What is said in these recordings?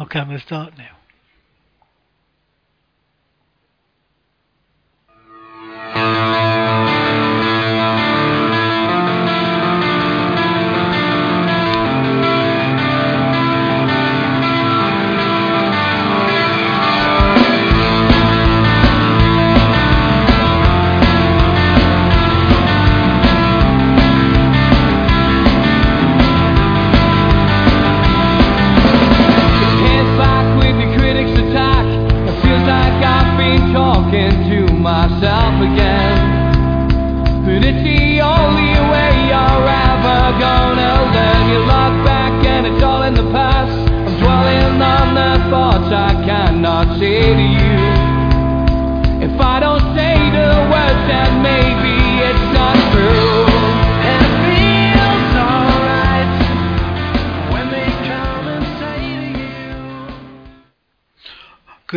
Okay, I'm going to start now.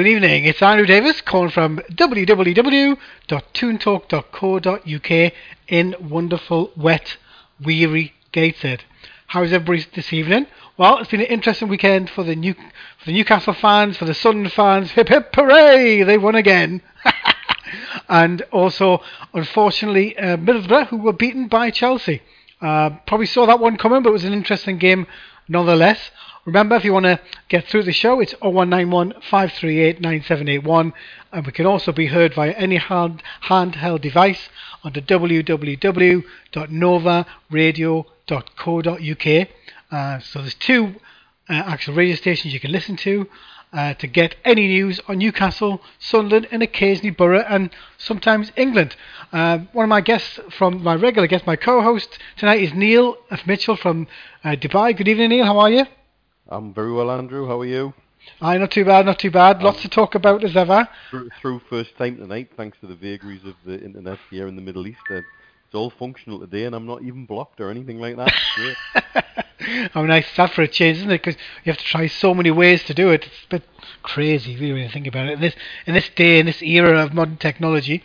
Good evening, it's Andrew Davis calling from www.toontalk.co.uk in wonderful, wet, weary Gateshead. How's everybody this evening? Well, it's been an interesting weekend for the New for the Newcastle fans, for the Sunderland fans. Hip hip hooray! They won again. and also, unfortunately, uh, Middlesbrough, who were beaten by Chelsea. Uh, probably saw that one coming, but it was an interesting game nonetheless. Remember, if you want to get through the show, it's 0191 538 9781, and we can also be heard via any hand, handheld device under www.novaradio.co.uk. Uh, so there's two uh, actual radio stations you can listen to uh, to get any news on Newcastle, Sunderland, and occasionally Borough and sometimes England. Uh, one of my guests from my regular guest, my co-host tonight is Neil F. Mitchell from uh, Dubai. Good evening, Neil. How are you? I'm very well, Andrew. How are you? Aye, not too bad, not too bad. Lots to talk about as ever. Through, through first time tonight, thanks to the vagaries of the internet here in the Middle East. Uh, it's all functional today, and I'm not even blocked or anything like that. I mean, nice that for a change, isn't it? Because you have to try so many ways to do it. It's a bit crazy, really, when you think about it. In this in this day, in this era of modern technology.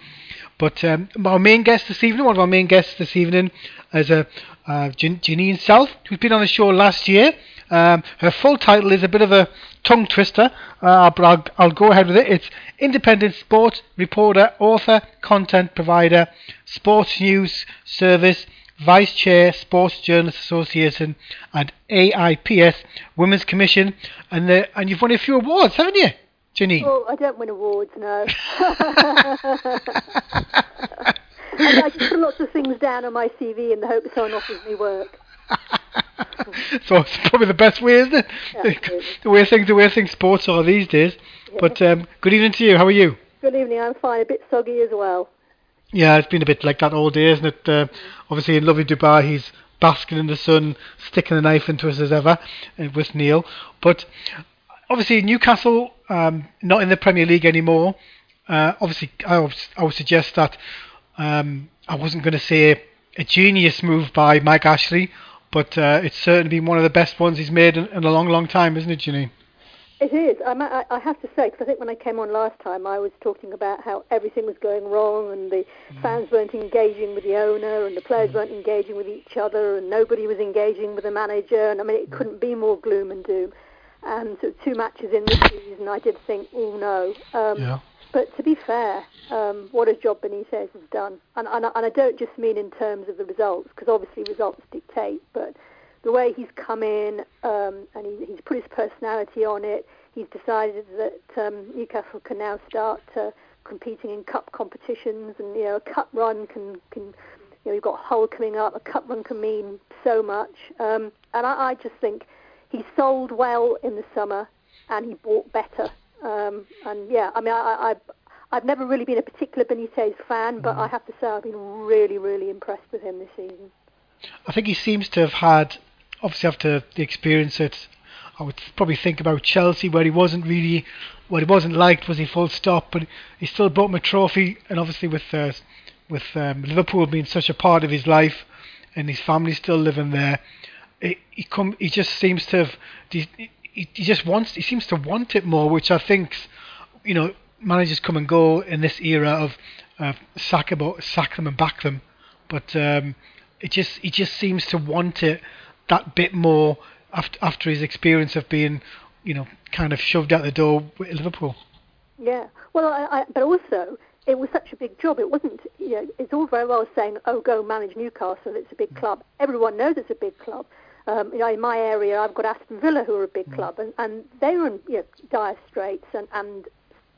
But um, our main guest this evening, one of our main guests this evening, is a uh, Jan- Janine Self, who's been on the show last year. Um, her full title is a bit of a tongue twister, uh, but I'll, I'll go ahead with it. It's independent sports reporter, author, content provider, sports news service, vice chair, Sports Journalists Association, and AIPS Women's Commission. And the, and you've won a few awards, haven't you, Janine? Well, I don't win awards, no. I, I just put lots of things down on my CV in the hope someone offers me work. so it's probably the best way, isn't it? Absolutely. the way things, the way things sports are these days. But um, good evening to you. How are you? Good evening, I'm fine. A bit soggy as well. Yeah, it's been a bit like that all day, isn't it? Uh, obviously, in lovely Dubai, he's basking in the sun, sticking the knife into us as ever uh, with Neil. But obviously, Newcastle um, not in the Premier League anymore. Uh, obviously, I would, I would suggest that um, I wasn't going to say a genius move by Mike Ashley, but uh, it's certainly been one of the best ones he's made in, in a long, long time, isn't it, Janine? It is. I'm, I, I have to say, because I think when I came on last time, I was talking about how everything was going wrong and the fans weren't engaging with the owner and the players weren't engaging with each other and nobody was engaging with the manager. And I mean, it couldn't be more gloom and doom. And so two matches in this season, I did think, oh no. Um, Yeah. But to be fair, um, what a job Benitez has done. And, and, and I don't just mean in terms of the results, because obviously results dictate, but the way he's come in um, and he, he's put his personality on it. He's decided that um, Newcastle can now start uh, competing in cup competitions, and you know a cup run can can you know you've got Hull coming up. A cup run can mean so much, um, and I, I just think he sold well in the summer and he bought better. Um, and yeah, I mean I, I I've, never really been a particular Benitez fan, but I have to say I've been really really impressed with him this season. I think he seems to have had, obviously after the experience at, I would probably think about Chelsea where he wasn't really, what he wasn't liked was he full stop, but he still brought him a trophy, and obviously with uh, with um, Liverpool being such a part of his life, and his family still living there, he, he come he just seems to have, he, he, he just wants, he seems to want it more, which I think you know, managers come and go in this era of uh, sack about sack them and back them, but um, it just he just seems to want it that bit more after after his experience of being, you know, kind of shoved out the door with Liverpool. Yeah. Well, I, I, but also it was such a big job. It wasn't. You know, it's all very well saying, "Oh, go manage Newcastle. It's a big club." Everyone knows it's a big club. Um, you know, in my area, I've got Aston Villa, who are a big mm. club, and, and they were in you know, dire straits. And, and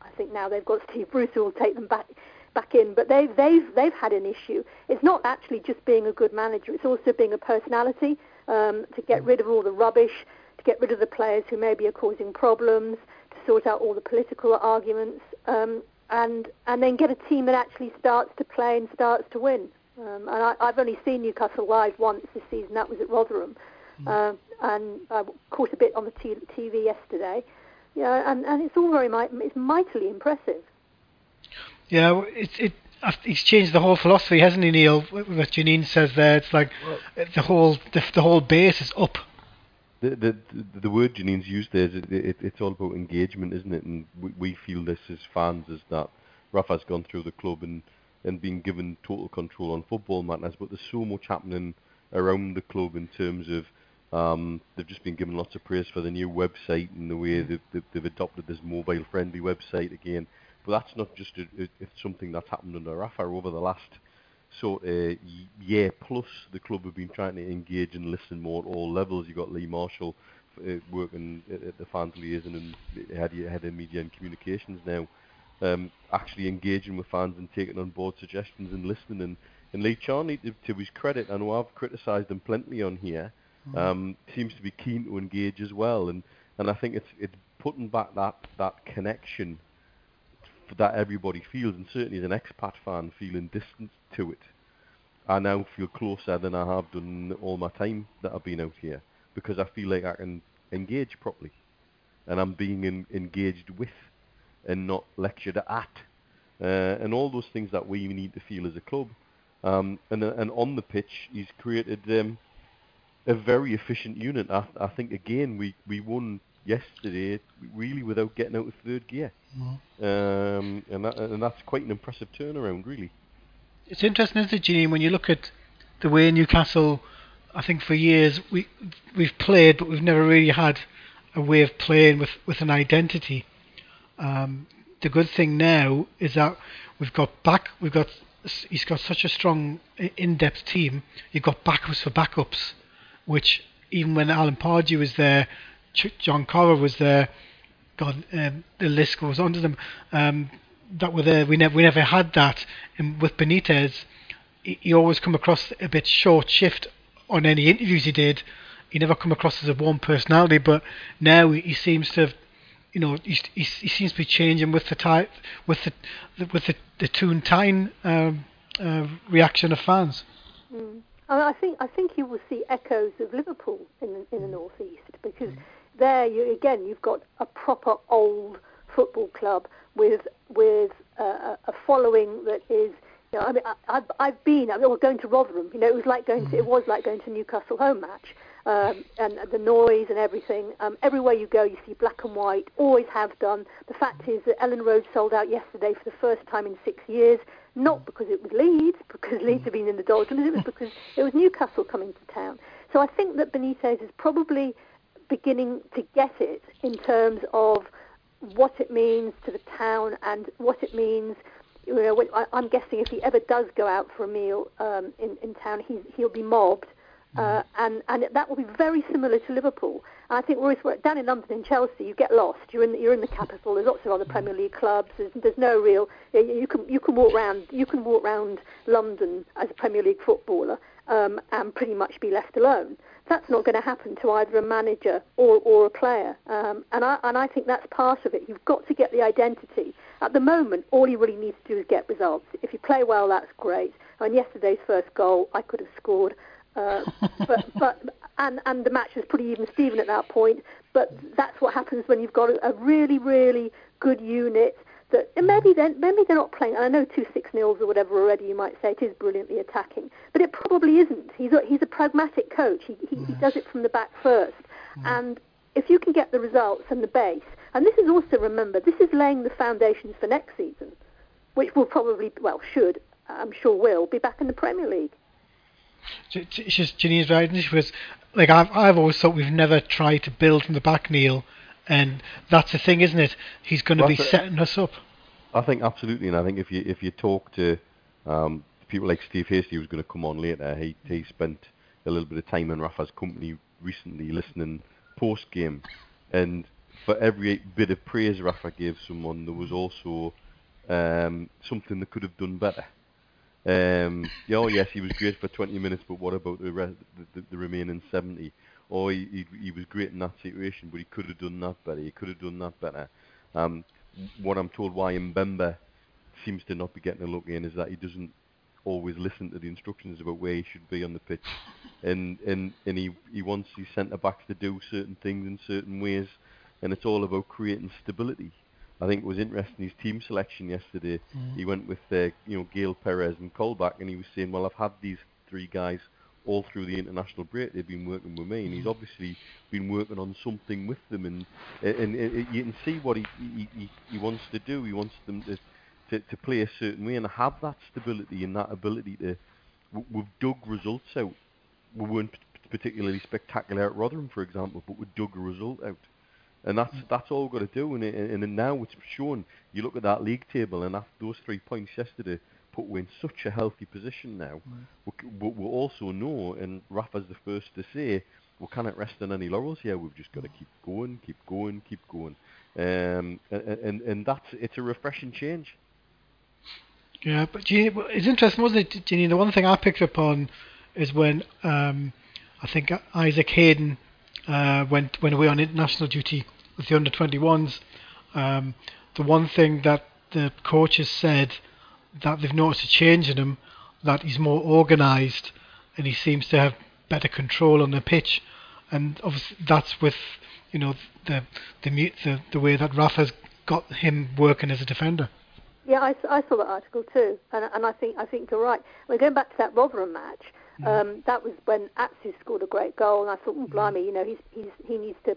I think now they've got Steve Bruce who will take them back back in. But they've they've they've had an issue. It's not actually just being a good manager. It's also being a personality um, to get rid of all the rubbish, to get rid of the players who maybe are causing problems, to sort out all the political arguments, um, and and then get a team that actually starts to play and starts to win. Um, and I, I've only seen Newcastle live once this season. That was at Rotherham, mm. uh, and I caught a bit on the t- TV yesterday. Yeah, and, and it's all very it's mightily impressive. Yeah, it's it. He's changed the whole philosophy, hasn't he, Neil? What Janine says there, it's like the whole the, the whole base is up. The, the the word Janine's used there is it, it, it's all about engagement, isn't it? And we, we feel this as fans is that Rafa's gone through the club and and being given total control on football matters, but there's so much happening around the club in terms of um, they've just been given lots of praise for the new website and the way they've, they've adopted this mobile-friendly website again. But that's not just a, it's something that's happened under Rafa over the last sort of year plus. The club have been trying to engage and listen more at all levels. You've got Lee Marshall uh, working at the fans liaison and head, head of media and communications now. Um, actually engaging with fans and taking on board suggestions and listening. And, and Lee Charnley to, to his credit, I know I've criticised him plenty on here, mm. Um, seems to be keen to engage as well. And, and I think it's it's putting back that, that connection that everybody feels, and certainly as an expat fan feeling distant to it. I now feel closer than I have done all my time that I've been out here because I feel like I can engage properly and I'm being in, engaged with and not lectured at. Uh, and all those things that we need to feel as a club. Um, and, uh, and on the pitch, he's created um, a very efficient unit. I, I think again we, we won yesterday really without getting out of third gear, mm-hmm. um, and that, and that's quite an impressive turnaround, really. It's interesting, isn't it, Gene, when you look at the way Newcastle, I think for years we we've played, but we've never really had a way of playing with, with an identity. Um, the good thing now is that we've got back, we've got he's got such a strong in-depth team. You've got backups for backups, which even when Alan Pardew was there, Ch- John Carver was there. God, um, the list goes on to them. Um, that were there. We never we never had that. And with Benitez, he, he always come across a bit short shift on any interviews he did. He never come across as a warm personality, but now he, he seems to have you know, he, he, he, seems to be changing with the type, with the, with the the Toon Tyne um, uh, reaction of fans. Mm. I think I think you will see echoes of Liverpool in the, in the northeast because mm there you again you've got a proper old football club with with uh, a following that is. You know, I mean, I, I've, I've been. I mean, going to Rotherham. You know, it was like going to. It was like going to Newcastle home match, um, and the noise and everything. Um, everywhere you go, you see black and white. Always have done. The fact is that Elland Road sold out yesterday for the first time in six years. Not because it was Leeds, because Leeds have been in the doldrums. It was because it was Newcastle coming to town. So I think that Benitez is probably beginning to get it in terms of what it means to the town and what it means. You know, I'm guessing if he ever does go out for a meal um, in in town, he's, he'll be mobbed, uh, mm-hmm. and and that will be very similar to Liverpool. And I think whereas down in London in Chelsea, you get lost. You're in the, you're in the capital. There's lots of other Premier League clubs. There's, there's no real. You can you can walk around you can walk around London as a Premier League footballer um, and pretty much be left alone that's not going to happen to either a manager or, or a player. Um, and, I, and I think that's part of it. You've got to get the identity. At the moment, all you really need to do is get results. If you play well, that's great. And yesterday's first goal, I could have scored. Uh, but, but and, and the match was pretty even Steven at that point. But that's what happens when you've got a, really, really good unit that maybe then maybe they're not playing. I know two six nils or whatever already. You might say it is brilliantly attacking, but it probably isn't. He's a, he's a pragmatic coach. He he, yes. he does it from the back first, mm. and if you can get the results and the base, and this is also remember this is laying the foundations for next season, which will probably well should I'm sure will be back in the Premier League. Janine's right. She was like I've I've always thought we've never tried to build from the back, Neil, and that's the thing, isn't it? He's going to be it. setting us up. I think absolutely, and I think if you if you talk to um, people like Steve Hasty, who's going to come on later, he he spent a little bit of time in Rafa's company recently, listening post game, and for every bit of praise Rafa gave someone, there was also um, something that could have done better. Um, oh yes, he was great for 20 minutes, but what about the re- the, the, remaining 70? Or he, he he was great in that situation, but he could have done that better. He could have done that better. Um, what I'm told why Mbemba seems to not be getting a look in is that he doesn't always listen to the instructions about where he should be on the pitch, and and and he he wants his centre backs to do certain things in certain ways, and it's all about creating stability. I think it was interesting his team selection yesterday. He went with uh, you know Gayle Perez and Colback, and he was saying, well, I've had these three guys all through the international break. They've been working with me, and he's obviously been working on something with them, and and, and you can see what he, he he he wants to do. He wants them to to, to play a certain way and have that stability and that ability to. We've dug results out. We weren't particularly spectacular at Rotherham, for example, but we dug a result out. And that's that's all we've got to do. And, and, and now it's shown. You look at that league table, and after those three points yesterday put we in such a healthy position now. We, c- but we also know, and Rafa's the first to say, we cannot rest on any laurels here. We've just got to keep going, keep going, keep going. Um, and, and and that's it's a refreshing change. Yeah, but Jeannie, it's interesting, wasn't it, Jeannie? The one thing I picked up on is when um, I think Isaac Hayden uh, went went away on international duty with the under 21s. Um, the one thing that the coaches said that they've noticed a change in him, that he's more organised and he seems to have better control on the pitch, and obviously that's with you know the the the, the way that Rafa's got him working as a defender. Yeah, I, I saw that article too, and, and I think I think you're right. Well, going back to that Rotherham match, um, that was when Atsu scored a great goal, and I thought, oh, blimey, you know, he's, he's he needs to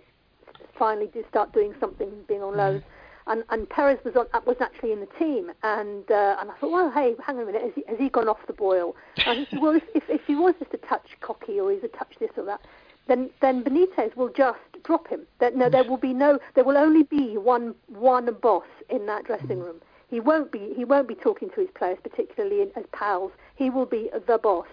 finally do start doing something, being on loan. And and Perez was on was actually in the team, and uh, and I thought, well, hey, hang on a minute, has he, has he gone off the boil? And said, well, if, if if he was just a touch cocky or he's a touch this or that, then then Benitez will just drop him. That no, there will be no, there will only be one one boss in that dressing room. He won't be he won't be talking to his players, particularly in, as pals. He will be the boss.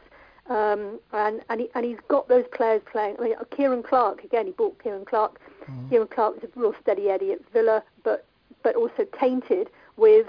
Um, and and, he, and he's got those players playing. I mean, Ciaran Clark again. He bought Ciaran Clark. Ciaran Clark was a real steady Eddie at Villa, but but also tainted with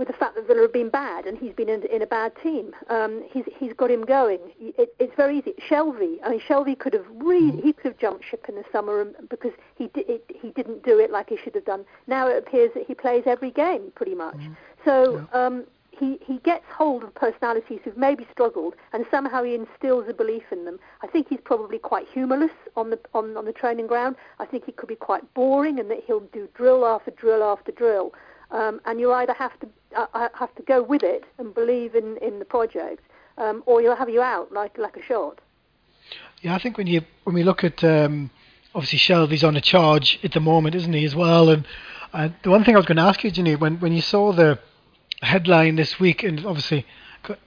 with the fact that Villa have been bad and he's been in, in a bad team. Um, he's he's got him going. It, it's very easy. Shelvey, I mean, Shelvey could have really he could have jumped ship in the summer and, because he di- it, he didn't do it like he should have done. Now it appears that he plays every game pretty much. So. Um, he, he gets hold of personalities who've maybe struggled and somehow he instills a belief in them. I think he's probably quite humorless on the on, on the training ground. I think he could be quite boring and that he'll do drill after drill after drill. Um, and you either have to uh, uh, have to go with it and believe in, in the project, um, or he'll have you out like like a shot. Yeah, I think when you when we look at um, obviously Shelvey's on a charge at the moment, isn't he as well? And uh, the one thing I was going to ask you, Ginny, when when you saw the headline this week, and obviously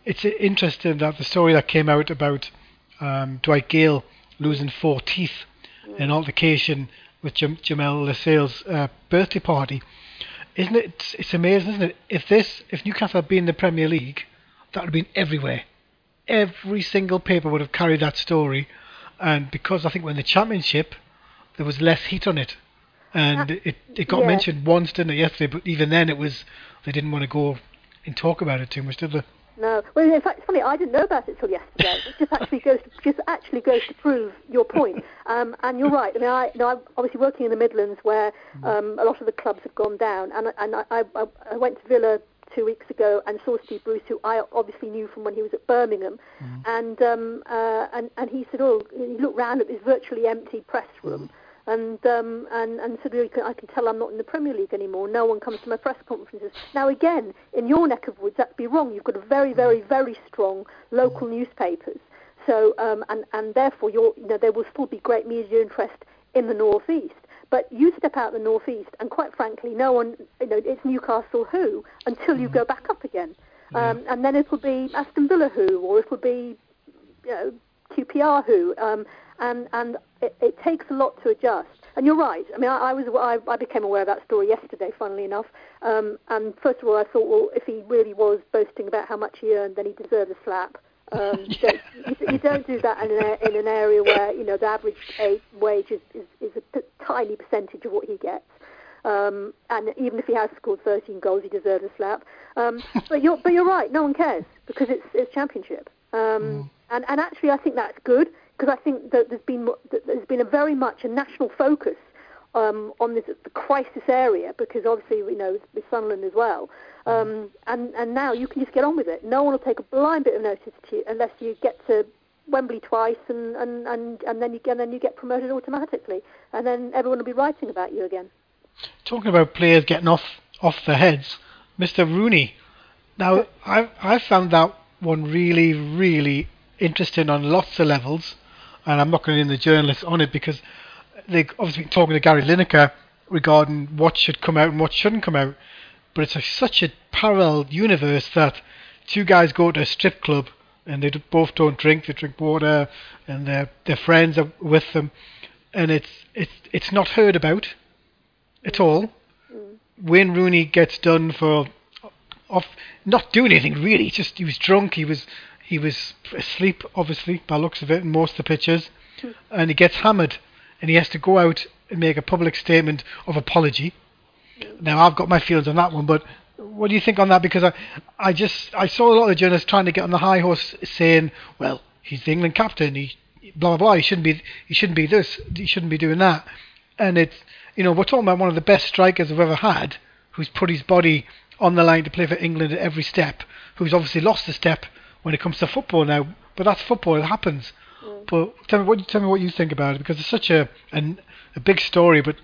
it's interesting that the story that came out about um, Dwight Gayle losing four teeth in altercation with Jam- Jamaal Lascelles' uh, birthday party. Isn't it? It's, it's amazing, isn't it? If this, if Newcastle had been in the Premier League, that would have been everywhere. Every single paper would have carried that story, and because I think when the Championship, there was less heat on it, and Uh, it it got yeah. mentioned once, didn't it, yesterday? But even then, it was they didn't want to go and talk about it too much, did they? No, well, in fact, it's funny. I didn't know about it till yesterday. It just actually goes to, just actually goes to prove your point. Um, and you're right. I mean, I, you know, I'm obviously working in the Midlands where um, a lot of the clubs have gone down, and and I, I, I went to Villa two weeks ago and saw Steve Bruce, who I obviously knew from when he was at Birmingham, and um, uh, and and he said, oh, he looked round at this virtually empty press room. And um, and and "Really, I can tell I'm not in the Premier League anymore. No one comes to my press conferences. Now, again, in your neck of woods, that'd be wrong. You've got a very, very, very strong local newspapers. So, um, and and therefore, you're, you know, there will still be great media interest in the northeast. But you step out the northeast, and quite frankly, no one, you know, it's Newcastle who until you go back up again, um, and then it'll be Aston Villa who, or it'll be, you know, QPR who, um, and and it, it takes a lot to adjust. And you're right. I mean, I, I was I, I became aware of that story yesterday, funnily enough. Um, and first of all, I thought, well, if he really was boasting about how much he earned, then he deserved a slap. Um, you, don't, you, you don't do that in an, in an area where you know the average wage is, is, is a p- tiny percentage of what he gets. Um, and even if he has scored 13 goals, he deserves a slap. Um, but you're but you're right. No one cares because it's it's championship. Um, mm. And and actually, I think that's good because I think that there's been that there's been a very much a national focus um, on this the crisis area because obviously we know with Sunderland as well. Um, and and now you can just get on with it. No one will take a blind bit of notice to you unless you get to Wembley twice and and and, and then you and then you get promoted automatically, and then everyone will be writing about you again. Talking about players getting off off their heads, Mr. Rooney. Now I I found that one really really interesting on lots of levels and I'm not going to name the journalists on it because they've obviously been talking to Gary Lineker regarding what should come out and what shouldn't come out. But it's a, such a parallel universe that two guys go to a strip club and they both don't drink, they drink water, and their their friends are with them, and it's it's it's not heard about at all. Mm. Wayne Rooney gets done for off not doing anything really. Just he was drunk. He was he was asleep, obviously, by looks of it, in most of the pictures, and he gets hammered, and he has to go out and make a public statement of apology. Now, I've got my feelings on that one, but what do you think on that? Because I, I just I saw a lot of journalists trying to get on the high horse, saying, "Well, he's the England captain. He blah blah blah. He shouldn't be. He shouldn't be this. He shouldn't be doing that." And it's you know we're talking about one of the best strikers we've ever had, who's put his body on the line to play for England at every step, who's obviously lost a step when it comes to football now. But that's football; it happens. Mm. But tell me what tell me what you think about it because it's such a an, a big story, but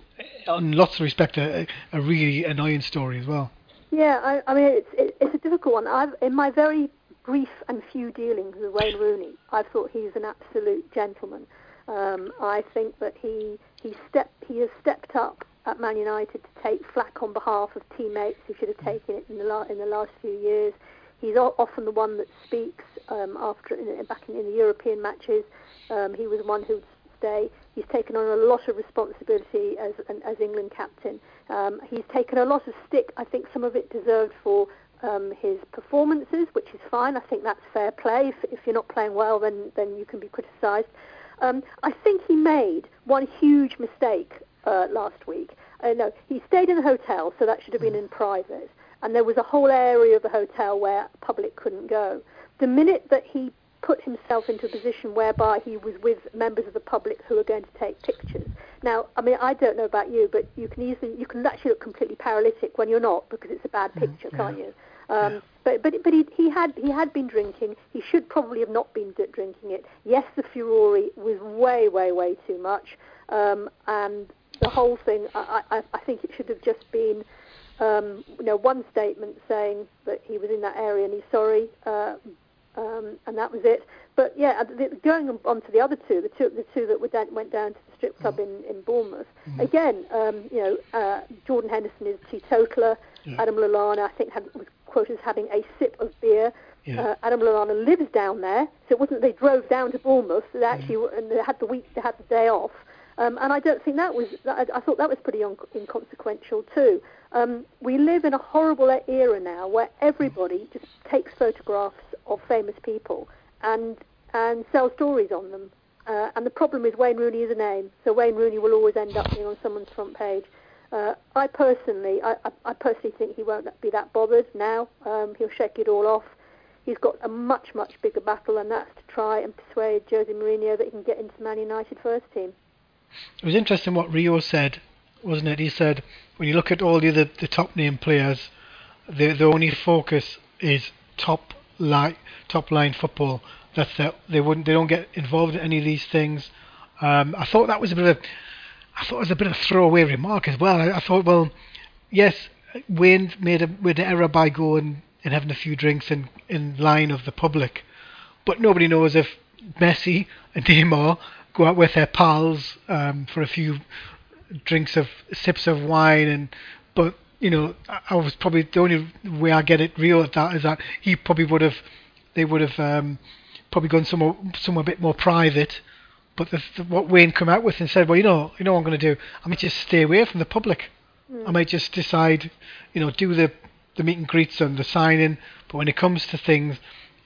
in lots of respect, a, a really annoying story as well. Yeah, I, I mean it's it, it's a difficult one. I've in my very brief and few dealings with Wayne Rooney, I thought he's an absolute gentleman. Um, I think that he he step he has stepped up at Man United to take flack on behalf of teammates who should have taken it in the la- in the last few years. He's often the one that speaks um, after in, back in, in, the European matches. Um, he was the one who would stay. He's taken on a lot of responsibility as as England captain. Um, he's taken a lot of stick. I think some of it deserved for um, his performances, which is fine. I think that's fair play. If, if you're not playing well, then then you can be criticised. Um, I think he made one huge mistake uh, last week. Uh, no, he stayed in a hotel, so that should have been in private and there was a whole area of the hotel where public couldn't go. The minute that he put himself into a position whereby he was with members of the public who were going to take pictures. Now, I mean, I don't know about you, but you can easily you can actually look completely paralytic when you're not because it's a bad mm, picture, mm, can't you? Um, yeah. But but but he, he had he had been drinking. He should probably have not been drinking it. Yes, the furore was way way way too much, um, and the whole thing. I, I I think it should have just been um, you know, one statement saying that he was in that area and he's sorry, uh, um, and that was it. But yeah, the, going on to the other two, the two, the two that down, went down to the strip club mm-hmm. in, in Bournemouth. Mm-hmm. Again, um, you know, uh, Jordan Henderson is a teetotaler. Yeah. Adam Lallana, I think, had, was quoted as having a sip of beer. Yeah. Uh, Adam Lallana lives down there, so it wasn't they drove down to Bournemouth. They actually mm-hmm. and they had the week, they had the day off. Um, and I don't think that was. I, I thought that was pretty un- inconsequential too. Um, we live in a horrible era now where everybody just takes photographs of famous people and and sells stories on them. Uh, and the problem is Wayne Rooney is a name, so Wayne Rooney will always end up being on someone's front page. Uh, I personally, I, I, personally think he won't be that bothered now. Um, he'll shake it all off. He's got a much, much bigger battle, and that's to try and persuade Jose Mourinho that he can get into Man United first team. It was interesting what Rio said wasn't it? He said when you look at all the other the top name players, the the only focus is top line top line football. That's their, they wouldn't they don't get involved in any of these things. Um, I thought that was a bit of I thought it was a bit of a throwaway remark as well. I, I thought, well, yes, Wayne made a made an error by going and having a few drinks in in line of the public, but nobody knows if Messi and Neymar go out with their pals um, for a few drinks of sips of wine and but you know I, was probably the only way I get it real at that is that he probably would have they would have um, probably gone somewhere somewhere a bit more private But the, the, what Wayne come out with and said, well, you know, you know what I'm going to do? I might just stay away from the public. I might just decide, you know, do the the meet and greets and the signing. But when it comes to things,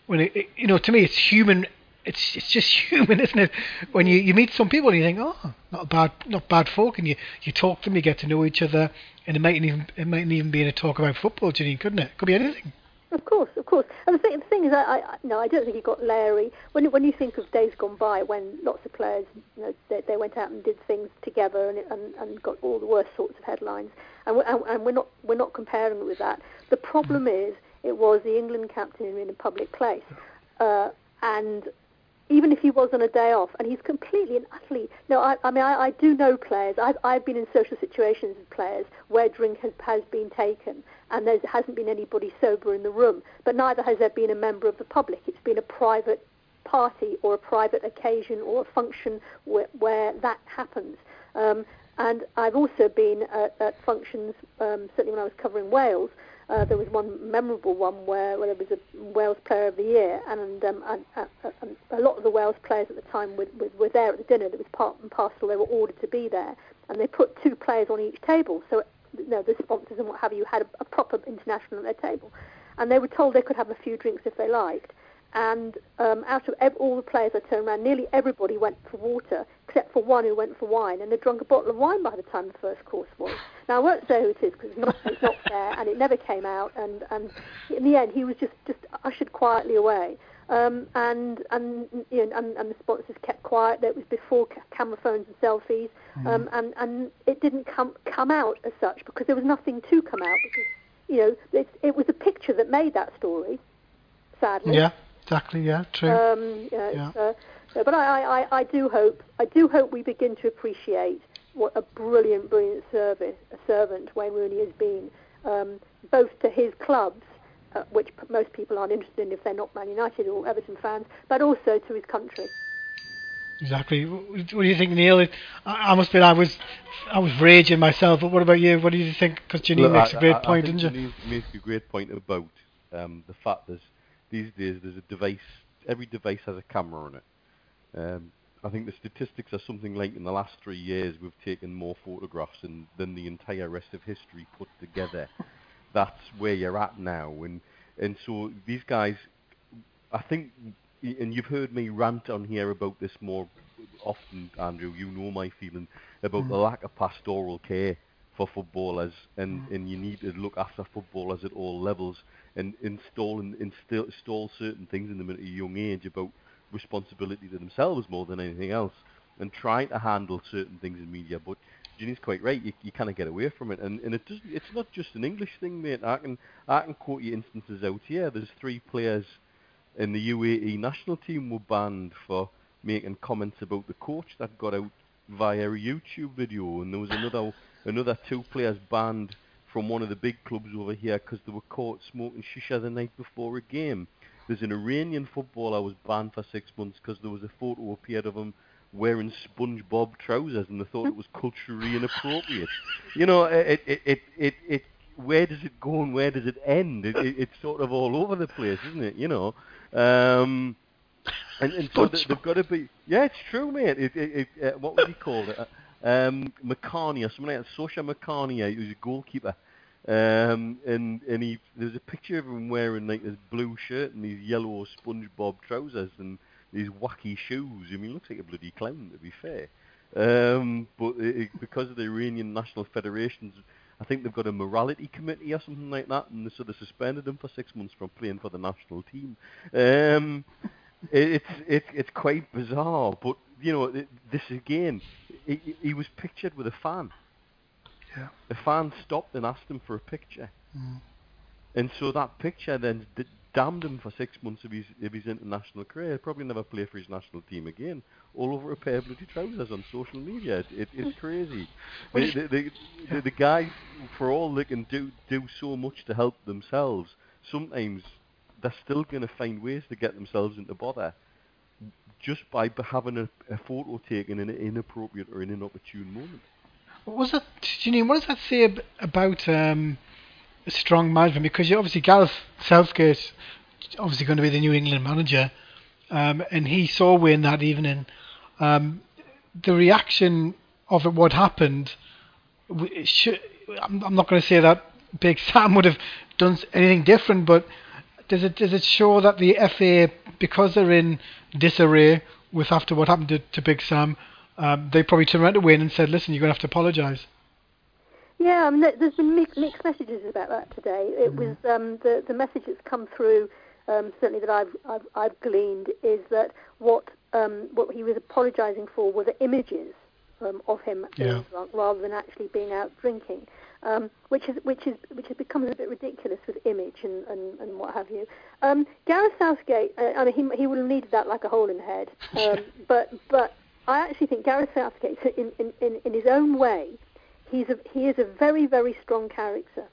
when it, it you know, to me, it's human. It's it's just human, isn't it? When you, you meet some people and you think, oh, not bad, not bad folk, and you, you talk to them, you get to know each other, and it mightn't even it mightn't even be in a talk about football, Janine, couldn't it? Could be anything. Of course, of course. And the thing, the thing is, I, I no, I don't think it got Larry. When when you think of days gone by, when lots of players, you know, they, they went out and did things together and, and and got all the worst sorts of headlines, and we're, and, and we're not we're not comparing it with that. The problem is, it was the England captain in a public place, uh, and even if he was on a day off, and he's completely and utterly. No, I, I mean, I, I do know players. I've, I've been in social situations with players where drink has, has been taken, and there hasn't been anybody sober in the room. But neither has there been a member of the public. It's been a private party or a private occasion or a function where, where that happens. Um, and I've also been at, at functions, um, certainly when I was covering Wales, uh, there was one memorable one where, where there was a Wales Player of the Year, and, um, and, and a lot of the Wales players at the time were, were, were there at the dinner. That was part and parcel. They were ordered to be there, and they put two players on each table. So, you know, the sponsors and what have you had a, a proper international at their table, and they were told they could have a few drinks if they liked. And um, out of ev- all the players I turned around, nearly everybody went for water, except for one who went for wine, and they drunk a bottle of wine by the time the first course was. Now I won't say who it is because it's not, it's not fair, and it never came out. And, and in the end, he was just, just ushered quietly away. Um, and and you know, and, and the sponsors kept quiet. It was before ca- camera phones and selfies, um, and and it didn't come come out as such because there was nothing to come out because you know it, it was a picture that made that story. Sadly, Yeah, exactly. Yeah, true. um, you know, Yeah. uh, but I, I, I- I do hope I do hope we begin to appreciate what a brilliant, brilliant service a servant Wayne Rooney has been, um, both to his clubs, uh, which p- most people aren't interested in if they're not Man United or Everton fans, but also to his country. Exactly. What what do you think, Neil? I, I must admit, I was, I was raging myself. But what about you? What do you think? Because Janine Look, makes I- a great I- I point, think doesn't she? Denise makes a great point about um, the fact that these days there's a device. Every device has a camera on it. Um, I think the statistics are something like in the last three years we've taken more photographs than, than the entire rest of history put together. That's where you're at now, and and so these guys, I think, and you've heard me rant on here about this more often, Andrew. You know my feeling about the lack of pastoral care for footballers, and, and you need to look after footballers at all levels, and install and instill, install certain things in them at a young age about responsibility to themselves more than anything else, and trying to handle certain things in media. But Ginny's quite right. You, you kind of get away from it, and and it doesn't. It's not just an English thing, mate. I can I can quote you instances out here. There's three players in the UAE national team were banned for making comments about the coach that got out via a YouTube video, and there was another another two players banned from one of the big clubs over here because they were caught smoking shisha the night before a game. There's an Iranian footballer who was banned for six months because there was a photo appeared of him wearing SpongeBob trousers, and they thought it was culturally inappropriate. You know, it it it it, it where does it go and where does it end? It, it, it's sort of all over the place, isn't it? You know. Um, and, and so th- they've got to be. Yeah, it's true, mate. It, it, it, uh, what was he called? Um, or something like that. Sosha He was a goalkeeper. Um, and and he there's a picture of him wearing like this blue shirt and these yellow SpongeBob trousers and these wacky shoes. I mean, he looks like a bloody clown to be fair. Um, but it, because of the Iranian National Federation's, I think they've got a morality committee or something like that, and they so they suspended him for six months from playing for the national team. Um, it, it's it, it's quite bizarre, but you know this again, he, he- he was pictured with a fan. Yeah. The fan stopped and asked him for a picture, mm. and so that picture then d- damned him for six months of his of his international career. He'll probably never play for his national team again. All over a pair of bloody trousers on social media. It, it, it's crazy. The, the, the, the, the guys, for all they can do do so much to help themselves, sometimes they're still going to find ways to get themselves into bother just by having a, a photo taken in an inappropriate or in an opportune moment. What was that, Janine? What does that say ab- about um, strong management? Because you obviously Gareth Southgate, obviously going to be the New England manager, um, and he saw Wayne that evening, um, the reaction of it, what happened, should, I'm, I'm not going to say that Big Sam would have done anything different, but does it does it show that the FA, because they're in disarray with after what happened to, to Big Sam, um, they probably turned around to Wayne and said, "Listen, you're going to have to apologise." Yeah, I mean, there- there's been mixed, mixed messages about that today. It was um, the the message that's come through, um, certainly that I've, I've I've gleaned, is that what um, what he was apologising for were the images um, of him Yeah. drunk rather than actually being out drinking, um, which is which is which has become a bit ridiculous with image and, and, and what have you. Um, Gareth Southgate, uh, I mean, he he would have needed that like a hole in the head, um, but but I actually think Gareth Southgate, in in, in, in his own way, he's a, he is a very very strong character,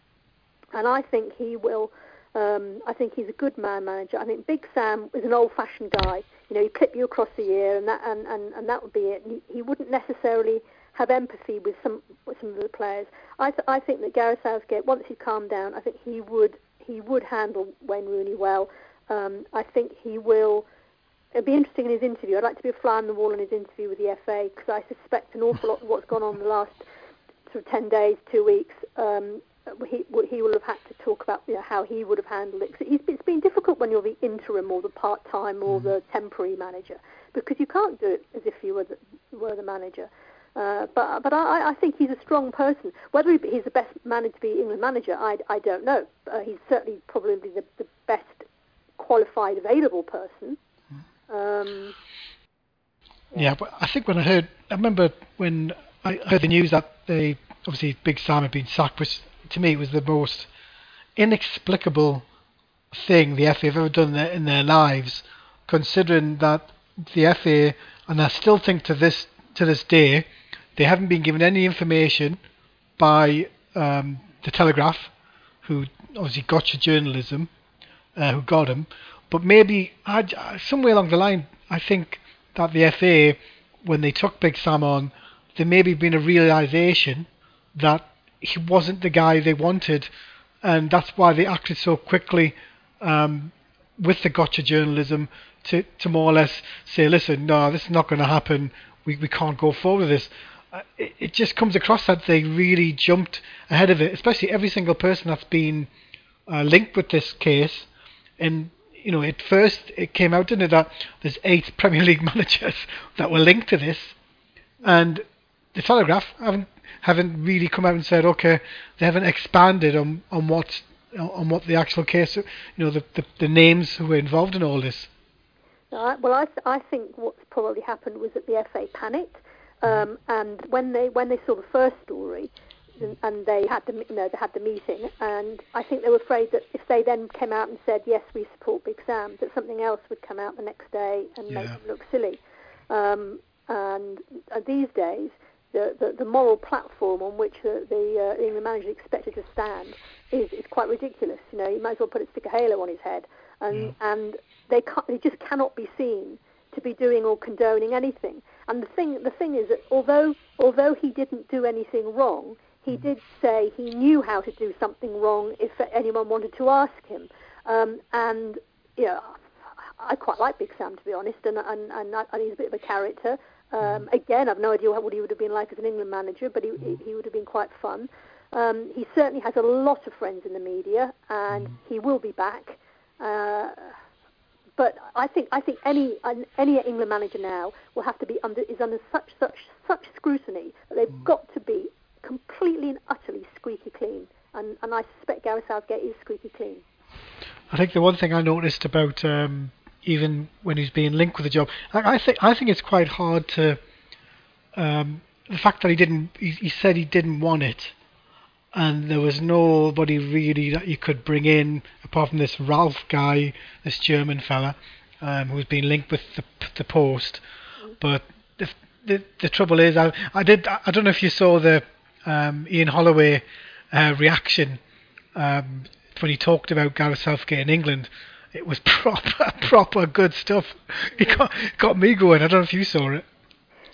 and I think he will. Um, I think he's a good man manager. I think Big Sam is an old-fashioned guy. You know, he'd clip you across the ear, and that and, and, and that would be it. He, he wouldn't necessarily have empathy with some with some of the players. I th- I think that Gareth Southgate, once he calmed down, I think he would he would handle Wayne Rooney well. Um, I think he will. It'd be interesting in his interview. I'd like to be a fly on the wall in his interview with the FA because I suspect an awful lot of what's gone on the last sort of 10 days, two weeks, um, he, he will have had to talk about you know, how he would have handled it. 'Cause it's, it's been difficult when you're the interim or the part-time or the temporary manager because you can't do it as if you were the, were the manager. Uh, but but I, I think he's a strong person. Whether he's the best man to be England manager, I, I don't know. Uh, he's certainly probably the, the best qualified available person. Um, Yeah, but I think when I heard, I remember when I heard the news that they obviously Big Sam had been sacked, which to me was the most inexplicable thing the FA have ever done in their, in their lives, considering that the FA, and I still think to this to this day, they haven't been given any information by um, the Telegraph, who obviously got your journalism, uh, who got him. But maybe I, somewhere along the line, I think that the FA, when they took Big Sam on, there maybe been a realization that he wasn't the guy they wanted, and that's why they acted so quickly um, with the gotcha journalism to, to more or less say, listen, no, this is not going to happen. We, we can't go forward with this. It, it just comes across that they really jumped ahead of it, especially every single person that's been uh, linked with this case. And you know, at first it came out in it that there's eight Premier League managers that were linked to this, and the Telegraph haven't haven't really come out and said, okay, they haven't expanded on on what on what the actual case, you know, the the, the names who were involved in all this. Well, I, th- I think what's probably happened was that the FA panicked, um, and when they when they saw the first story, and, and they had the you know they had the meeting, and I think they were afraid that if they then came out and said yes we support Big Sam, that something else would come out the next day and make them look silly. Um, and uh, these days, the, the the moral platform on which the, the uh, England manager is expected to stand is is quite ridiculous. You know, you might as well put a stick of halo on his head, and and they can't, they just cannot be seen to be doing or condoning anything. And the thing the thing is that although although he didn't do anything wrong, he did say he knew how to do something wrong if anyone wanted to ask him. Um, and you know, I quite like Big Sam to be honest, and and and, and he's a bit of a character. Um, again, I've no idea what he would have been like as an England manager, but he he, he would have been quite fun. Um, he certainly has a lot of friends in the media, and he will be back. Uh, but I think I think any any England manager now will have to be under is under such such such scrutiny that they've got to be completely and utterly squeaky clean. And and I suspect Gareth Southgate is squeaky clean. I think the one thing I noticed about um, even when he's being linked with the job, I, I think I think it's quite hard to um, the fact that he didn't. He, he said he didn't want it, and there was nobody really that you could bring in apart from this Ralph guy, this German fella, um, who's been linked with the the post. But the the, the trouble is, I I did I don't know if you saw the um, Ian Holloway uh, reaction um, when he talked about Gareth Southgate in England. It was proper proper good stuff. It got got me going. I don't know if you saw it.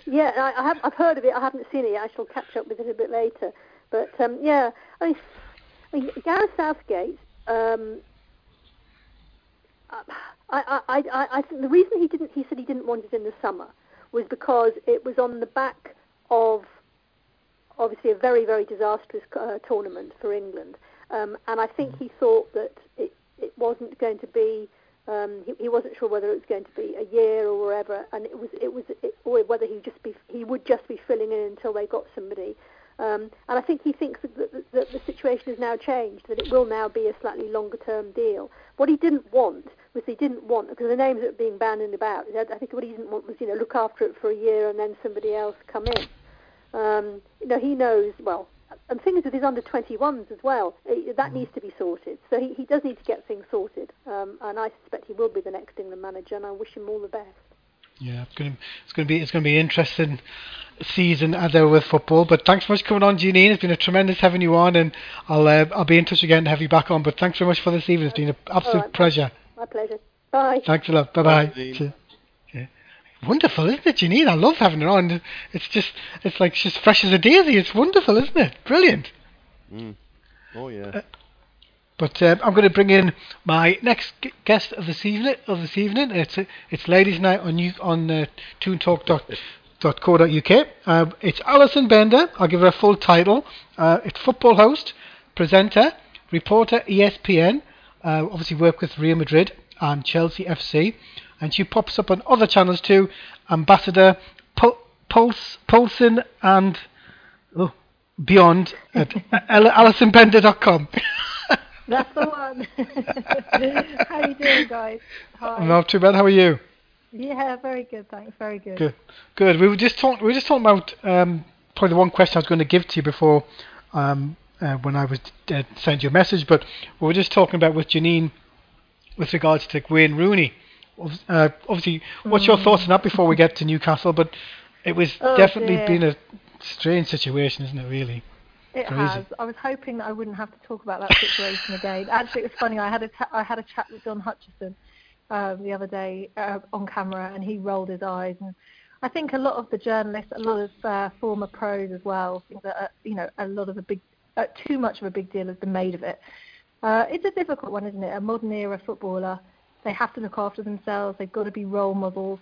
Yeah, I, I have, I've heard of it. I haven't seen it yet. I shall catch up with it a bit later. But um, yeah, I mean, Gareth Southgate. Um, I, I, I, I think the reason he didn't, he said he didn't want it in the summer, was because it was on the back of obviously a very, very disastrous uh, tournament for England. Um, and I think he thought that it, it wasn't going to be. Um, he, he wasn't sure whether it was going to be a year or wherever, and it was it was it, or whether he just be he would just be filling in until they got somebody. Um, and I think he thinks that, that, that the situation has now changed, that it will now be a slightly longer term deal. What he didn't want was he didn't want because the names that were being bandied about. I think what he didn't want was you know look after it for a year and then somebody else come in. Um, you know he knows well and things with his under 21s as well, that needs to be sorted. So he, he does need to get things sorted, um, and I suspect he will be the next England manager, and I wish him all the best. Yeah, it's going to it's going to be it's going to be interesting season as ever with football. But thanks so much for coming on, Janine. It's been a tremendous having you on, and I'll uh, I'll be in touch again to have you back on. But thanks very much for this evening. It's been an absolute right, pleasure. My pleasure. Bye. Thanks a lot. Bye bye. Wonderful, isn't it, Janine? I love having her on. It's just, it's like she's fresh as a daisy. It's wonderful, isn't it? Brilliant. Mm. Oh yeah. Uh, but um, I'm going to bring in my next g- guest of this evening. Of this evening, it's uh, it's ladies' night on you on uh, toontalk.co.uk. Um, it's Alison Bender. I'll give her a full title. Uh, it's football host, presenter, reporter, ESPN. Uh, obviously, work with Real Madrid and Chelsea FC and she pops up on other channels too. Ambassador Pul- Pulse, Pulson and oh, beyond at AlisonBender.com. That's the one. How are you doing, guys? Hi. Not too bad. How are you? Yeah, very good. Thanks. Very good. Good. Good. We were just talking. We were just talking about um, probably the one question I was going to give to you before um, uh, when I was uh, send you a message, but we were just talking about with Janine with regards to Wayne Rooney uh, obviously, what's mm. your thoughts on that before we get to Newcastle? But it was oh definitely dear. been a strange situation, isn't it? Really. It Crazy. has. I was hoping that I wouldn't have to talk about that situation again. Actually, it was funny. I had a ta- I had a chat with Don Hutchison um, the other day uh, on camera, and he rolled his eyes. And I think a lot of the journalists, a lot of uh, former pros as well, think that uh, you know a lot of a big, uh, too much of a big deal has been made of it. Uh, it's a difficult one, isn't it? A modern era footballer they have to look after themselves. They've got to be role models.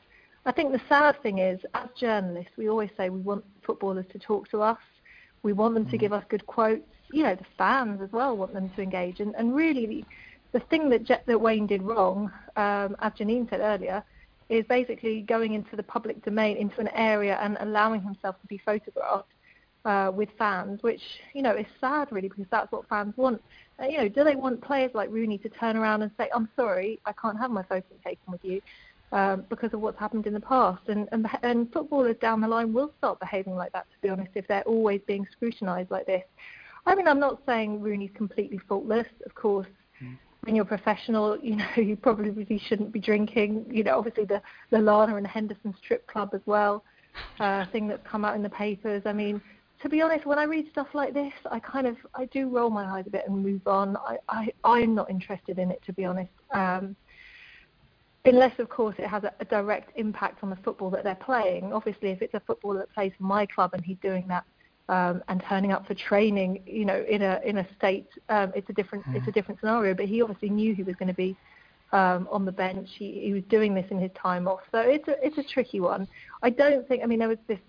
I think the sad thing is, as journalists, we always say we want footballers to talk to us. We want them to mm. give us good quotes. You know, the fans as well want them to engage. And, and really, the, thing that, Je- that Wayne did wrong, um, as Janine said earlier, is basically going into the public domain, into an area, and allowing himself to be photographed uh, with fans, which you know is sad really because that's what fans want. Uh, you know, do they want players like Rooney to turn around and say, "I'm sorry, I can't have my photo taken with you"? Um, because of what's happened in the past, and, and and footballers down the line will start behaving like that. To be honest, if they're always being scrutinised like this, I mean, I'm not saying Rooney's completely faultless. Of course, mm. When you're professional, you know you probably shouldn't be drinking. You know, obviously the the Lana and Henderson strip club as well, uh, thing that's come out in the papers. I mean, to be honest, when I read stuff like this, I kind of I do roll my eyes a bit and move on. I, I I'm not interested in it to be honest. Um, unless of course it has a, a direct impact on the football that they're playing. Obviously, if it's a footballer that plays for my club and he's doing that um, and turning up for training, you know, in a in a state, um, it's a different mm. it's a different scenario. But he obviously knew he was going to be um, on the bench. He, he was doing this in his time off, so it's a it's a tricky one. I don't think. I mean, there was this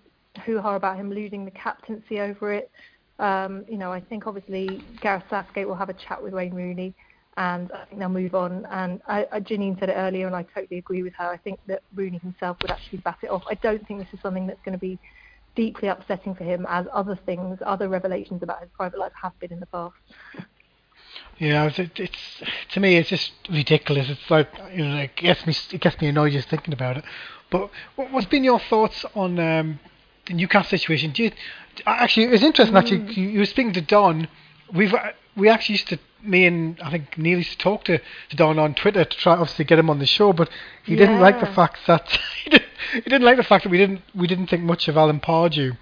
hoo-ha about him losing the captaincy over it. Um, you know, I think obviously Gareth Southgate will have a chat with Wayne Rooney, and I think they'll move on. And I, I, Janine said it earlier, and I totally agree with her. I think that Rooney himself would actually bat it off. I don't think this is something that's going to be deeply upsetting for him, as other things, other revelations about his private life have been in the past. Yeah, it's, it's to me it's just ridiculous. It's like you know, it gets me it gets me annoyed just thinking about it. But what's been your thoughts on um, the Newcastle situation. Do you, actually, it's interesting. Mm. Actually, you, you were speaking to Don. We've uh, we actually used to me and I think Neil used to talk to, to Don on Twitter to try obviously get him on the show, but he yeah. didn't like the fact that he didn't, he didn't like the fact that we didn't we didn't think much of Alan Pardew,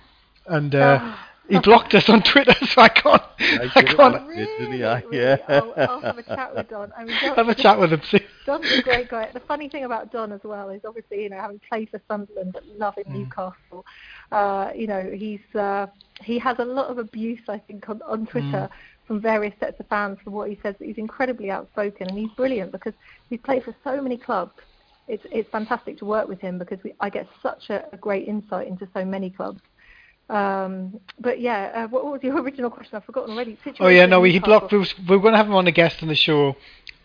and uh, oh. he blocked us on Twitter, so I can't. I, I can't. Really? Yeah. I'll, I'll, have a chat with Don. I mean, Don have a chat with him. See. Don's a great guy. The funny thing about Don as well is obviously you know having played for Sunderland but loving mm. Newcastle uh, you know, he's uh, he has a lot of abuse, I think, on, on Twitter. Mm. From various sets of fans for what he says, he's incredibly outspoken and he's brilliant because he's played for so many clubs it's it's fantastic to work with him because we, I get such a, a great insight into so many clubs. Um, but yeah, uh, what, what was your original question? I've forgotten already. Oh yeah, no, we he blocked. We, was, we were going to have him on a guest on the show,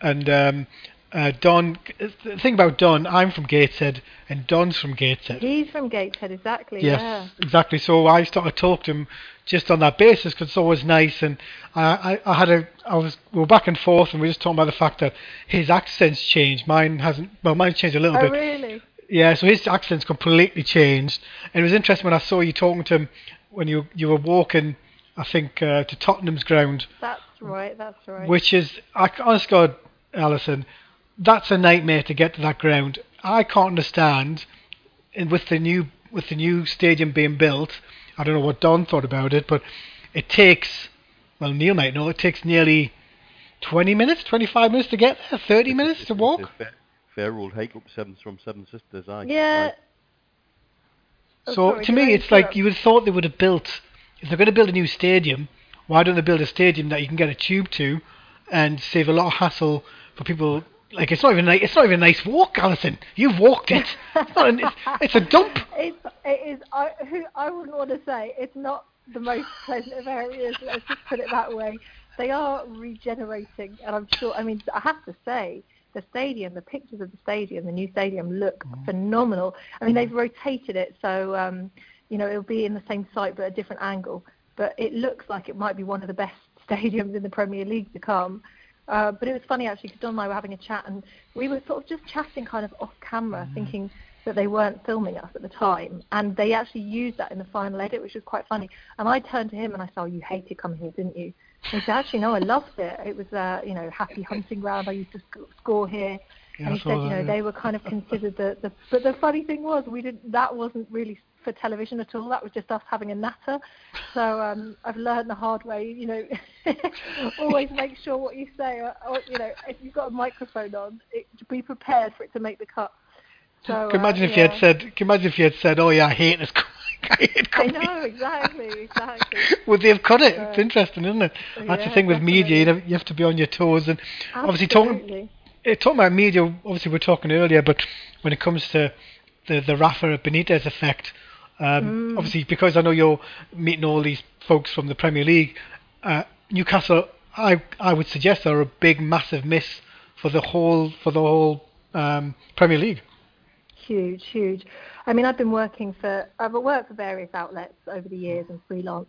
and um, uh, Don. The thing about Don, I'm from Gateshead, and Don's from Gateshead. He's from Gateshead, exactly. Yes, Yeah. exactly. So I started to talk to him just on that basis because it's always nice. And I, I, I had a, I was, we were back and forth, and we were just talking about the fact that his accent's changed. Mine hasn't. Well, mine's changed a little bit. Oh bit. really? Yeah, so his accent's completely changed. And it was interesting when I saw you talking to him when you you were walking, I think, uh, to Tottenham's ground, That's right. That's right. which is, I, honest God, Alison, that's a nightmare to get to that ground. I can't understand, and with the new with the new stadium being built, I don't know what Don thought about it, but it takes, well, Neil might know, it takes nearly 20 minutes, 25 minutes to get there, 30 minutes to It's- it's walk. fair, fair old hike up seven from Seven Sisters. Aye. yeah. Aye. Oh, So sorry, to did I me, it's like interrupt? you would have thought they would have built. If they're going to build a new stadium, why don't they build a stadium that you can get a tube to, and save a lot of hassle for people? Like it's not even it's not even a nice walk, Alison. You've walked it. It's, an, it's, it's a dump. It's, it is. I, who, I wouldn't want to say it's not the most pleasant of areas. Let's just put it that way. They are regenerating, and I'm sure. I mean, I have to say, the stadium, the pictures of the stadium, the new stadium look phenomenal. I mean, they've rotated it so um, you know it'll be in the same site but a different angle. But it looks like it might be one of the best stadiums in the Premier League to come. Uh, but it was funny actually because Don and I were having a chat and we were sort of just chatting kind of off camera, thinking that they weren't filming us at the time, and they actually used that in the final edit, which was quite funny. And I turned to him and I said, "Oh, you hated coming here, didn't you?" And he said, "Actually, no, I loved it. It was, uh, you know, happy hunting ground. I used to sc- score here." Yeah, and he said, you know, they were kind of considered the, the. But the funny thing was, we didn't. That wasn't really for television at all. That was just us having a natter. So um, I've learned the hard way. You know, always make sure what you say. Or, or, you know, if you've got a microphone on, it, be prepared for it to make the cut. So Can you imagine uh, if you had said? Can you imagine if you had said, "Oh yeah, I hate this." I hate I know exactly, exactly. Would they have cut it? It's Uh, interesting, isn't it? That's the yeah, thing with media. You, definitely. know, you have to be on your toes, and obviously talking Absolutely. uh, talking about media, obviously we we're talking earlier, but when it comes to the the Rafa Benitez effect, um, Mm. obviously because I know you're meeting all these folks from the Premier League, uh, Newcastle, I I would suggest are a big, massive miss for the whole for the whole um, Premier League. Huge, huge. I mean, I've been working for, I've worked for various outlets over the years and freelance.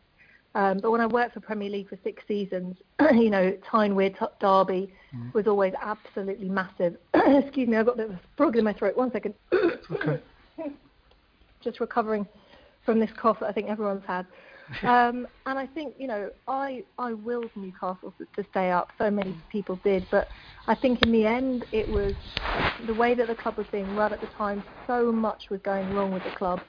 Um, but when I worked for Premier League for six seasons, you know, Tyne-Wear, T- Derby was always absolutely massive. Excuse me, I've got a frog in my throat. One second. Okay. Just recovering from this cough that I think everyone's had. Um, and I think, you know, I, I willed Newcastle to, to stay up. So many people did. But I think in the end, it was the way that the club was being run at the time. So much was going wrong with the club.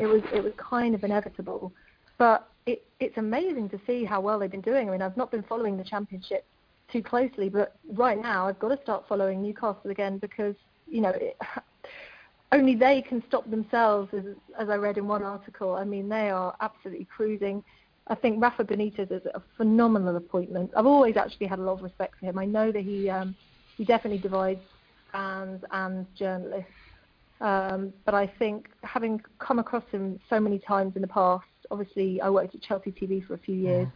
It was it was kind of inevitable. But it, it's amazing to see how well they've been doing. I mean, I've not been following the championship too closely, but right now I've got to start following Newcastle again because you know it, only they can stop themselves, as, as I read in one article. I mean, they are absolutely cruising. I think Rafa Benitez is a phenomenal appointment. I've always actually had a lot of respect for him. I know that he um, he definitely divides fans and journalists. Um, but I think having come across him so many times in the past, obviously I worked at Chelsea TV for a few years,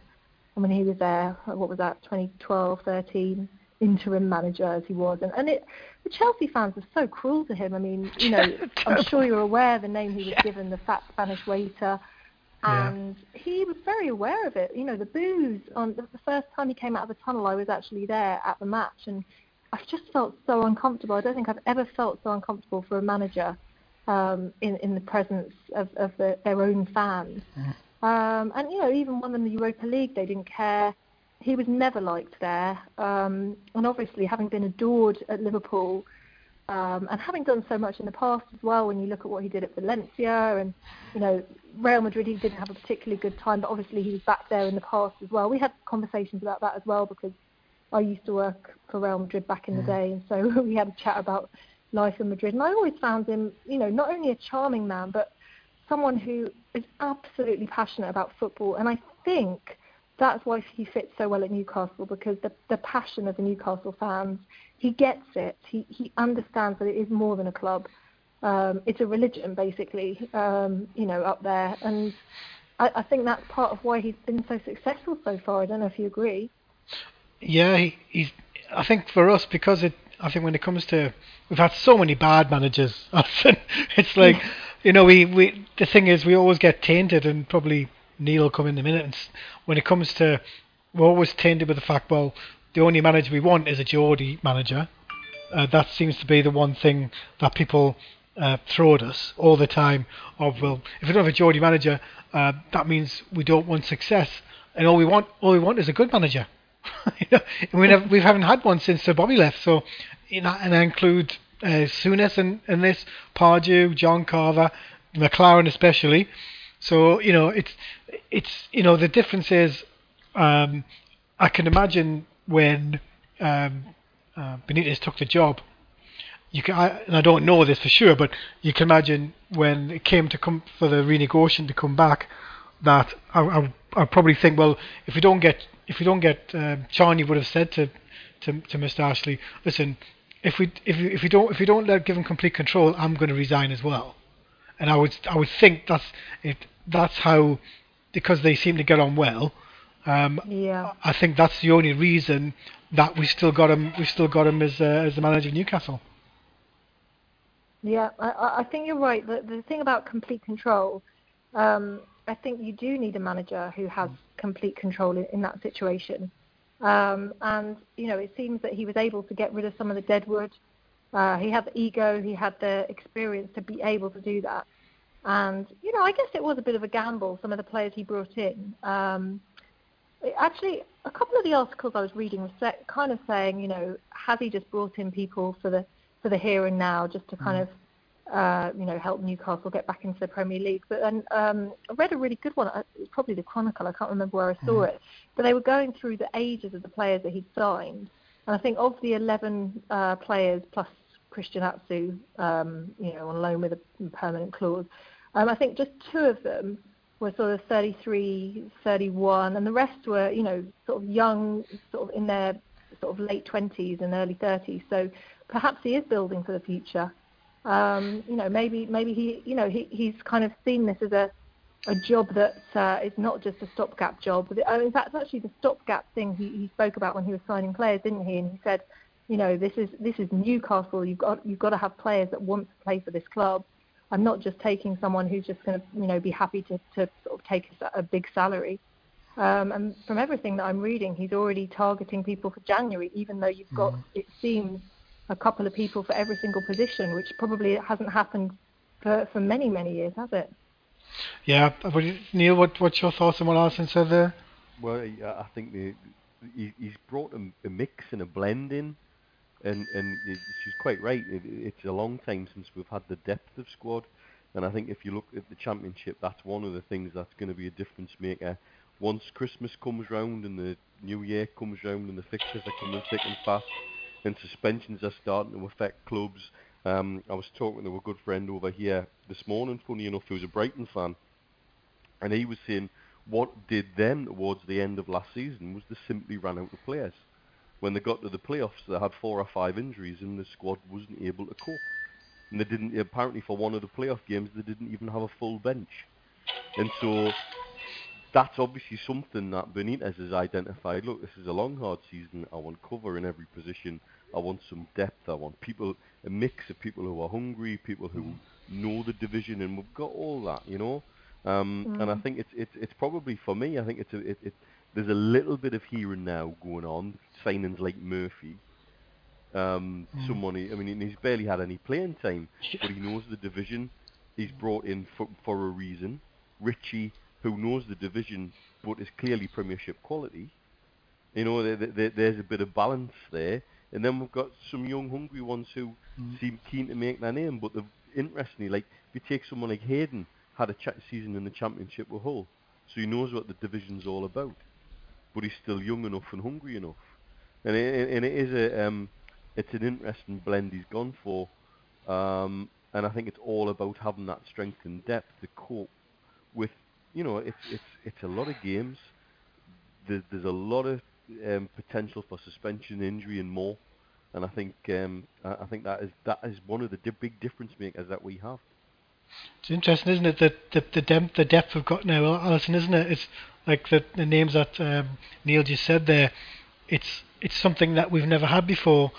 and when he was there, what was that, 2012, 13, interim manager as he was, and, and it, the Chelsea fans are so cruel to him. I mean, you know, I'm sure you're aware the name he was given, the fat Spanish waiter, Yeah. and he was very aware of it. You know, the boos on the, the first time he came out of the tunnel, I was actually there at the match, and I just felt so uncomfortable. I don't think I've ever felt so uncomfortable for a manager um, in in the presence of, of the, their own fans. Um, and you know, even won them the Europa League, they didn't care. He was never liked there, um, and obviously having been adored at Liverpool, um, and having done so much in the past as well. When you look at what he did at Valencia, and you know, Real Madrid, he didn't have a particularly good time, but obviously he was back there in the past as well. We had conversations about that as well because I used to work for Real Madrid back in the day, and so we had a chat about life in Madrid. And I always found him, you know, not only a charming man, but someone who is absolutely passionate about football. And I think that's why he fits so well at Newcastle because the the passion of the Newcastle fans, he gets it. He he understands that it is more than a club. Um, it's a religion basically, um, you know, up there, and I, I think that's part of why he's been so successful so far. I don't know if you agree. Yeah, he, he's. I think for us because it. I think when it comes to, we've had so many bad managers. it's like, you know, we, we the thing is we always get tainted, and probably Neil will come in a minute. And when it comes to, we're always tainted with the fact, well, the only manager we want is a Geordie manager. Uh, that seems to be the one thing that people uh, throw at us all the time. Of well, if we don't have a Geordie manager, uh, that means we don't want success, and all we want, all we want is a good manager. you know, and we never, we haven't had one since Sir Bobby left. So, you know, and I include uh, Souness in, in this, Pardew, John Carver, McClaren especially. So you know, it's it's you know the difference is, um, I can imagine when um, uh, Benitez took the job. You can, I, and I don't know this for sure, but you can imagine when it came to come for the renegotiation to come back, that I, I, I probably think, well, if we don't get if we don't get um, Charnley would have said to to, to Mr. Ashley, listen, if we if we, if we don't if we don't let give him complete control, I'm going to resign as well. And I would I would think that's it. That's how because they seem to get on well. Um, Yeah. I think that's the only reason that we still got him. We still got him as uh, as the manager of Newcastle. Yeah, I- I, think you're right. The, the thing about complete control, um, I think you do need a manager who has complete control in, in that situation. Um, and you know, it seems that he was able to get rid of some of the deadwood. Uh, he had the ego, he had the experience to be able to do that. And you know, I guess it was a bit of a gamble. Some of the players he brought in. Um, actually, a couple of the articles I was reading were kind of saying, you know, has he just brought in people for the for the here and now, just to kind of, uh, you know, help Newcastle get back into the Premier League? But then um, I read a really good one. uh, It was probably the Chronicle. I can't remember where I saw it. But they were going through the ages of the players that he'd signed, and I think of the 11 uh, players plus Christian Atsu, um, you know, on loan with a permanent clause. Um, I think just two of them were sort of 33, 31, and the rest were, you know, sort of young, sort of in their sort of late 20s and early 30s. So perhaps he is building for the future. Um, you know, maybe maybe he, you know, he, he's kind of seen this as a a job that uh, is not just a stopgap job. But mean, in fact, it's actually, the stopgap thing he, he spoke about when he was signing players, didn't he? And he said, you know, this is this is Newcastle. You've got you've got to have players that want to play for this club. I'm not just taking someone who's just going to, you know, be happy to, to sort of take a, a big salary. Um, and from everything that I'm reading, he's already targeting people for January, even though you've got, it seems, a couple of people for every single position, which probably hasn't happened for, for many, many years, has it? Yeah, but Neil, what what's your thoughts on what Alison said there? Well, I I think the, he, he's brought a, a mix and a blend in, and and it, she's quite right. It, it's a long time since we've had the depth of squad, and I think if you look at the championship, that's one of the things that's going to be a difference maker. Once Christmas comes round and the New Year comes round and the fixtures are coming thick and fast, and suspensions are starting to affect clubs. Um, I was talking to a good friend over here this morning, funny enough, who's a Brighton fan, and he was saying what did them towards the end of last season was they simply ran out of players. When they got to the playoffs, they had four or five injuries, and the squad wasn't able to cope. And they didn't apparently for one of the playoff games they didn't even have a full bench, and so that's obviously something that Benitez has identified. Look, this is a long, hard season. I want cover in every position. I want some depth. I want people, a mix of people who are hungry, people who know the division, and we've got all that, you know. Um, And I think it's it's it's probably for me. I think it's a, it, it there's a little bit of here and now going on. Signings like Murphy, um, someone. He, I mean, he's barely had any playing time, but he knows the division. He's brought in for for a reason. Ritchie, who knows the division, but is clearly Premiership quality. You know, there, there, there's a bit of balance there. And then we've got some young, hungry ones who seem keen to make their name. But interestingly, like if you take someone like Hayden, had a cha- season in the Championship with Hull, so he knows what the division's all about. But he's still young enough and hungry enough. And it, and it is a, um, it's an interesting blend he's gone for. Um, and I think it's all about having that strength and depth to cope with. You know, it's it's it's a lot of games there's, there's a lot of um, potential for suspension, injury, and more. And I think um, I think that is that is one of the di- big difference makers that we have. It's interesting, isn't it? That the the depth the depth we've got now, Alison, isn't it? It's like the the names that um, Neil just said there. It's it's something that we've never had before.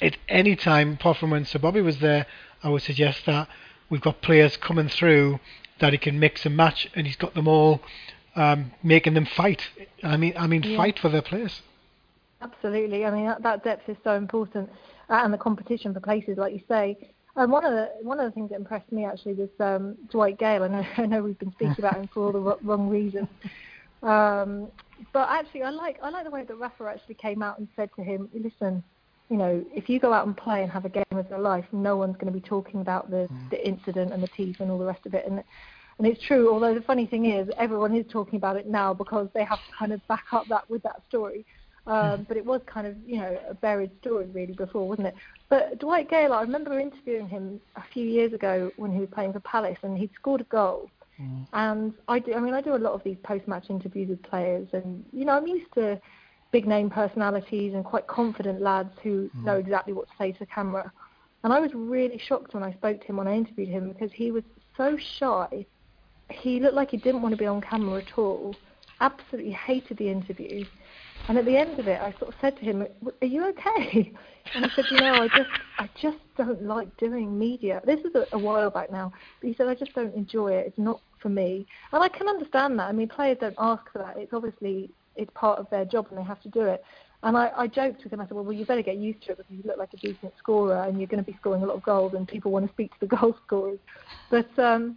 At any time, apart from when Sir Bobby was there, I would suggest that we've got players coming through that he can mix and match, and he's got them all um, making them fight. I mean, I mean, Yeah. fight for their place. Absolutely. I mean, that, that depth is so important, uh, and the competition for places, like you say. And one of the one of the things that impressed me actually was um, Dwight Gayle. I know I know we've been speaking about him for all the wrong reasons, um, but actually I like I like the way that Rafa actually came out and said to him, "Listen, you know, if you go out and play and have a game of your life, no one's going to be talking about the the incident and the teeth and all the rest of it." And and it's true. Although the funny thing is, everyone is talking about it now because they have to kind of back up that with that story. Um, but it was kind of, you know, a buried story really before, wasn't it? But Dwight Gayle, I remember interviewing him a few years ago when he was playing for Palace, and he'd scored a goal. Mm. And I do, I mean, I do a lot of these post-match interviews with players, and you know, I'm used to big name personalities and quite confident lads who mm. know exactly what to say to the camera. And I was really shocked when I spoke to him when I interviewed him because he was so shy. He looked like he didn't want to be on camera at all. Absolutely hated the interview. And at the end of it, I sort of said to him, "Are you okay?" And he said, "You know, I just, I just don't like doing media. This is a, a while back now, but he said I just don't enjoy it. It's not for me." And I can understand that. I mean, players don't ask for that. It's obviously it's part of their job and they have to do it. And I, I joked with him. I said, "Well, well, you better get used to it because you look like a decent scorer and you're going to be scoring a lot of goals, and people want to speak to the goal scorers." But um,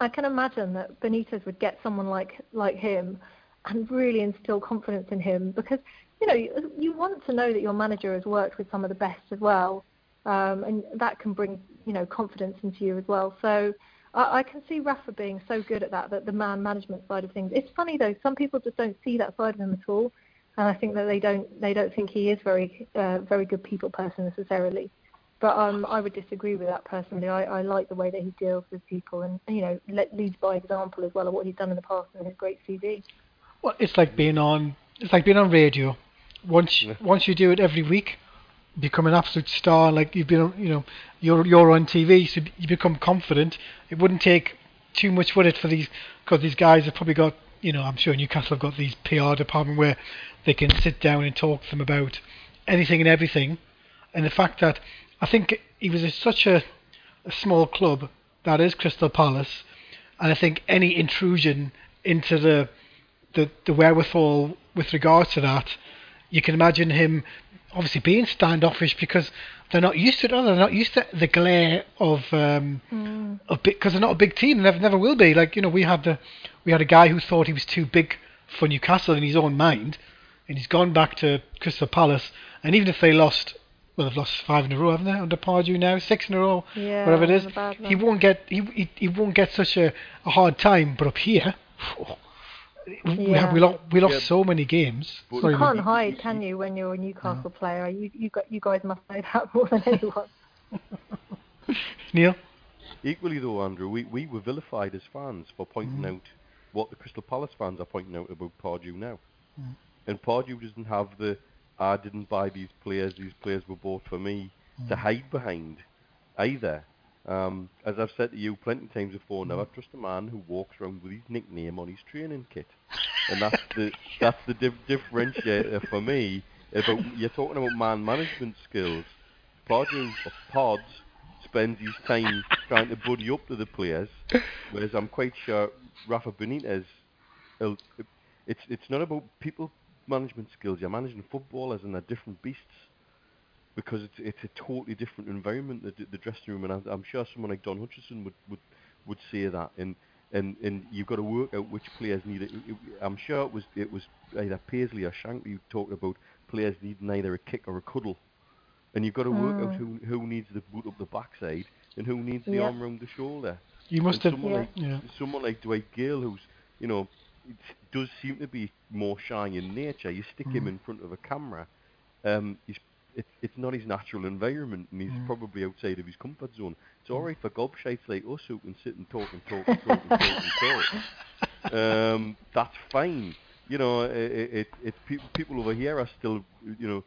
I can imagine that Benitez would get someone like like him and really instill confidence in him because you know you, you want to know that your manager has worked with some of the best as well, um, and that can bring you know confidence into you as well. So I, I can see Rafa being so good at that, that the man management side of things. It's funny though, some people just don't see that side of him at all, and I think that they don't they don't think he is very uh, very good people person necessarily. But um, I would disagree with that personally. I, I like the way that he deals with people and you know le- leads by example as well of what he's done in the past and his great CV. Well, it's like being on. It's like being on radio. Once once you do it every week, become an absolute star. Like you've been, you know, you're you're on TV, so you become confident. It wouldn't take too much with it for these, because these guys have probably got, you know, I'm sure Newcastle have got these PR department where they can sit down and talk to them about anything and everything. And the fact that I think he was a, such a, a small club that is Crystal Palace, and I think any intrusion into the the, the wherewithal with regard to that, you can imagine him obviously being standoffish because they're not used to it. they? They're not used to the glare of um, of because they're not a big team. And they never never will be. Like you know, we had the we had a guy who thought he was too big for Newcastle in his own mind, and he's gone back to Crystal Palace. And even if they lost, well, they've lost five in a row, haven't they? Under Pardew now, six in a row, Yeah, whatever it is. on a bad He won't get he, he he won't get such a, a hard time. But up here. We, Yeah. have, we lost we lost Yeah. so many games. But- Sorry, You can't hide, can you, when you're a Newcastle player? You you got you guys must know that more than anyone. Neil. Equally though, Andrew, we, we were vilified as fans for pointing mm. out what the Crystal Palace fans are pointing out about Pardew now. Mm. And Pardew doesn't have the I didn't buy these players, these players were bought for me to mm. hide behind either. Um, as I've said to you plenty of times before, never trust a man who walks around with his nickname on his training kit. And that's the that's the dif- differentiator for me. About you're talking about man management skills. Pardew Pods spends his time trying to buddy up to the players, whereas I'm quite sure Rafa Benitez, it's it's not about people management skills. You're managing footballers and they're different beasts because it's it's a totally different environment, the, the dressing room, and I'm, I'm sure someone like Don Hutchison would, would, would say that. And, and and you've got to work out which players need it. It- it- I'm sure it was it was either Paisley or Shankly who talked about players needing either a kick or a cuddle, and you've got to work out who who needs the boot up the backside and who needs the arm round the shoulder. You must And have. someone Yeah. like Yeah. someone like Dwight Gayle, who's you know does seem to be more shy in nature. You stick him in front of a camera, um, he's it, it's not his natural environment, and he's probably outside of his comfort zone. It's all right for gobshites like us who can sit and talk and talk and talk and talk and talk. Um, that's fine. you know, it, it, it pe- people over here are still, you know,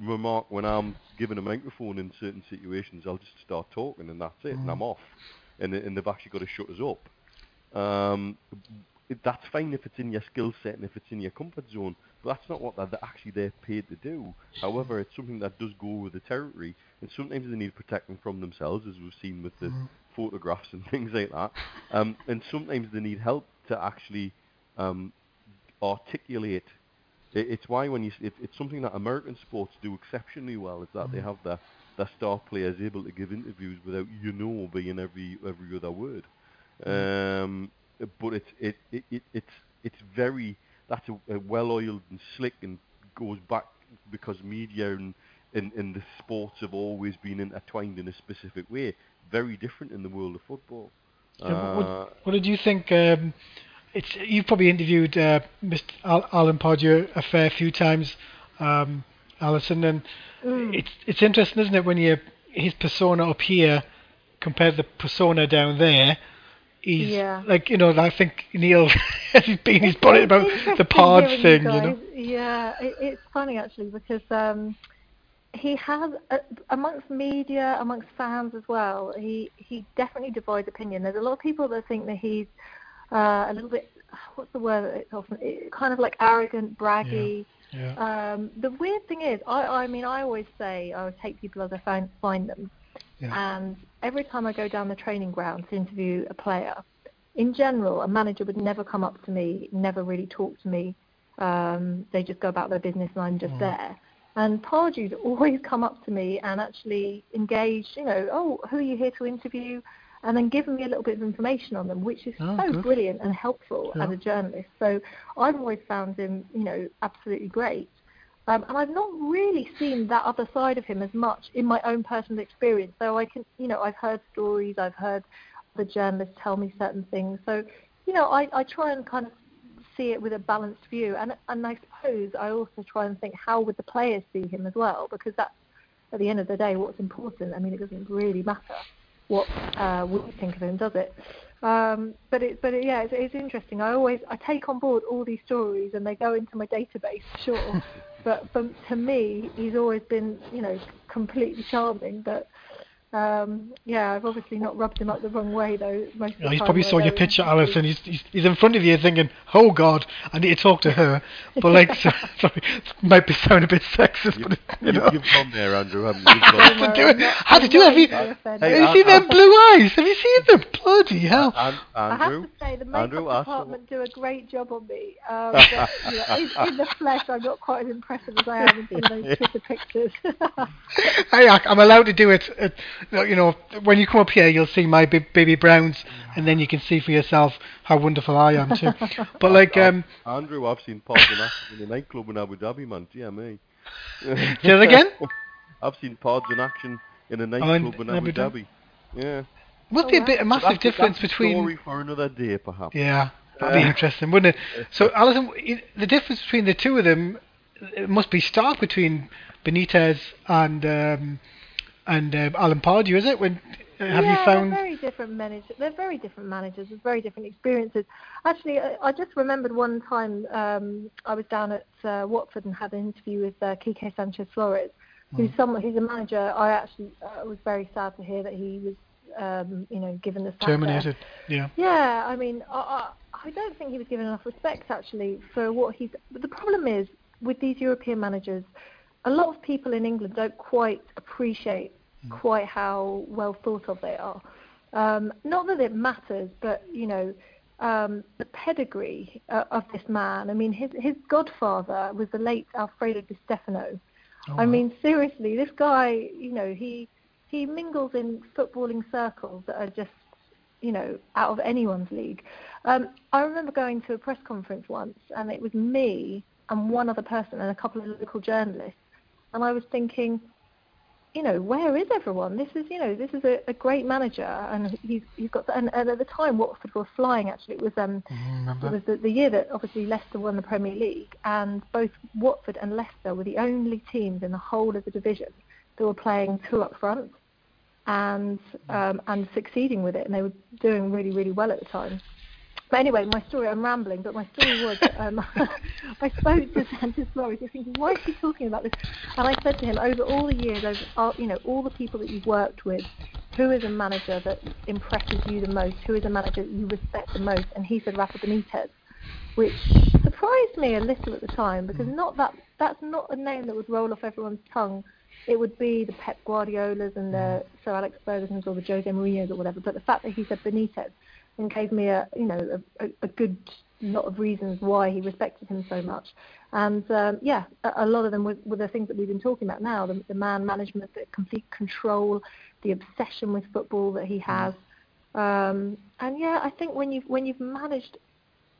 remark when I'm given a microphone in certain situations, I'll just start talking and that's it, and I'm off, and, and they've actually got to shut us up. Um, it, that's fine if it's in your skill set and if it's in your comfort zone, that's not what they're, actually they're paid to do. However, it's something that does go with the territory, and sometimes they need protecting from themselves, as we've seen with the photographs and things like that. Um, and sometimes they need help to actually um, articulate. It, it's why when you it, it's something that American sports do exceptionally well is that they have their their star players able to give interviews without you know being every every other word. Um, but it's it, it, it it's it's very that's a, a well-oiled and slick and goes back because media and, and and the sports have always been intertwined in a specific way. Very different in the world of football. Yeah, Uh, what, what did you think? Um, it's you've probably interviewed uh, Mr. Al- Alan Pardew a fair few times, um, Alison, and it's it's interesting, isn't it, when you his persona up here compared to the persona down there. He's Yeah. like you know, I think Neil he's been he's put it about the pod thing, you you know. Yeah, it, it's funny actually because um, he has uh, amongst media, amongst fans as well. He he definitely divides opinion. There's a lot of people that think that he's uh, a little bit. What's the word? It's often it, kind of like arrogant, braggy. Yeah. Um, the weird thing is, I, I mean, I always say I would take people as I find, find them. Yeah. And every time I go down the training ground to interview a player, in general, a manager would never come up to me, never really talk to me. Um, they just go about their business and I'm just there. And Pardew's always come up to me and actually engage, you know, oh, who are you here to interview? And then given me a little bit of information on them, which is Oh, so good. brilliant and helpful Yeah. as a journalist. So I've always found him, you know, absolutely great. Um, and I've not really seen that other side of him as much in my own personal experience. So I can, you know, I've heard stories, I've heard the journalists tell me certain things. So, you know, I, I try and kind of see it with a balanced view. And, and I suppose I also try and think how would the players see him as well, because that's, at the end of the day, what's important. I mean, it doesn't really matter what uh, we think of him, does it? Um, but it, but it, yeah, it's, it's interesting. I always I take on board all these stories and they go into my database, sure. but for, to me, he's always been, you know, completely charming. But um, yeah, I've obviously not rubbed him up the wrong way though. Most of the he's probably saw your picture, to Alice, and he's, he's he's in front of you thinking, "Oh God, I need to talk to her." But like, so, sorry, might be sounding a bit sexist, you, but you you, know, you've gone there, Andrew, haven't you? You've to do it. How to I'm do it? Have you- Hey, have you seen I- them blue eyes? Have you seen them? Bloody hell! Andrew, I have Andrew, to say the makeup Andrew, department do a great job on me. Um, but, you know, in, in the flesh, I'm not quite as impressive as I am in those Twitter pictures. Hey, I- I'm allowed to do it. At, you know, when you come up here, you'll see my baby browns, and then you can see for yourself how wonderful I am too. But like, um, Andrew, I've seen parts in action in a nightclub in Abu Dhabi, man. Dear me. say that again. I've seen pods in action in a in- nightclub in in Abu Abu Dhabi? Dhabi. Yeah. Must Oh, be a wow. bit a massive That's- difference that's a between. story for another day, perhaps. Yeah, that'd be Uh, interesting, wouldn't it? So, Alison, the difference between the two of them it must be stark between Benitez and um, and um, Alan Pardew, is it? When uh, have yeah, you found? they're very different managers. They're very different managers with very different experiences. Actually, I, I just remembered one time um, I was down at uh, Watford and had an interview with uh, Quique Sanchez Flores, who's someone who's a manager. I actually uh, was very sad to hear that he was, um, you know, given the sack. Terminated. Yeah. Yeah, I mean, I, I, I don't think he was given enough respect actually for what he's. But the problem is with these European managers, a lot of people in England don't quite appreciate quite how well thought of they are. Um, not that it matters, but you know, um, the pedigree uh, of this man. I mean, his his godfather was the late Alfredo Di Stefano. Oh, I mean, seriously, this guy, you know, he he mingles in footballing circles that are just, you know, out of anyone's league. Um, I remember going to a press conference once, and it was me and one other person and a couple of local journalists, and I was thinking, you know, where is everyone? This is, you know, this is a, a great manager, and he's he's got. And, and at the time, Watford were flying. Actually, it was um, Mm, it was the, the year that obviously Leicester won the Premier League, and both Watford and Leicester were the only teams in the whole of the division that were playing two up front and um, and succeeding with it, and they were doing really really well at the time. But anyway, my story, I'm rambling, but my story was um, I spoke to Santos Flores thinking, why is he talking about this? And I said to him, over all the years, over all, you know, all the people that you've worked with, who is a manager that impresses you the most? Who is a manager that you respect the most? And he said Rafa Benitez, which surprised me a little at the time because not that that's not a name that would roll off everyone's tongue. It would be the Pep Guardiolas and the Sir Alex Ferguson's or the Jose Mourinho's or whatever. But the fact that he said Benitez and gave me a you know a, a, a good lot of reasons why he respected him so much. And um, yeah, a, a lot of them were, were the things that we've been talking about now: the, the man management, the complete control, the obsession with football that he has. Um, and yeah, I think when you've when you've managed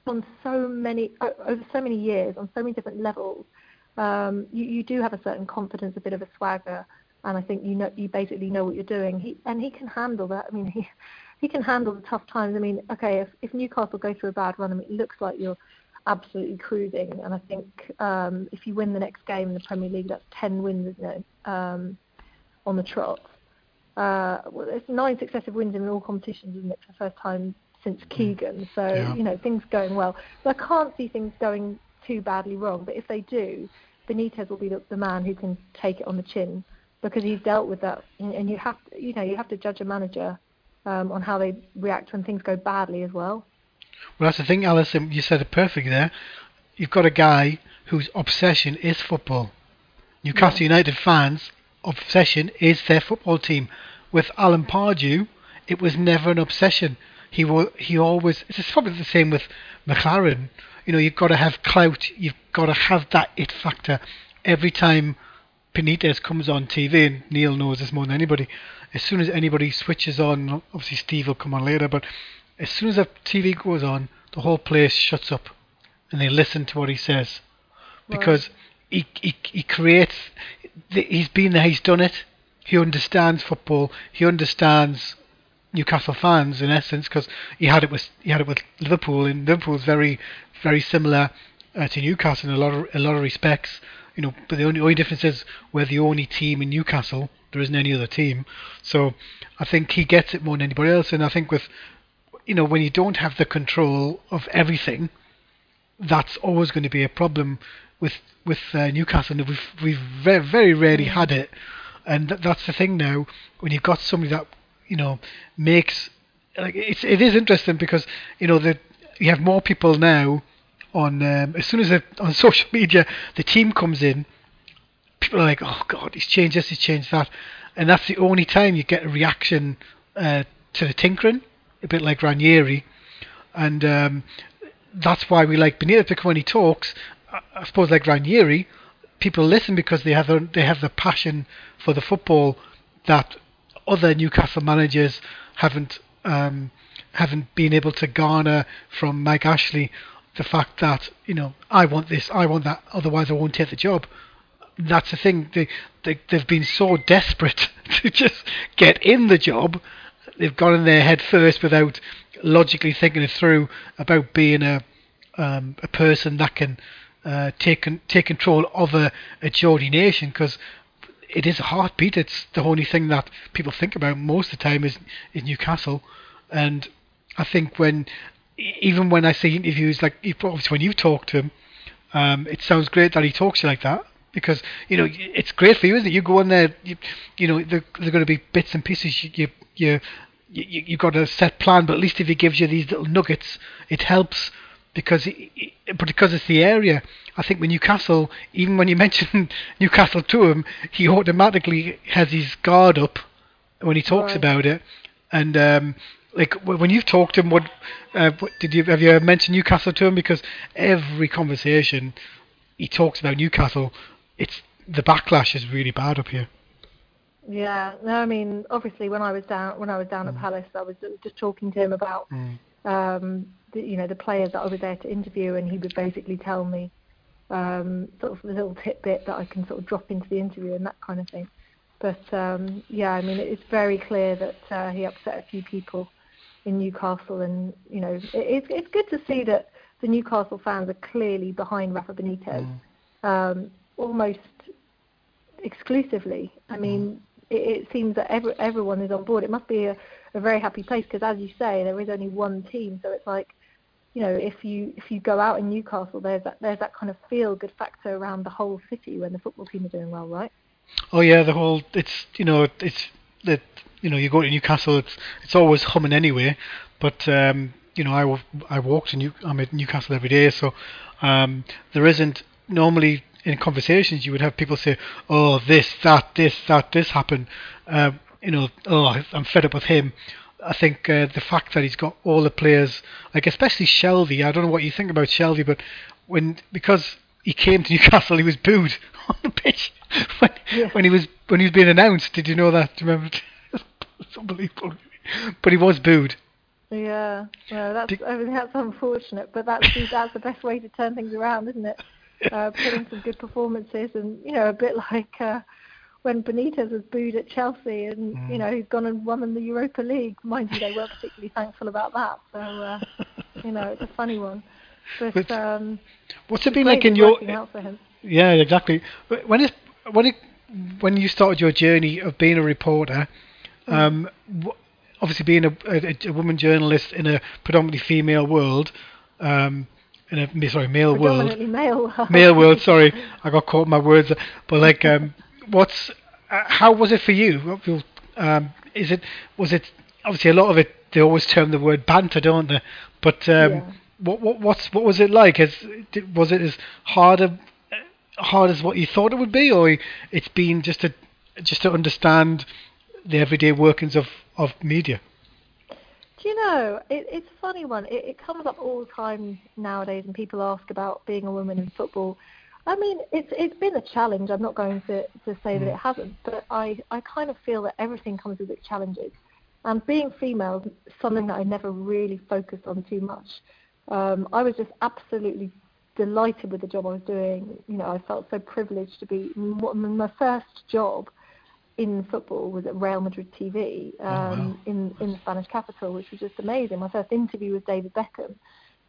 on so many over so many years on so many different levels, um, you, you do have a certain confidence, a bit of a swagger, and I think you know you basically know what you're doing. He and he can handle that. I mean, he he can handle the tough times. I mean, okay, if, if Newcastle go through a bad run, I mean, it looks like you're absolutely cruising. And I think um, if you win the next game in the Premier League, that's 10 wins, isn't it, um, on the trot. Uh, well, it's nine successive wins in all competitions, isn't it, for the first time since mm. Keegan. So, yeah. you know, things going well. So I can't see things going too badly wrong. But if they do, Benitez will be the, the man who can take it on the chin because he's dealt with that. And you have to, you know, you have to judge a manager um, on how they react when things go badly as well. Well, that's the thing, Alison. You said it perfectly there. You've got a guy whose obsession is football. Newcastle yeah. United fans' obsession is their football team. With Alan Pardew, it was never an obsession. He will, he always. It's probably the same with McClaren. You know, you've got to have clout. You've got to have that it factor. Every time Benitez comes on TV, and Neil knows this more than anybody as soon as anybody switches on, obviously Steve will come on later, but as soon as the TV goes on, the whole place shuts up and they listen to what he says because right. he, he he creates. He's been there. He's done it. He understands football. He understands Newcastle fans in essence because he had it with he had it with Liverpool and Liverpool's very very similar uh, to Newcastle in a lot of a lot of respects. You know, but the only, only difference is we're the only team in Newcastle there isn't any other team. So I think he gets it more than anybody else. And I think with, you know, when you don't have the control of everything, that's always going to be a problem with with uh, Newcastle. And we've we've very very rarely had it, and th- that's the thing now. When you've got somebody that you know makes like it's it is interesting because you know that you have more people now on um, as soon as on social media the team comes in people are like, oh God, he's changed this, he's changed that. And that's the only time you get a reaction uh, to the tinkering, a bit like Ranieri. And um, that's why we like Benitez, because when he talks, I suppose like Ranieri, people listen because they have the, they have the passion for the football that other Newcastle managers haven't um, haven't been able to garner from Mike Ashley. The fact that you know I want this, I want that, otherwise I won't take the job that's the thing. They, they they've been so desperate to just get in the job. They've gone in there head first without logically thinking it through about being a um, a person that can uh, take take control of a, a Geordie nation because it is a heartbeat. It's the only thing that people think about most of the time is is Newcastle, and I think when even when I see interviews like obviously when you talk to him, um, it sounds great that he talks to you like that because you know it's great for you, isn't it? You go in there, you, you know, there, there are going to be bits and pieces. You, you, you, you you've got a set plan, but at least if he gives you these little nuggets, it helps because it, but because it's the area. I think with Newcastle, even when you mention Newcastle to him, he automatically has his guard up when he talks right. about it, and. um like when you've talked to him, what, uh, what did you have you mentioned Newcastle to him? Because every conversation he talks about Newcastle, it's the backlash is really bad up here. Yeah, no, I mean, obviously, when I was down when I was down mm. at Palace, I was just talking to him about, mm. um, the, you know, the players that I was there to interview, and he would basically tell me, um, sort of a little tidbit that I can sort of drop into the interview and that kind of thing. But um, yeah, I mean, it's very clear that uh, he upset a few people in Newcastle, and you know, it's it's good to see that the Newcastle fans are clearly behind Rafa Benitez. Mm. Um, almost exclusively. I mm. mean, it, it seems that every, everyone is on board. It must be a, a very happy place because, as you say, there is only one team. So it's like you know, if you if you go out in Newcastle, there's that there's that kind of feel good factor around the whole city when the football team are doing well, right? Oh yeah, the whole it's you know it's that you know you go to Newcastle, it's it's always humming anyway. But um, you know I w- I walk to New I'm at Newcastle every day, so um, there isn't normally in conversations you would have people say, oh this that this that this happened, uh, you know oh I'm fed up with him. I think uh, the fact that he's got all the players, like especially Shelvey. I don't know what you think about Shelvey, but when because he came to Newcastle, he was booed on the pitch when, Yeah. when he was when he was being announced. Did you know that? Do you remember? It's unbelievable. But he was booed. Yeah, well, that's I mean that's unfortunate, but that's the, that's the best way to turn things around, isn't it? Uh, put in some good performances, and you know, a bit like uh, when Benitez was booed at Chelsea, and Mm. you know he's gone and won in the Europa League. Mind you, they weren't particularly thankful about that. So uh, you know, it's a funny one. But, But um, What's it been like in your? out for him. Yeah, exactly. Wh- When it when it when you started your journey of being a reporter. Um, obviously being a, a, a woman journalist in a predominantly female world, um, in a sorry male world, Predominantly male. male world. Sorry, I got caught in my words. But like, um, what's uh, how was it for you? Um, is it was it obviously a lot of it? They always term the word banter, don't they? But um, Yeah. what what what's what was it like? As was it as hard a, hard as what you thought it would be, or it's been just to just to understand the everyday workings of of media? Do you know, it, it's a funny one. It, it comes up all the time nowadays, and people ask about being a woman in football. I mean, it's it's been a challenge. I'm not going to, to say that it hasn't, but I, I kind of feel that everything comes with its challenges. And being female is something that I never really focused on too much. Um, I was just absolutely delighted with the job I was doing. You know, I felt so privileged to be. My first job in football was at Real Madrid TV um, wow. in in the Spanish capital, which was just amazing. My first interview with David Beckham.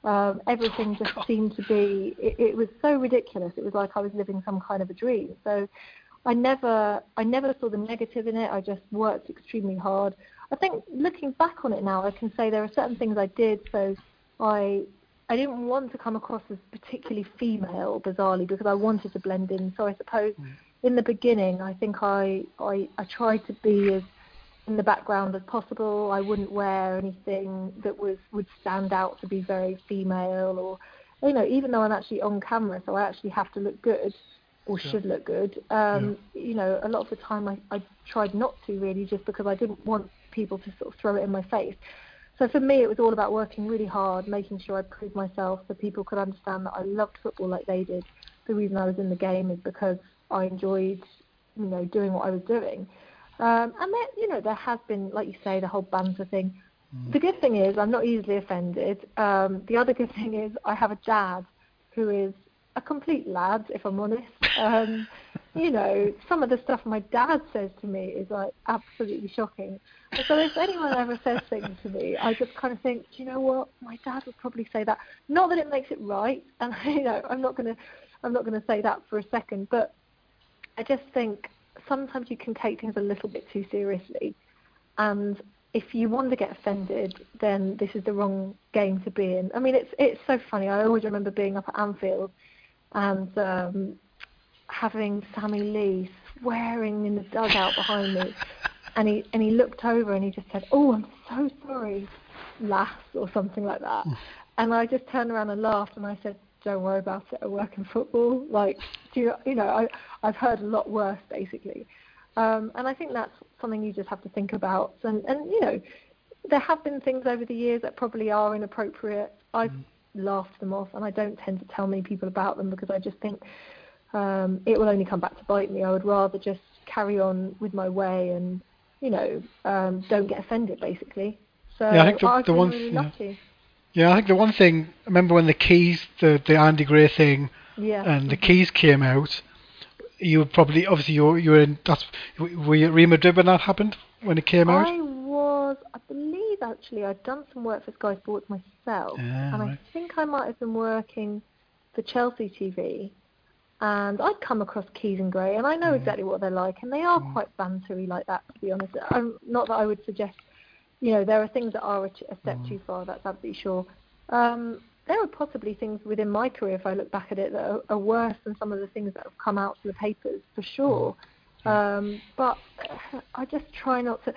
Um, everything just seemed to be. It, it was so ridiculous. It was like I was living some kind of a dream. So I never I never saw the negative in it. I just worked extremely hard. I think looking back on it now, I can say there are certain things I did. So I I didn't want to come across as particularly female, bizarrely, because I wanted to blend in. So I suppose in the beginning, I think I, I I tried to be as in the background as possible. I wouldn't wear anything that was would stand out to be very female, or you know, even though I'm actually on camera, so I actually have to look good or should look good. Um, You know, a lot of the time I, I tried not to really, just because I didn't want people to sort of throw it in my face. So for me, it was all about working really hard, making sure I proved myself so people could understand that I loved football like they did. The reason I was in the game is because I enjoyed, you know, doing what I was doing. Um, and then, you know, there has been, like you say, the whole banter thing. The good thing is I'm not easily offended. Um, the other good thing is I have a dad who is a complete lad, if I'm honest. Um, you know, some of the stuff my dad says to me is like absolutely shocking. And so if anyone ever says things to me, I just kind of think, do you know what? My dad would probably say that. Not that it makes it right, and you know, I'm not gonna, I'm not gonna say that for a second, but I just think sometimes you can take things a little bit too seriously, and if you want to get offended, then this is the wrong game to be in. I mean, it's it's so funny. I always remember being up at Anfield and um, having Sammy Lee swearing in the dugout behind me, and he and he looked over and he just said, "Oh, I'm so sorry, lass," or something like that. And I just turned around and laughed and I said, "Don't worry about it. I work in football. Like, do you, you know, I I've heard a lot worse, basically." Um, and I think that's something you just have to think about. And, and you know, there have been things over the years that probably are inappropriate. I've laughed them off, and I don't tend to tell many people about them because I just think um, it will only come back to bite me. I would rather just carry on with my way and, you know, um, don't get offended, basically. So Yeah, I think the- I've the been one- really yeah. Yeah, I think the one thing. I remember when the keys, the the Andy Gray thing, Yeah. and the keys came out. You were probably obviously you were, you were in that's were you at Real Madrid when that happened when it came out. I was, I believe actually, I'd done some work for Sky Sports myself, Ah, and I think I might have been working for Chelsea TV, and I'd come across Keys and Gray, and I know exactly what they're like, and they are quite bantery like that, to be honest. I'm, not that I would suggest, you know, there are things that are a, step too far, that's absolutely sure. Um, there are possibly things within my career, if I look back at it, that are, are worse than some of the things that have come out in the papers, for sure. Um, but I just try not to.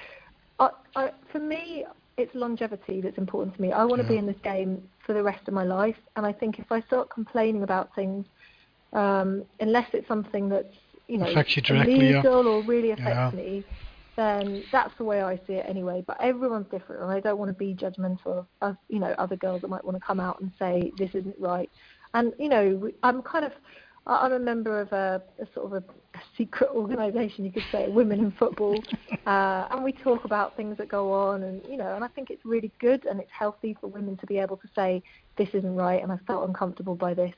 I, I, for me, it's longevity that's important to me. I want to be in this game for the rest of my life, and I think if I start complaining about things, um, unless it's something that's you know Affects you directly, yeah. or really affects Yeah. me, then that's the way I see it anyway. But everyone's different, and I don't want to be judgmental of, of you know other girls that might want to come out and say this isn't right. And you know, I'm kind of I'm a member of a, a sort of a, a secret organisation, you could say, Women in Football, uh, and we talk about things that go on, and you know, and I think it's really good and it's healthy for women to be able to say this isn't right, and I felt uncomfortable by this.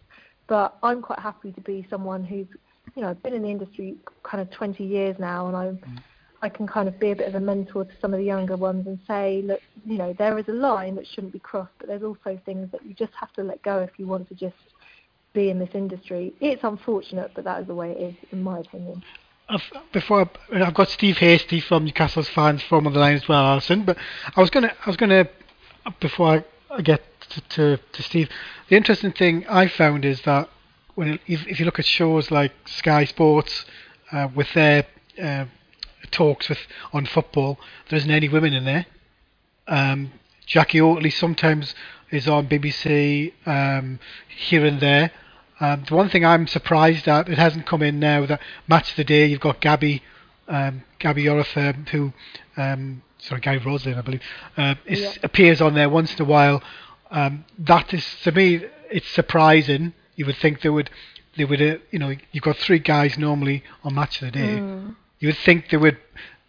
But I'm quite happy to be someone who's, you know, I've been in the industry kind of 20 years now, and I'm I can kind of be a bit of a mentor to some of the younger ones and say, look, you know, there is a line that shouldn't be crossed, but there's also things that you just have to let go if you want to just be in this industry. It's unfortunate, but that is the way it is, in my opinion. I've, before I, I've got Steve Hasty from Newcastle's fans forum on the line as well, Alison. But I was gonna, I was gonna, before I, get to, to, to Steve, the interesting thing I found is that when if, if you look at shows like Sky Sports uh, with their uh, talks with on football, there isn't any women in there. Um, Jacqui Oatley sometimes is on BBC um, here and there. Um, the one thing I'm surprised at, it hasn't come in now, that match of the day, you've got Gabby, um, Gabby Orif, who, um, sorry, Gary Roslin, I believe, uh, is, Yeah. appears on there once in a while. Um, that is, to me, it's surprising. You would think they would, they would, uh, you know, you've got three guys normally on match of the day. You would think they would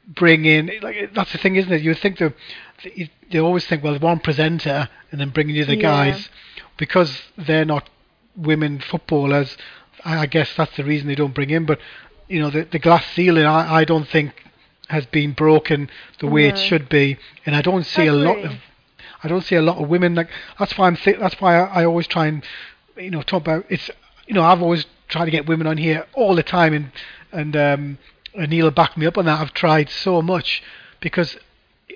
bring in, like that's the thing, isn't it? You would think they, they, always think, well, one presenter and then bringing in the other Yeah. guys because they're not women footballers. I, I guess that's the reason they don't bring in. But you know, the the glass ceiling, I, I don't think has been broken the way it should be, and I don't see a lot of I don't see a lot of women like that's why I'm th- that's why I, I always try and you know talk about it's you know I've always tried to get women on here all the time and and um Neil backed me up on that I've tried so much because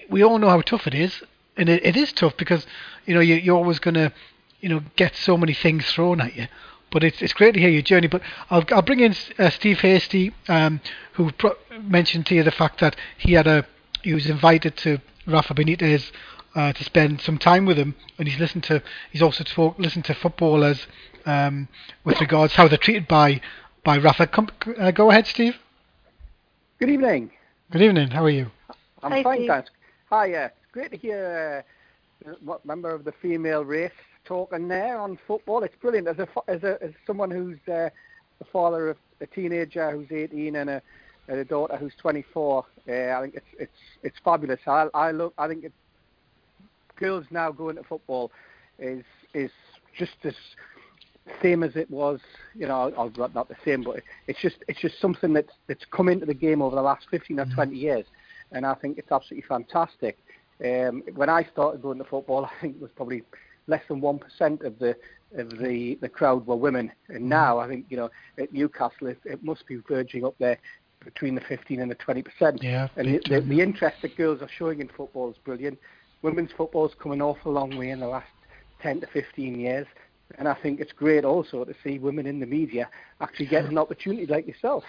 we all know how tough it is and it, it is tough because you know you, you're always gonna you know get so many things thrown at you but it's it's great to hear your journey. But I'll I'll bring in uh, Steve Hasty, um, who pro- mentioned to you the fact that he had a he was invited to Rafa Benitez uh, to spend some time with him, and he's listened to he's also talk, listened to footballers um, with regards how they're treated by by Rafa. Come, uh, go ahead, Steve. Good evening. Good evening. How are you? I'm Hi, fine, Steve. thanks. Hi, uh, great to hear uh, what member of the female race talking there on football. It's brilliant. As a as a as someone who's uh, the father of a teenager who's 18 and a, and a daughter who's 24, uh, I think it's it's it's fabulous. I I look I think it, girls now going to football is is just as same as it was, you know, or not not the same, but it's just it's just something that's that's come into the game over the last 15 or 20 years, and I think it's absolutely fantastic. Um, when I started going to football, I think it was probably less than one percent of the of the the crowd were women, and now I think you know at Newcastle it, it must be verging up there between the 15 and the 20 percent. Yeah, And the, the interest that girls are showing in football is brilliant. Women's football's come an awful long way in the last 10 to 15 years. And I think it's great also to see women in the media actually getting an opportunity like yourself.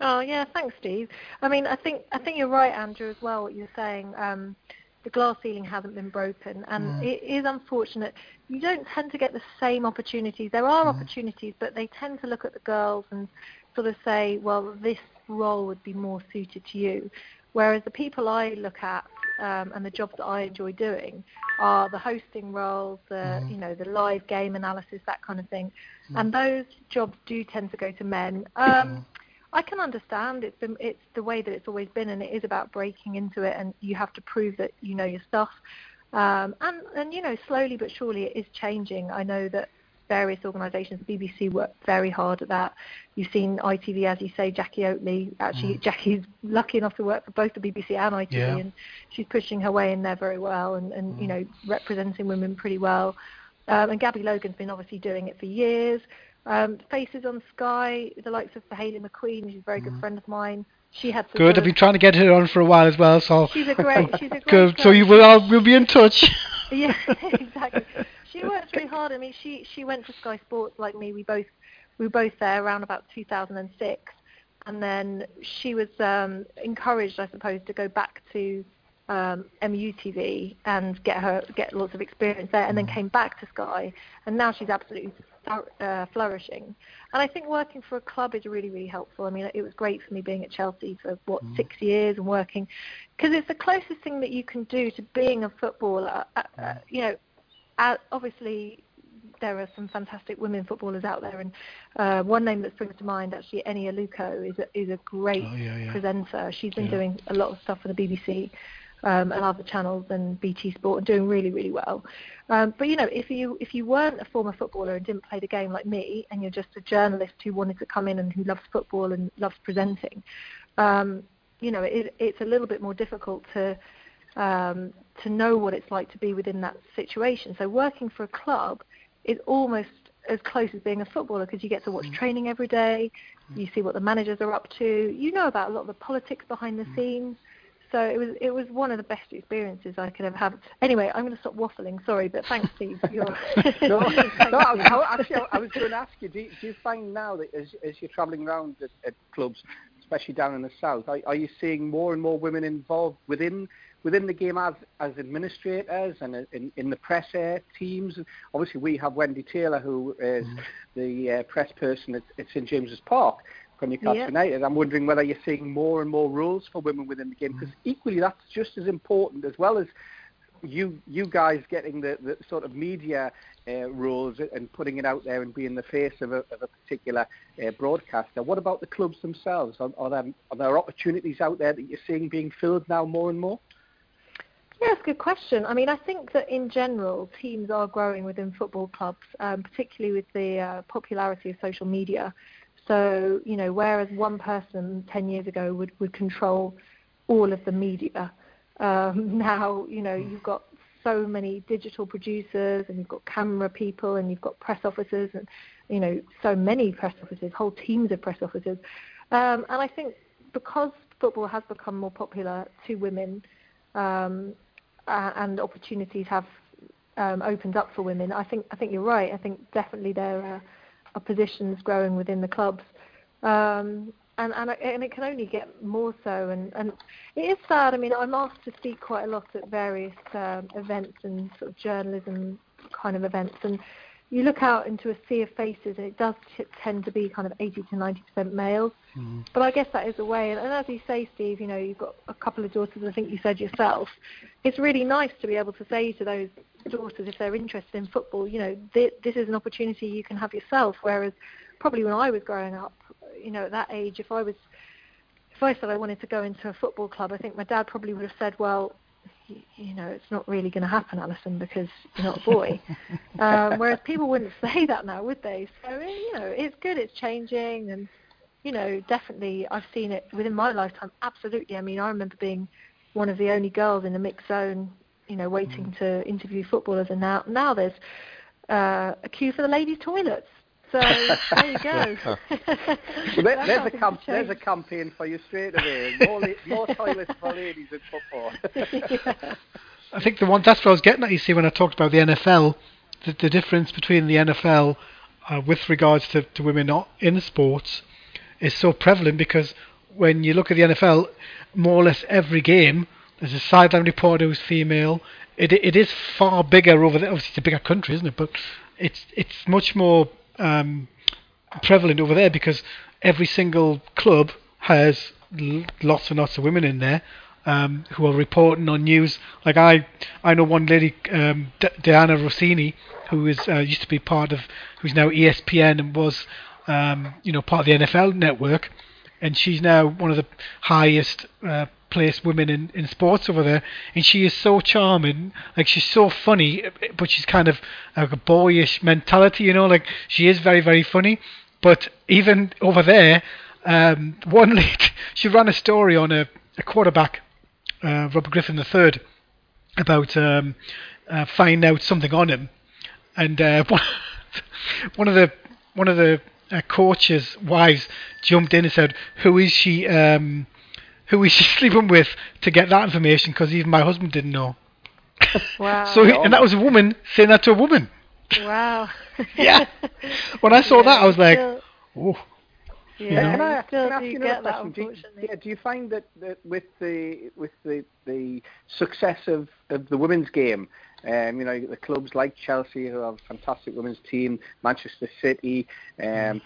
Oh yeah, thanks, Steve. I mean, I think I think you're right, Andrew, as well. What you're saying, um, the glass ceiling hasn't been broken, and it is unfortunate. You don't tend to get the same opportunities. There are opportunities, but they tend to look at the girls and sort of say, well, this role would be more suited to you. Whereas the people I look at um, and the jobs that I enjoy doing are the hosting roles, the you know the live game analysis, that kind of thing, and those jobs do tend to go to men. Um, I can understand it's been it's the way that it's always been, and it is about breaking into it, and you have to prove that you know your stuff. Um, and and you know slowly but surely it is changing. I know that various organisations, BBC work very hard at that. You've seen ITV, as you say, Jacqui Oatley. Actually, Jacqui's lucky enough to work for both the BBC and ITV, Yeah. and she's pushing her way in there very well, and and you know representing women pretty well. Um, and Gabby Logan's been obviously doing it for years. Um, Faces on Sky, the likes of Hayley McQueen, she's a very good friend of mine. She had some Good. I've been trying to get her on for a while as well. So She's a great, she's a great. good. So you will. I'll, we'll be in touch. Yeah, exactly. She works really hard. I mean, she she went to Sky Sports like me. We both we were both there around about 2006, and then she was um, encouraged, I suppose, to go back to um, MUTV and get her get lots of experience there, and then came back to Sky, and now she's absolutely uh, flourishing. And I think working for a club is really really helpful. I mean, it was great for me being at Chelsea for what Mm. six years and working, because it's the closest thing that you can do to being a footballer. Uh, uh, you know, obviously there are some fantastic women footballers out there, and uh, one name that springs to mind actually, Eni Aluko, is a, is a great Oh, yeah, yeah. presenter. She's been Yeah. doing a lot of stuff for the BBC um, and other channels and BT Sport, and doing really, really well. Um, but you know, if you if you weren't a former footballer and didn't play the game like me, and you're just a journalist who wanted to come in and who loves football and loves presenting, um, you know, it, it's a little bit more difficult to um, to know what it's like to be within that situation. So working for a club is almost as close as being a footballer because you get to watch hmm. training every day, you hmm. see what the managers are up to, you know about a lot of the politics behind the hmm. scenes. So it was it was one of the best experiences I could ever have. Anyway, I'm going to stop waffling. Sorry, but thanks, Steve. No, no I. I, actually, I, I was going to ask you, do, you- do you find now that as, as you're travelling around at, at clubs, especially down in the south, are, are you seeing more and more women involved within within the game as as administrators and in, in the press air teams? Obviously, we have Wendy Taylor, who is the uh, press person at, at St James's Park. Newcastle Yeah. United. I'm wondering whether you're seeing more and more rules for women within the game because equally that's just as important as well as you you guys getting the, the sort of media uh, roles and putting it out there and being the face of a, of a particular uh, broadcaster. What about the clubs themselves? Are, are, there, are there opportunities out there that you're seeing being filled now more and more? Yeah, that's a good question. I mean, I think that in general, teams are growing within football clubs, um, particularly with the uh, popularity of social media. So, you know, whereas one person 10 years ago would, would control all of the media, um, now, you know, you've got so many digital producers and you've got camera people and you've got press officers and, you know, so many press officers, whole teams of press officers. Um, and I think because football has become more popular to women, um, uh, and opportunities have um, opened up for women. I think I think you're right. I think definitely there are, are positions growing within the clubs, um, and and and it can only get more so. And and it is sad. I mean, I'm asked to speak quite a lot at various um, events and sort of journalism kind of events, and you look out into a sea of faces, and it does t- tend to be kind of 80 to 90 percent males. Mm-hmm. But I guess that is the way. And, and as you say, Steve, you know, you've got a couple of daughters. I think you said yourself. It's really nice to be able to say to those daughters, if they're interested in football, you know, thi- this is an opportunity you can have yourself. Whereas probably when I was growing up, you know, at that age, if I was, if I said I wanted to go into a football club, I think my dad probably would have said, well. You know, it's not really going to happen, Alison, because you're not a boy. um, whereas people wouldn't say that now, would they? So eh, you know, it's good. It's changing, and you know, definitely I've seen it within my lifetime. Absolutely. I mean, I remember being one of the only girls in the mixed zone, you know, waiting to interview footballers, and now now there's uh, a queue for the ladies' toilets. So there you go. Well, there, there's a things camp, there's a campaign for you straight away. More, la- more toilets for ladies in football. yeah. I think the one that's what I was getting at. You see, when I talked about the NFL, the, the difference between the NFL uh, with regards to, to women not in sports is so prevalent because when you look at the NFL, more or less every game there's a sideline reporter who's female. It it is far bigger over there. Obviously, it's a bigger country, isn't it? But it's it's much more um, prevalent over there because every single club has lots and lots of women in there um, who are reporting on news. Like I, I know one lady, um, D- Dianna Russini, who is uh, used to be part of, who's now ESPN and was, um, you know, part of the NFL network, and she's now one of the highest uh, placed women in, in sports over there. And she is so charming, like she's so funny, but she's kind of like a boyish mentality, you know, like she is very very funny. But even over there, um, one lady, she ran a story on a, a quarterback, uh, Robert Griffin III, about um, uh, finding out something on him, and uh, one, one of the one of the uh, coaches' wives jumped in and said, "Who is she? Um, who is she sleeping with?" To get that information, because even my husband didn't know. Wow. So, and that was a woman saying that to a woman. Wow. Yeah. When I saw that, I was like, still- oh, yeah, Can I, can I ask you another question? Do you, yeah, do you find that, that with the with the the success of, of the women's game, um, you know, the clubs like Chelsea who have a fantastic women's team, Manchester City, um,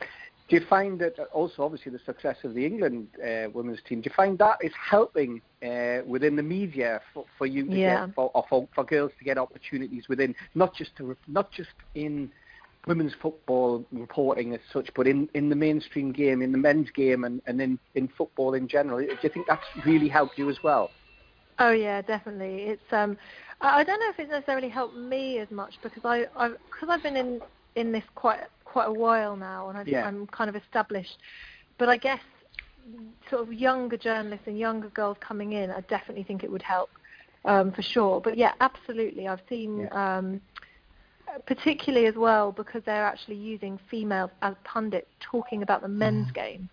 do you find that also obviously the success of the England uh, women's team? Do you find that is helping uh, within the media for, for you to Yeah. get for, or for for girls to get opportunities within not just to not just in women's football reporting as such, but in, in the mainstream game, in the men's game, and, and in, in football in general. Do you think that's really helped you as well? Oh yeah, definitely. It's um, I don't know if it's necessarily helped me as much because I I because I've been in in this quite quite a while now and I, Yeah. I'm kind of established. But I guess sort of younger journalists and younger girls coming in, I definitely think it would help um, for sure. But yeah, absolutely. I've seen. Um, particularly as well because they're actually using females as pundits talking about the men's game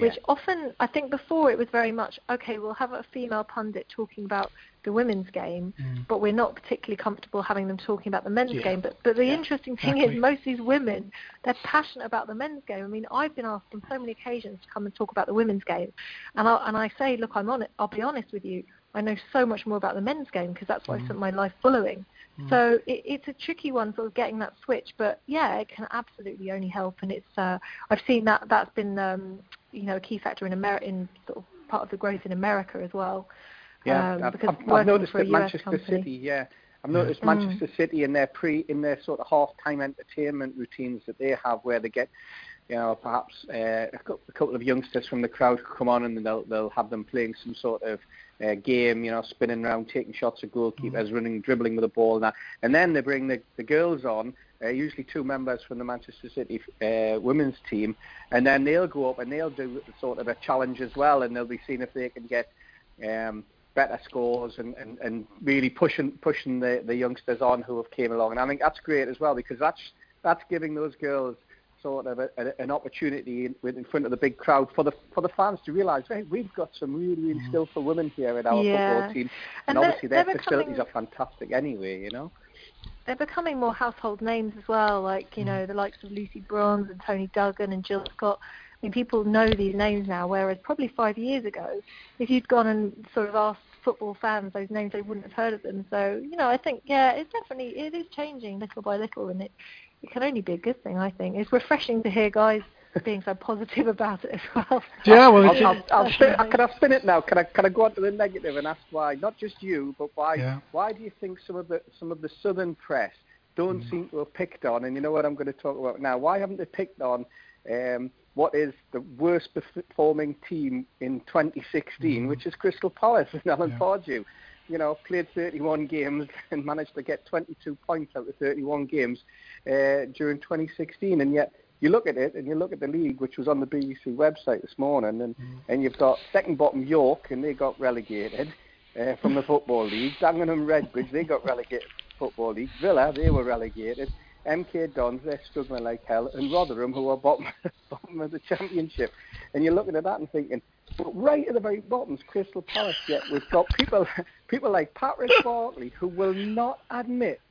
which often I think before it was very much okay we'll have a female pundit talking about the women's game but we're not particularly comfortable having them talking about the men's Yeah. game. But but the interesting thing exactly. is most of these women they're passionate about the men's game. I mean I've been asked on so many occasions to come and talk about the women's game. And I and I say look I'm on it I'll be honest with you I know so much more about the men's game because that's what I spent my life following. So it, it's a tricky one, sort of getting that switch. But yeah, it can absolutely only help, and it's uh, I've seen that that's been um, you know a key factor in America, in sort of part of the growth in America as well. Yeah, um, I've, because I've, I've noticed that Manchester company. City. Yeah, I've noticed Mm. Manchester City in their pre in their sort of half-time entertainment routines that they have, where they get, you know, perhaps uh, a, couple of youngsters from the crowd come on and they'll they'll have them playing some sort of uh, game, you know, spinning around, taking shots at goalkeepers, running, dribbling with the ball, and that. And then they bring the, the girls on, uh, usually two members from the Manchester City uh, women's team, and then they'll go up and they'll do sort of a challenge as well, and they'll be seeing if they can get um, better scores and, and, and really pushing pushing the, the youngsters on who have came along. And I think that's great as well because that's that's giving those girls sort of a, a, an opportunity in, in front of the big crowd for the for the fans to realise, hey, we've got some really really skillful women here at our Yeah. football team, And and, obviously their facilities becoming- are fantastic anyway. You know. They're becoming more household names as well, like you know mm. the likes of Lucy Bronze and Toni Duggan and Jill Scott. I mean, people know these names now, whereas probably five years ago, if you'd gone and sort of asked football fans those names, they wouldn't have heard of them. So, you know, I think, yeah, it's definitely, it is changing little by little, and it, it can only be a good thing, I think. It's refreshing to hear guys being so positive about it as well. Yeah, well, I'll, I'll, I'll spin, can I spin it now? Can I can I go on to the negative and ask why? Not just you, but why? Yeah. Why do you think some of the some of the southern press don't seem to have picked on? And you know what I'm going to talk about now. Why haven't they picked on um, what is the worst performing team in 2016, which is Crystal Palace and Alan Yeah. Pardew? You know, played 31 games and managed to get 22 points out of 31 games uh, during 2016, and yet you look at it and you look at the league, which was on the BBC website this morning, and, and you've got second bottom York, and they got relegated uh, from the Football League. Dagenham Redbridge, they got relegated from the Football League. Villa, they were relegated. MK Dons, they're struggling like hell, and Rotherham, who are bottom, bottom of the Championship. And you're looking at that and thinking, but right at the very bottom is Crystal Palace. Yet we've got people, people like Patrick Barclay, who will not admit.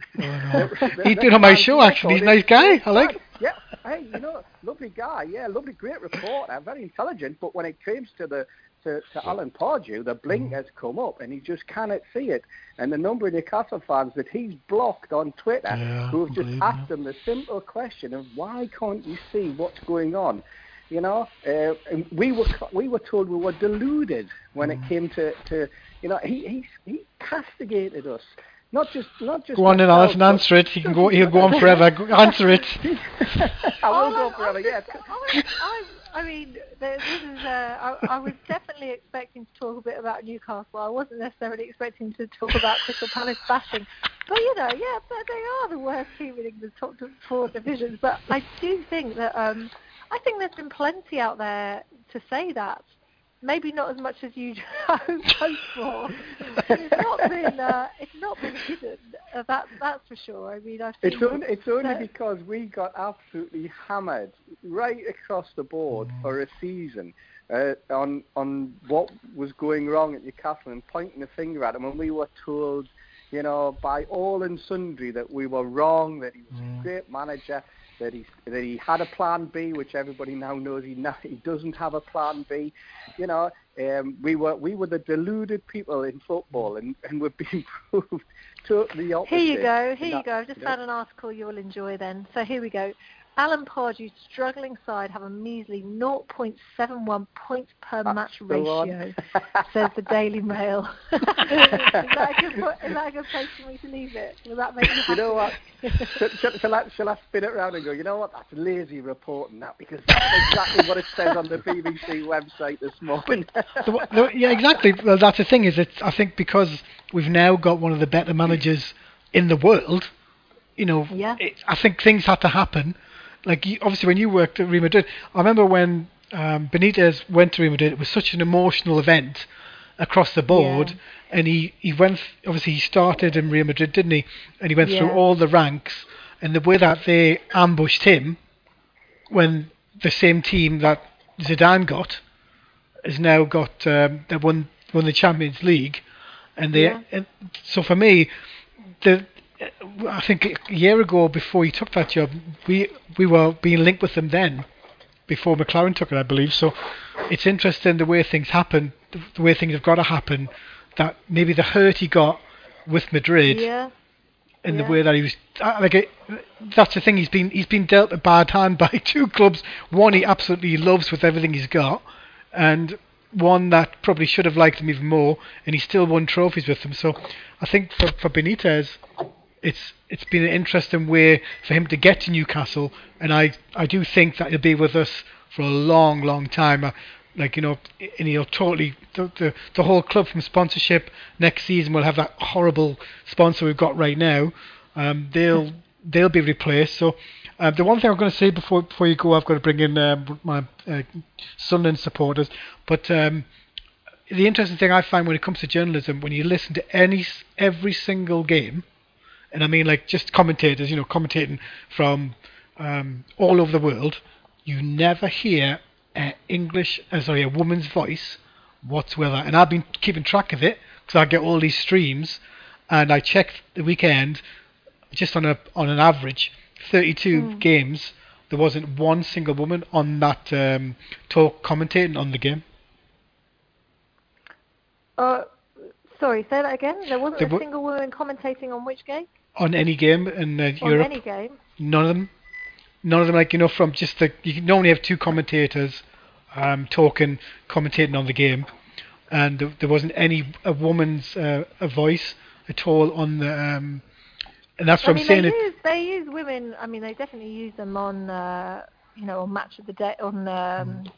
Oh, that- He's that been on my show, actually. He's a nice guy. I like him. yeah, hey, you know, lovely guy. Yeah, lovely, great reporter, uh, very intelligent. But when it comes to the to, to Alan Pardew, the blink mm-hmm. has come up, and he just cannot see it. And the number of Newcastle fans that he's blocked on Twitter, Yeah, who have just asked him the simple question of why can't you see what's going on? You know, uh, we were we were told we were deluded when Mm. it came to, to you know he he he castigated us. Not just not just Go on then, ourselves, Alison, but- answer it. He can go. He'll go on forever. Go, answer it. I will Oh, go I- forever. I, Yeah. I, I, I mean, this is. Uh, I, I was definitely expecting to talk a bit about Newcastle. I wasn't necessarily expecting to talk about Crystal Palace bashing, but you know, yeah, but they are the worst team in England's top four divisions. But I do think that um, I think there's been plenty out there to say that. Maybe not as much as you hoped for. It's not been. Uh, it's not been hidden. Uh, that that's for sure. I mean, I've. It's only, it's only because we got absolutely hammered right across the board for a season uh, on on what was going wrong at Newcastle and pointing the finger at them, and we were told, you know, by all and sundry that we were wrong, that he was Mm. a great manager, that he that he had a plan B, which everybody now knows he now, he doesn't have a plan B. You know, um, we were we were the deluded people in football, and and we're being proved totally opposite. Here you go. Here you go. I've just you know, found an article you'll enjoy then. So here we go. Alan Pardew's struggling side have a measly 0.71 points per That's match the one. ratio, says the Daily Mail. is, that a good, is that a good place for me to leave it? Will that make you happy? You know what? shall, shall, shall, I, shall I spin it around and go, you know what, that's lazy reporting that because that's exactly what it says on the BBC website this morning. The wa- yeah, exactly. Well, that's the thing is, it's I think because we've now got one of the better managers in the world. You know, Yeah. it, I think things had to happen. Like you, obviously, when you worked at Real Madrid, I remember when um, Benitez went to Real Madrid. It was such an emotional event across the board, Yeah. and he he went. Obviously, he started in Real Madrid, didn't he? And he went through all the ranks, and the way that they ambushed him, when the same team that Zidane got has now got um, they won won the Champions League, and they Yeah. and so for me, the I think a year ago before he took that job, we we were being linked with them then, before McClaren took it, I believe. So it's interesting the way things happen, the, way things have got to happen. That maybe the hurt he got with Madrid yeah. in the way that he was like it, that's the thing he's been he's been dealt a bad hand by two clubs one he absolutely loves with everything he's got and one that probably should have liked him even more and he still won trophies with them so I think for, for Benitez it's it's been an interesting way for him to get to Newcastle and I, I do think that he'll be with us for a long long time. Uh, like you know and he'll totally the, the, the whole club from sponsorship next season will have that horrible sponsor we've got right now. Um, they'll they'll be replaced. So uh, the one thing I'm going to say before before you go I've got to bring in um, my uh, Sunderland supporters but um, the interesting thing I find when it comes to journalism when you listen to any every single game and I mean like just commentators, you know, commentating from um, all over the world, you never hear an English, uh, sorry, a woman's voice whatsoever. And I've been keeping track of it because I get all these streams, and I checked the weekend, just on a on an average, 32 games, there wasn't one single woman on that um, talk commentating on the game. Uh, sorry, say that again. There wasn't There a single woman commentating on which game? On any game in uh, On Europe, any game. None of them. None of them, like you know, from just the you can normally have two commentators um, talking, commentating on the game, and there, there wasn't any a woman's uh, a voice at all on the. Um, and that's what I I'm saying. they use they use women. I mean, they definitely use them on uh, you know on match of the day on um, On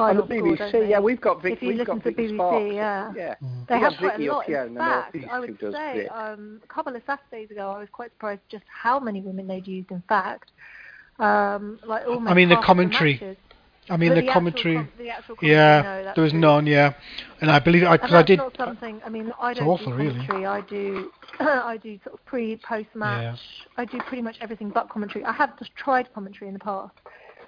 final the score, don't BBC, yeah, we've got Vic, If you we've listen got to Vicky BBC, Sparks. yeah. yeah. They We have have quite Vicky a lot. In in the fact, northeast I would say um, a couple of Saturdays ago, I was quite surprised just how many women they'd used. In fact, um, like almost I mean, the commentary. matches. I mean, But the actual commentary. com- the actual commentary, yeah, no, there was true. none. Yeah, and I believe I And because I that's did. not something. I mean, I don't awful, do really. commentary. I do, I do sort of pre, post match. I do pretty much everything but commentary. I have just tried commentary in the past,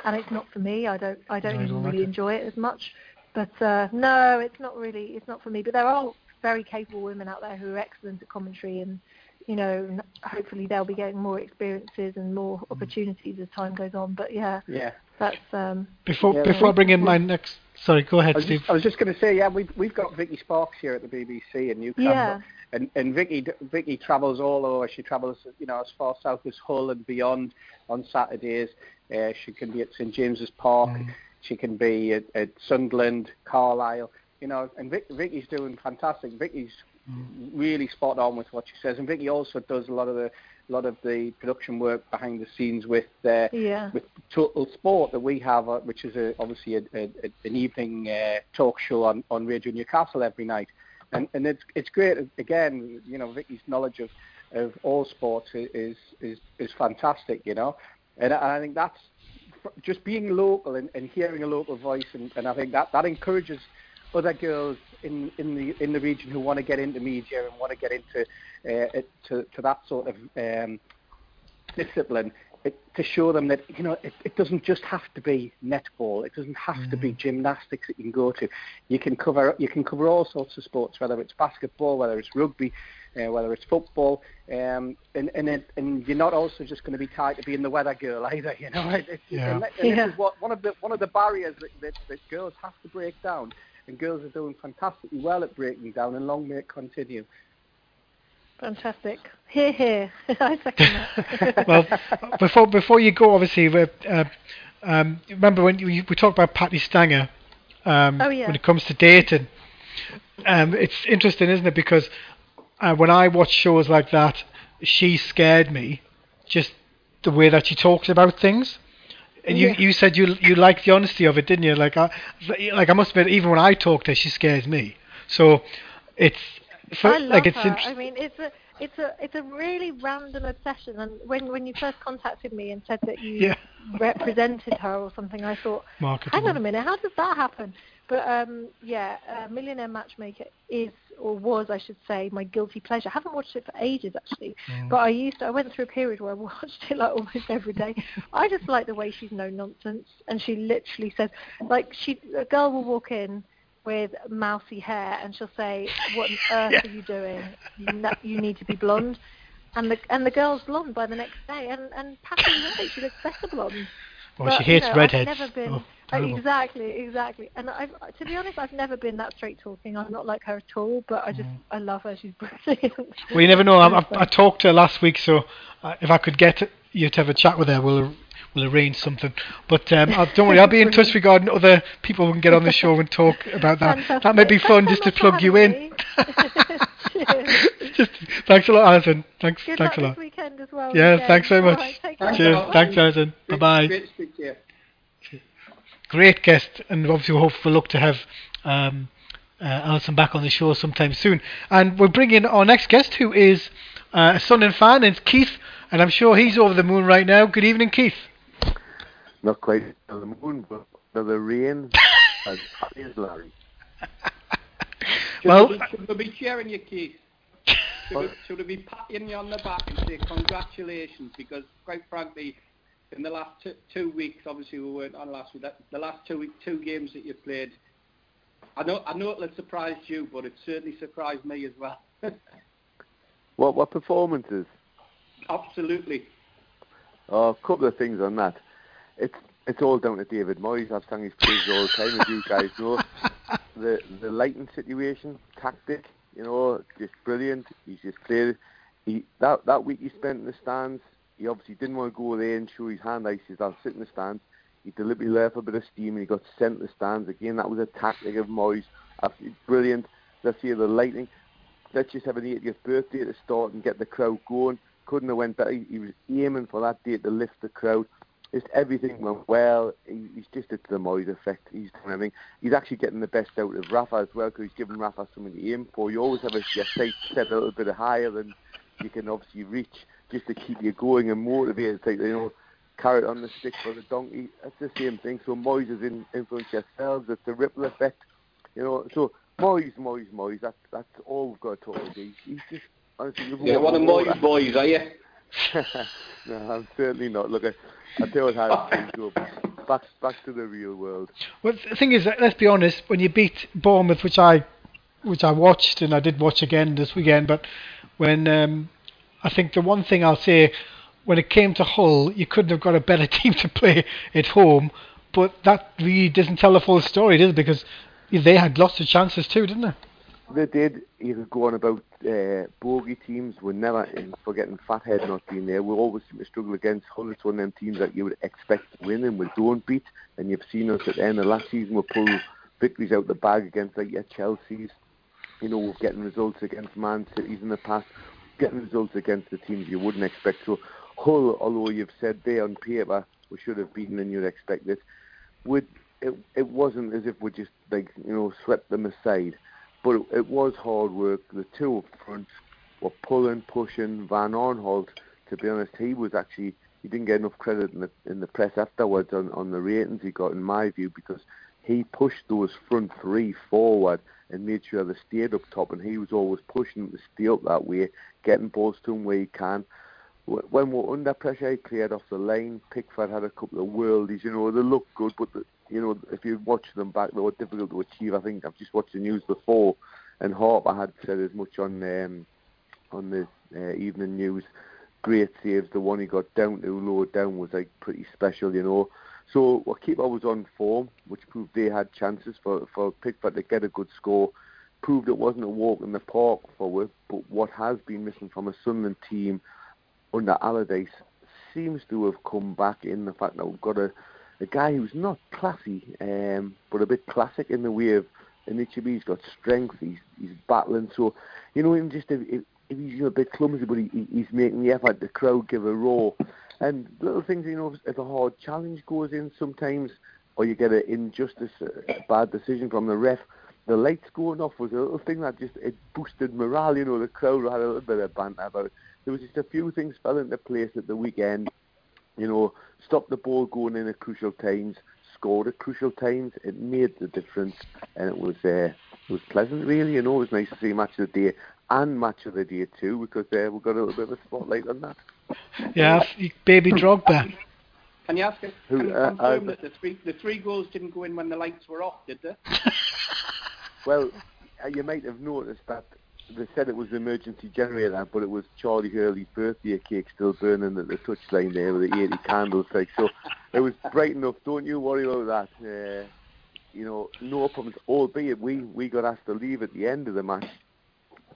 and it's not for me. I don't, I don't No, even don't like really it? enjoy it as much. But uh, no, it's not really, it's not for me. But there are very capable women out there who are excellent at commentary, and you know, hopefully they'll be getting more experiences and more Mm. opportunities as time goes on. But yeah, Yeah. that's um, Before Yeah, before I bring in my next. Sorry, go ahead, was, Steve. just, I was just going to say, yeah, we've we've got Vicki Sparks here at the BBC in Newcastle, yeah. and and Vicky Vicky travels all over. She travels, you know, as far south as Hull and beyond on Saturdays. Uh, she can be at St James's Park. Mm. She can be at, at Sunderland, Carlisle. You know, and Vic, Vicky's doing fantastic. Vicky's really spot on with what she says, and Vicky also does a lot of the lot of the production work behind the scenes with uh, Yeah. with Total Sport that we have, uh, which is a, obviously a, a, an evening uh, talk show on, on Radio Newcastle every night, and and it's it's great. Again, you know, Vicky's knowledge of, of all sports is is is fantastic. You know, and I think that's just being local and, and hearing a local voice, and, and I think that that encourages other girls in in the in the region who want to get into media and want to get into uh, to to that sort of um, discipline. It, to show them that you know it, it doesn't just have to be netball. It doesn't have to be gymnastics that you can go to. You can cover you can cover all sorts of sports, whether it's basketball, whether it's rugby, uh, whether it's football, um, and and it, and you're not also just going to be tied to being the weather girl either. You know, it, it, Yeah. and, and Yeah. this is what one of the one of the barriers that, that, that girls have to break down, and girls are doing fantastically well at breaking down, and long may it continue. Fantastic. Here, here. I second that. well, before before you go, obviously, uh, um, remember when you, we talked about Patti Stanger? Um, Oh, yeah. When it comes to dating, um, it's interesting, isn't it? Because uh, when I watch shows like that, she scared me, just the way that she talks about things. And you, Yeah. you said you you liked the honesty of it, didn't you? Like I like I must admit, even when I talk to her, she scares me. So it's for, I love like it's her. interest- I mean, it's a it's a it's a really random obsession. And when when you first contacted me and said that you Yeah. represented her or something, I thought, marketing. hang on a minute, how does that happen? But um, yeah, uh, Millionaire Matchmaker is or was, I should say, my guilty pleasure. I haven't watched it for ages actually, Mm. but I used to. I went through a period where I watched it like almost every day. I just like the way she's no nonsense, and she literally says, like she a girl will walk in with mousy hair and she'll say, "What on earth Yeah. are you doing? You, you need to be blonde." And the and the girl's blonde by the next day, and and Patty's right, she looks better blonde. Well, But, she hates you know, redheads. I've never been Oh, uh, exactly, exactly. And I've, to be honest, I've never been that straight talking. I'm not like her at all. But I just, I love her. She's brilliant. Well, you never know. I, I, I talked to her last week, so uh, if I could get you to have a chat with her, we'll we'll arrange something. But um, I'll, don't worry, I'll be in touch regarding other people who can get on the show and talk about that. Fantastic. That might be fun Thanks just so to plug you having in. just thanks a lot, Alison. Thanks, Good thanks luck a lot. this weekend as well. Yeah, again. thanks very All much. right, Thanks Cheers. lot. Thanks, Alison. Bye bye. Great to speak to you. great guest, and obviously we hope we'll look to have um, uh, Alison back on the show sometime soon. And we'll bring in our next guest, who is uh, a son and fan, and it's Keith, and I'm sure he's over the moon right now. Good evening, Keith. Not quite on the moon, but the, the rain as happy as Larry. Should Well- we, should we be cheering you, Keith? Should we, should we be patting you on the back and say congratulations? Because quite frankly, in the last two, two weeks, obviously we weren't on last week. That, the last two week, two games that you played, I know I know it'll have surprised you, but it certainly surprised me as well. What what performances? Absolutely. Oh, a couple of things on that. It's it's all down to David Moyes. I've sung his praises all the time, as you guys know. The the lighting situation, tactic, you know, just brilliant. He's just played. He that that week he spent in the stands. He obviously didn't want to go there and show his hand. He says, "I'll sit in the stands." He deliberately left a bit of steam and he got sent to the stands again. That was a tactic of Moyes. Absolutely brilliant. Let's hear the lighting. Let's just have an 80th birthday to start and get the crowd going. Couldn't have went better. He, he was aiming for that day to lift the crowd. Just everything went well. He, he's just it's the Moyes effect. He's doing everything. He's actually getting the best out of Rafa as well because he's giving Rafa something to aim for. You always have a, your sights set a little bit higher than you can obviously reach just to keep you going and motivated. It's like, you know, carrot on the stick for the donkey. That's the same thing. So Moyes has in, influenced yourselves. It's a ripple effect. You know, so Moyes, Moyes, Moyes. That's that's all we've got to talk about. He's, just honestly. You're one of Moyes boys, are you? no, I'm certainly not. Look, I, I tell you how things go. Back back to the real world. Well, the thing is, let's be honest. When you beat Bournemouth, which I, which I watched and I did watch again this weekend, but when um, I think the one thing I'll say, when it came to Hull, you couldn't have got a better team to play at home. But that really doesn't tell the full story, does it? Because they had lots of chances too, didn't they? They did. Could go on about uh, bogey teams. We're never in forgetting Fathead not being there. We always seem to struggle against Hull. It's one of them teams that you would expect to win and we don't beat. And you've seen us at the end of last season. We pull victories out the bag against like your Chelsea's. You know, we're getting results against Man Cities in the past. Getting results against the teams you wouldn't expect. So Hull, although you've said they on paper we should have beaten and you'd expect this, would it it wasn't as if we just like you know swept them aside, but it, it was hard work. The two up front were pulling, pushing. Van Aanholt, to be honest, he was actually he didn't get enough credit in the in the press afterwards on on the ratings he got in my view because he pushed those front three forward and made sure they stayed up top, and he was always pushing to stay up that way, getting balls to him where he can. when we're under pressure, he cleared off the line. Pickford had a couple of worldies. You know, they looked good, but the, you know, if you watch them back, they were difficult to achieve. I think I've just watched the news before, and Harper had said as much on um, on the uh, evening news. Great saves. The one he got down to low down was like pretty special, you know. So our keeper was on form, which proved they had chances for for Pickford to get a good score. Proved it wasn't a walk in the park for but what has been missing from a Sunderland team under Allardyce seems to have come back in the fact that we've got a, a guy who's not classy, um, but a bit classic in the way of Anichebe. He's got strength. He's he's battling. So, you know, even just if, if, he's you know, a bit clumsy, but he, he- he's making the effort. The crowd give a roar, and little things. You know, if a hard challenge goes in sometimes, or you get an injustice, a bad decision from the ref. The lights going off was a little thing that just it boosted morale. You know, the crowd had a little bit of banter about. There was just a few things fell into place at the weekend you know, stopped the ball going in at crucial times, scored at crucial times. It made the difference, and it was uh, it was pleasant, really. You know, it was nice to see match of the day and match of the day too, because uh, we got a little bit of a spotlight on that. Yeah, baby Drogba. Can you ask us? Who, Can you uh, confirm uh, that the three the three goals didn't go in when the lights were off, did they? Well, uh, you might have noticed that they said it was the emergency generator, but it was Charlie Hurley's birthday cake still burning at the touchline there with the 80 candles. Like so, it was bright enough. Don't you worry about that. Uh, you know, no problems. Albeit we we got asked to leave at the end of the match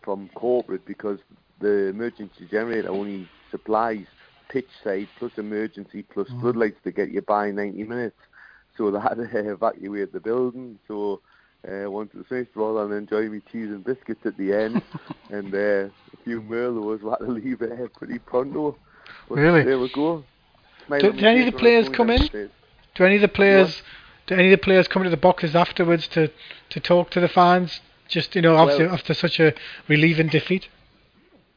from corporate because the emergency generator only supplies pitch side plus emergency plus floodlights to get you by 90 minutes. So they had to evacuate the building. So uh, wanted to finish rather than enjoy me cheese and biscuits at the end, and uh, a few Merlots. We had to leave uh, pretty pronto. But Really? There we go. Do- do any of the players come in? Do any of the players, do any of the players come to the boxes afterwards to, to talk to the fans? Just you know, after Well- after such a relieving defeat.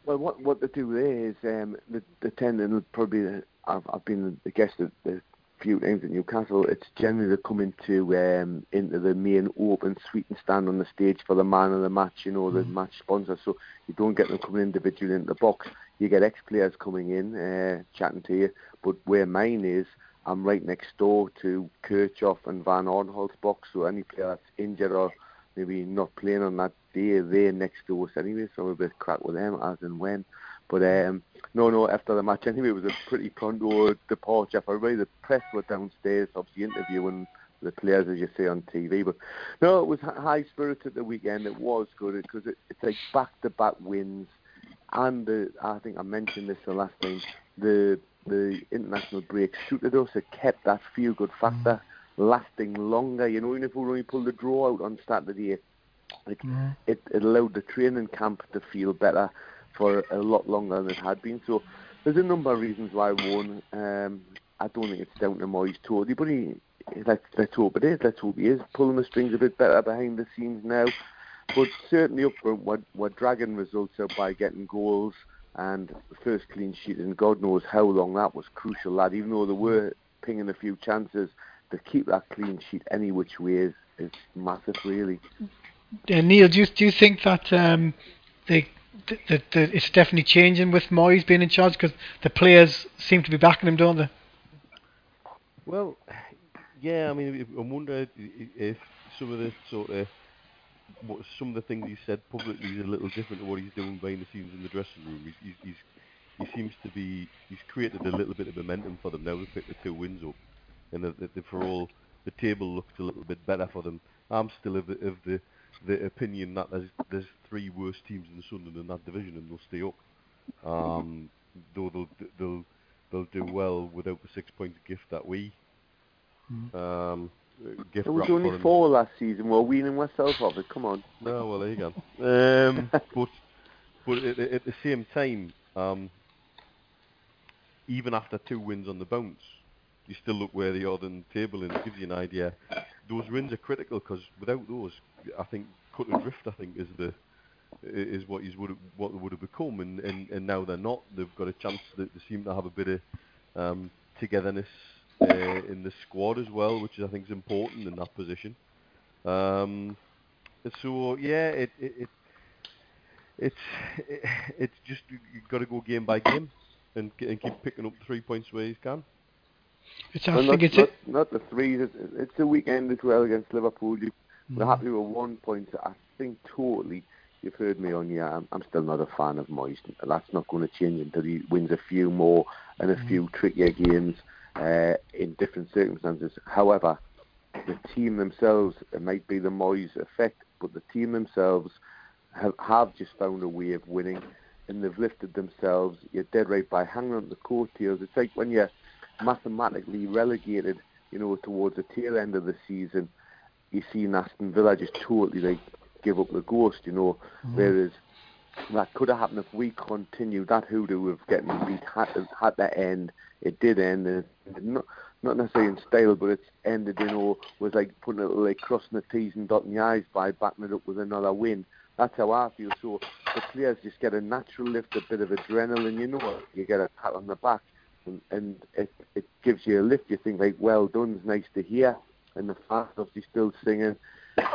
Well, what what they do there is um, the the tendon will probably uh, I've I've been the guest at the few times at Newcastle. It's generally they come into um, into the main open suite and stand on the stage for the man of the match. You know the match sponsor. So you don't get them coming individually into the box. You get ex players coming in uh, chatting to you. But where mine is, I'm right next door to Kirchhoff and Van Aanholt's box. So any player that's injured or maybe not playing on that day, they're next to us anyway, so I'm a bit crack with them as and when. But um, no, no, after the match anyway, it was a pretty pronto departure for everybody. The press were downstairs, obviously interviewing the players, as you say on TV. But no, it was high spirited at the weekend. It was good because it, it's like back-to-back wins, and the, I think I mentioned this the last time. The the international break suited us. It kept that feel-good factor lasting longer. You know, even if we only pulled the draw out on Saturday, it, it, it allowed the training camp to feel better for a lot longer than it had been. So there's a number of reasons why won. Um, I don't think it's down to Moyes totally, but he, let's, let's hope it is. Let's hope he is pulling the strings a bit better behind the scenes now. But certainly up front, we're, we're dragging results out by getting goals and first clean sheet, and God knows how long that was crucial, lad. Even though there were pinging a few chances, to keep that clean sheet any which way is, is massive, really. Uh, Neil, do you do you think that um, the, the, the, the it's definitely changing with Moyes being in charge because the players seem to be backing him, don't they? Well, yeah, I mean, I wonder if some of the sort of what some of the things he said publicly is a little different to what he's doing behind the scenes in the dressing room. He's, he's, he's he seems to be he's created a little bit of momentum for them now. They've picked the two wins up, and that, that for all the table looks a little bit better for them. I'm still of the, of the the opinion that there's there's three worst teams in the Sunderland in that division, and they'll stay up. Um, though they'll they'll they'll do well without the six point gift that we um, gift There was only four last season. We're weaning ourselves off it. Come on. No, well there you go. Um, but but at, at the same time, um, even after two wins on the bounce, you still look where they are on the table, and it gives you an idea. Those wins are critical because without those, I think cut and drift. I think is the is what is would what would have become, and, and, and now they're not. They've got a chance. They, they seem to have a bit of um, togetherness uh, in the squad as well, which I think is important in that position. Um, so yeah, it, it, it it's it, it's just you- you've got to go game by game. and, and keep picking up three points where he can. It's, I not, it's not, not the threes. It's, it's the weekend as well against Liverpool. You, We're Mm. happy with one point. I think totally. You've heard me on. Yeah, I'm, I'm still not a fan of Moyes. That's not going to change until he wins a few more and a Mm. few trickier games uh, in different circumstances. However, the team themselves, it might be the Moyes effect, but the team themselves have, have just found a way of winning, and they've lifted themselves. You're dead right by hanging on to the coattails. It's like when you're mathematically relegated, you know, towards the tail end of the season, you see Aston Villa just totally like give up the ghost, you know. Mm-hmm. Whereas that could have happened if we continued that hoodoo of getting beat had had to end. It did end, and not not necessarily in style, but it's ended, you oh, know, was like putting it like crossing the T's and dotting the I's by backing it up with another win. That's how I feel. So the players just get a natural lift, a bit of adrenaline, you know. You get a pat on the back, and, and it it gives you a lift. You think like, well done, it's nice to hear. And the fans obviously still singing,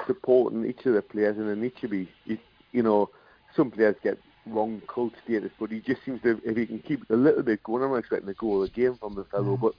supporting each of the players, and then each of be, you, you know, some players get wrong cult status, but he just seems to, if he can keep it a little bit going, I'm not expecting a goal again from the fellow, mm. but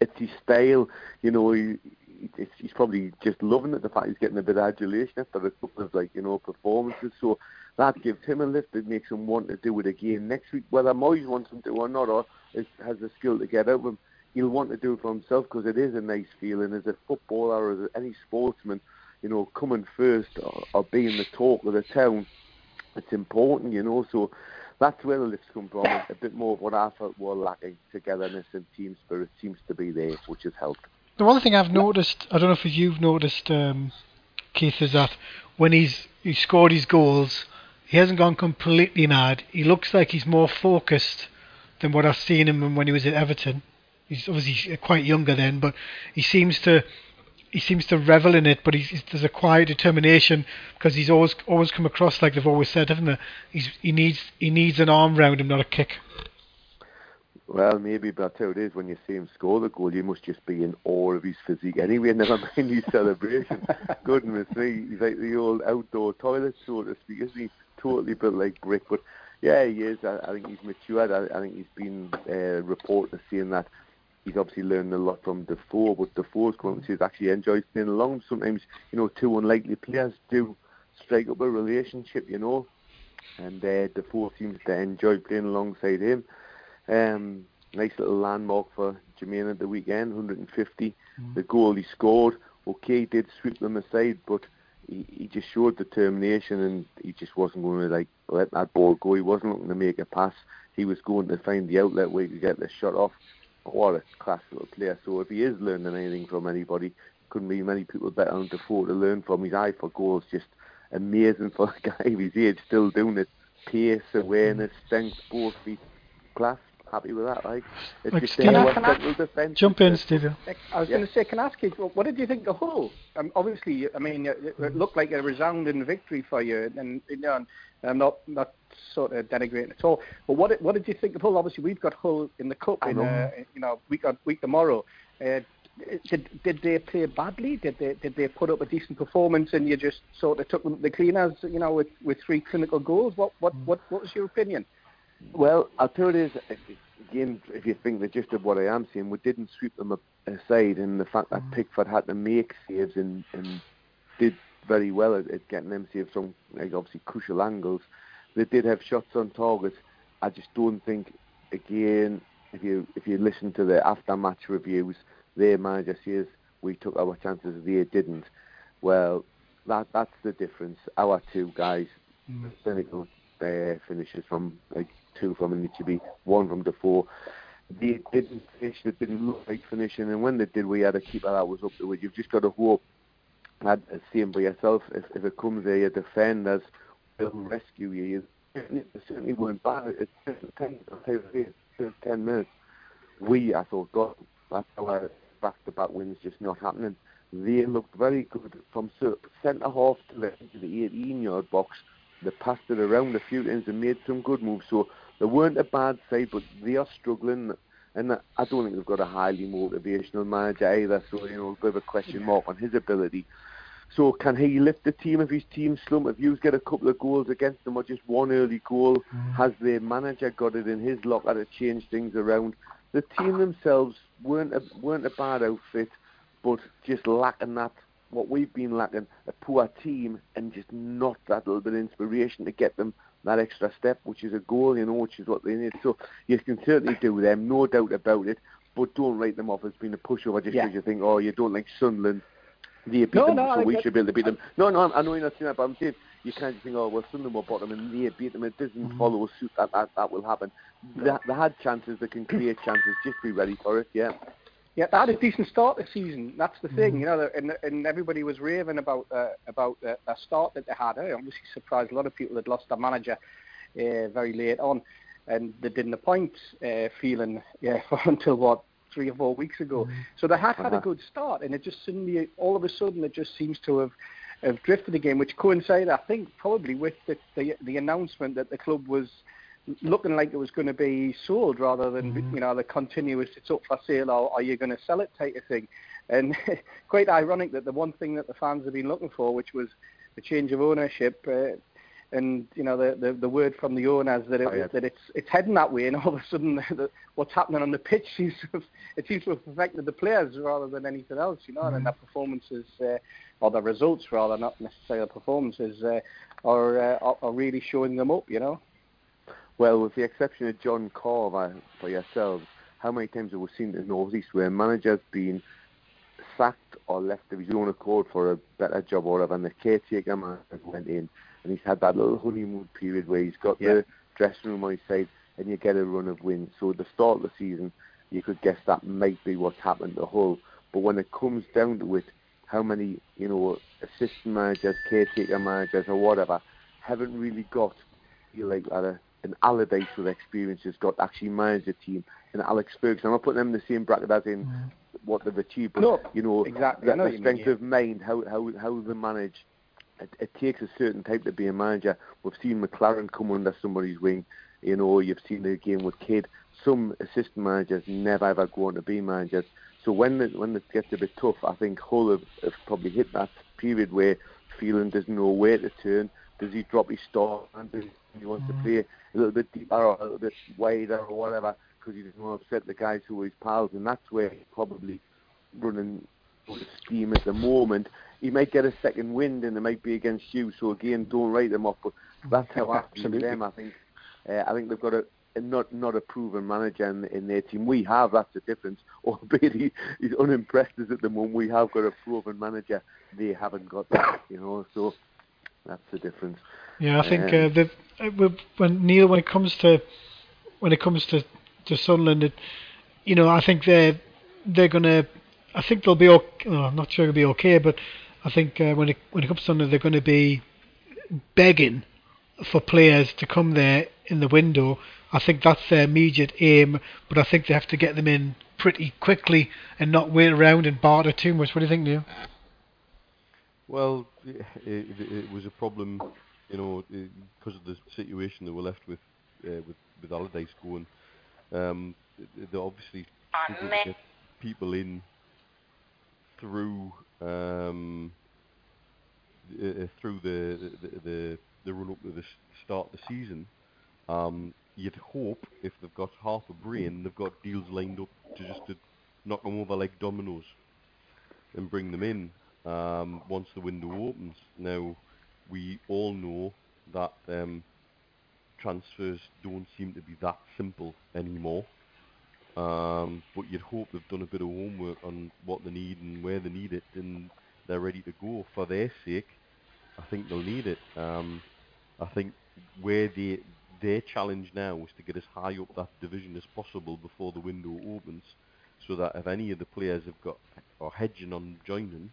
it's his style, you know, he, he, he's probably just loving it, the fact he's getting a bit of adulation after a couple of, like, you know, performances, so that gives him a lift, it makes him want to do it again next week, whether Moyes wants him to or not, or is, has the skill to get out of him, he'll want to do it for himself, because it is a nice feeling, as a footballer, or as any sportsman, you know, coming first, or, or being the talk of the town, it's important, you know. So that's where the lifts come from. A bit more of what I felt were lacking togetherness and team spirit seems to be there, which has helped. the one thing I've noticed, I don't know if you've noticed, um, Keith, is that when he's he scored his goals, he hasn't gone completely mad. He looks like he's more focused than what I've seen him when he was at Everton. He's obviously quite younger then, but he seems to he seems to revel in it. But he's, he's- there's a quiet determination because he's always always come across like they've always said, haven't they? He's, he needs he needs an arm round him, not a kick. Well, maybe, but that's how it is when you see him score the goal. You must just be in awe of his physique anyway, never mind his celebration. Goodness me, he's like the old outdoor toilet, so to speak, isn't he? Totally built like brick. But yeah, he is. I, I think he's matured. I, I think he's been uh, reported saying that he's obviously learned a lot from Defoe, but Defoe's come up and says actually enjoys playing along. Sometimes, you know, two unlikely players do strike up a relationship, you know, and uh, Defoe seems to enjoy playing alongside him. Um, nice little landmark for Jermaine at the weekend, 150. The goal he scored, okay, he did sweep them aside, but he, he just showed determination and he just wasn't going to like let that ball go. He wasn't looking to make a pass. He was going to find the outlet where he could get the shot off. What a class little player. So if he is learning anything from anybody, couldn't be many people better on Defoe to learn from. His eye for goals just amazing for a guy of his age, still doing it. Pace, awareness, strength, both feet, class. Happy with that, like. It's Like just Stephen- our Can I- central defence. Jump in, Stephen. I was Yeah. going to say, can I ask you, what did you think of Hull? Um, obviously, I mean, it, it looked like a resounding victory for you, and you know, and I'm not not sort of denigrating at all. But what what did you think of Hull? Obviously, we've got Hull in the cup in uh, you know week on week tomorrow. Uh, did did they play badly? Did they did they put up a decent performance and you just sort of took them to the cleaners? You know, with with three clinical goals. What what what what was your opinion? Well, I'll tell you this, uh, again, if you think the gist of what I am saying, we didn't sweep them aside, and the fact that mm. Pickford had to make saves and, and did very well at, at getting them saves from, like, obviously, crucial angles. They did have shots on target. I just don't think, again, if you if you listen to the after-match reviews, their manager says we took our chances, they didn't. Well, that that's the difference. Our two guys, mm. clinical uh, finishes from like two from Anichebe, one from Defoe. They didn't finish, they didn't look like finishing, and when they did, we had a keeper that was up it. You've just got to hope that, same by yourself, if, if it comes there, your defenders will rescue you. It certainly, weren't bad. It's 10, I'll tell you this, first 10 minutes. We, I thought, God, that's our back-to-back wins just not happening. They looked very good from centre half to the, to the 18-yard box. They passed it around a few times and made some good moves. So they weren't a bad side, but they are struggling. And I don't think they've got a highly motivational manager either. So you know, a bit of a question mark on his ability. So can he lift the team if his team slump? If you get a couple of goals against them or just one early goal, mm. has their manager got it in his locker to change things around? The team themselves weren't a, weren't a bad outfit, but just lacking that what we've been lacking a poor team and just not that little bit of inspiration to get them that extra step, which is a goal, you know, which is what they need. So you can certainly do them, no doubt about it. But don't write them off as being a pushover just Yeah. because you think, oh, you don't like Sunderland. They beat No, them, no, so I we should be able to beat them. No, no, I know you're not saying that, but I'm saying you can't think, oh, well, Sunderland were bottom and they beat them. It doesn't mm-hmm. follow suit that that, that will happen. They, they had chances, they can create chances. Just be ready for it, yeah. Yeah, they had a decent start this season. That's the thing, you know, and and everybody was raving about uh, about uh, a start that they had. I obviously surprised a lot of people that lost their manager uh, very late on, and they didn't appoint uh, Phelan yeah, for until what three or four weeks ago. So they had had a Uh-huh. good start, and it just suddenly, all of a sudden, it just seems to have have drifted again, which coincided, I think, probably with the the, the announcement that the club was looking like it was going to be sold rather than you know the continuous it's up for sale or are you going to sell it type of thing. And quite ironic that the one thing that the fans have been looking for, which was the change of ownership, uh, and you know the, the the word from the owners that it, Oh, yeah. that it's it's heading that way, and all of a sudden the, what's happening on the pitch seems to have, it seems to have affected the players rather than anything else, you know, and their performances uh, or the results rather, not necessarily the performances, uh, are, uh, are are really showing them up, you know. Well, with the exception of John Carver uh, for yourselves, how many times have we seen in the North East where a manager's been sacked or left of his own accord for a better job or whatever, and the caretaker man went in and he's had that little honeymoon period where he's got Yeah. the dressing room on his side and you get a run of wins. So at the start of the season, you could guess that might be what's happened to Hull. But when it comes down to it, how many, you know, assistant managers, caretaker managers or whatever haven't really got feel like that an Allardyce with experience has got to actually manage a team and Alex Ferguson. I'm not putting them in the same bracket as in mm. what they've achieved, but No, you know, exactly. I the, know the you strength mean, yeah. of mind, how how how they manage. It, it takes a certain type to be a manager. We've seen McClaren come under somebody's wing. You know, you've seen the game with Kidd. Some assistant managers never ever go on to be managers. So when it, when it gets a bit tough, I think Hull have, have probably hit that period where Phelan doesn't know where to turn. Does he drop his and does he wants to play a little bit deeper or a little bit wider or whatever because he doesn't want to upset the guys who are his pals, and that's where he's probably running of steam at the moment. He might get a second wind, and it might be against you. So again, don't write them off. But that's how I see them. I think. Uh, I think they've got a, not not a proven manager in, in their team. We have. That's the difference. Albeit he, he's unimpressed us at the moment. We have got a proven manager. They haven't got that. You know. So that's the difference. Yeah, I think Um, uh, the uh, when Neil, when it comes to when it comes to to Sunderland, it, you know, I think they're they're gonna. I think they'll be. Okay, well, I'm not sure it'll be okay, but I think uh, when it when it comes to Sunderland, they're going to be begging for players to come there in the window. I think that's their immediate aim, but I think they have to get them in pretty quickly and not wait around and barter too much. What do you think, Neil? Well, it, it, it was a problem, you know, because of the situation that we're left with, uh, with with Allardyce going. Um, they obviously to get people in through um, uh, through the the, the the run up to the start of the season. Um, you'd hope if they've got half a brain, they've got deals lined up to just to knock them over like dominoes and bring them in um, once the window opens. Now, we all know that um, transfers don't seem to be that simple anymore. Um, but you'd hope they've done a bit of homework on what they need and where they need it, and they're ready to go. For their sake, I think they'll need it. Um, I think where they their challenge now is to get as high up that division as possible before the window opens, so that if any of the players have got are hedging on joining,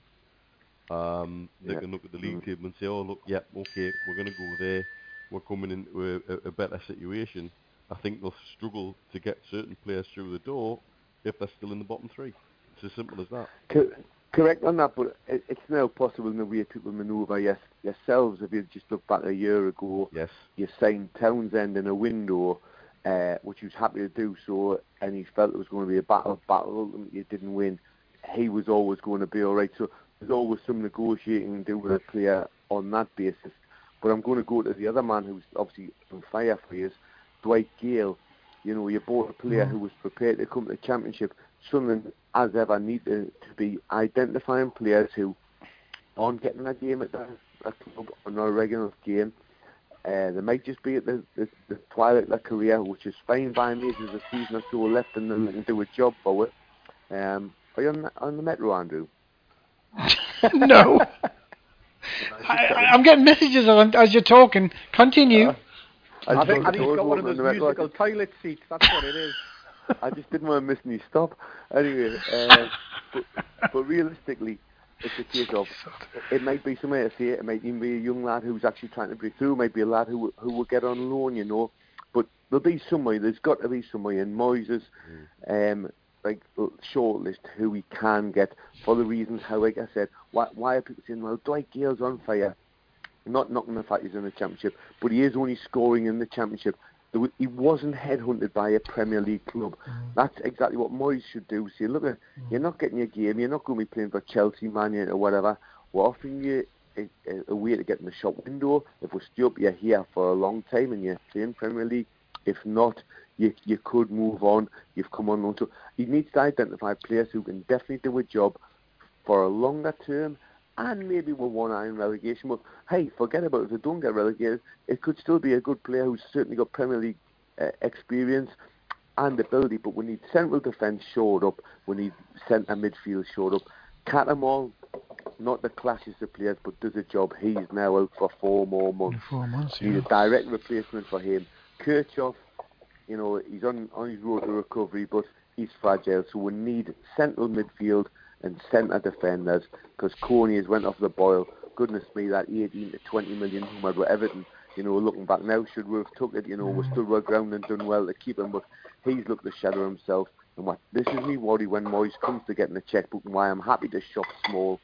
um, they Yeah. can look at the league table and say, "Oh, look, yeah, okay, we're going to go there. We're coming into a, a, better situation." I think they'll struggle to get certain players through the door if they're still in the bottom three. It's as simple as that. Co- correct on that, but it, it's now possible in the way people manoeuvre. Yes, yourselves, if you just look back a year ago, Yes. you signed Townsend in a window, uh, which he was happy to do so, and he felt it was going to be a battle. Battle ultimately, you didn't win. He was always going to be all right. So there's always some negotiating to do with a player on that basis. But I'm going to go to the other man who's obviously on fire for years, Dwight Gayle. You know, you bought a player Mm. who was prepared to come to the championship. Sunderland, as ever, need to, to be identifying players who aren't getting a game at the a club on a regular game. Uh, they might just be at the, the, the twilight of their career, which is fine by me. There's a season or so left and then they can do a job for it. Um, are you on the, on the Metro, Andrew? No. I, I, I'm getting messages as, as you're talking. Continue. I just think, I think the he's got one of those on the musical toilet seats. That's what it is. I just didn't want to miss any stop. Anyway, uh, but, but realistically, it's a case of it might be somewhere to say it. It might even be a young lad who's actually trying to break through. It might be a lad who who will get on loan, you know. But there'll be somewhere. There's got to be somewhere in Moyes's, um, like uh, shortlist who we can get for the reasons how, like I said, why why are people saying, well, Dwight Gayle's on fire? Not knocking the fact he's in the championship, but he is only scoring in the championship. He wasn't headhunted by a Premier League club. Mm-hmm. That's exactly what Moyes should do. Say, look, at, you're not getting your game. You're not going to be playing for Chelsea, Man United, or whatever. We're offering you a, a, a way to get in the shop window. If we're still you're here for a long time and you're playing Premier League. If not, you you could move on. You've come on loan. So he needs to identify players who can definitely do a job for a longer term and maybe with one eye on relegation. But hey, forget about it. If they don't get relegated, it could still be a good player who's certainly got Premier League uh, experience and ability. But we need central defence showed up. We need centre midfield showed up. Cattermole, not the classiest of players, but does a job. He's now out for four more months. Four months. Yeah. a direct replacement for him. Kirchhoff, you know, he's on, on his road to recovery, but he's fragile. So we need central midfield and centre defenders because Kone has went off the boil. Goodness me, that 18 to 20 million rumored with Everton. You know, looking back now, should we have took it? You know, we stood our ground and done well to keep him, but he's looked the shadow himself. And what this is me worry when Moyes comes to getting a checkbook, and why I'm happy to shop small.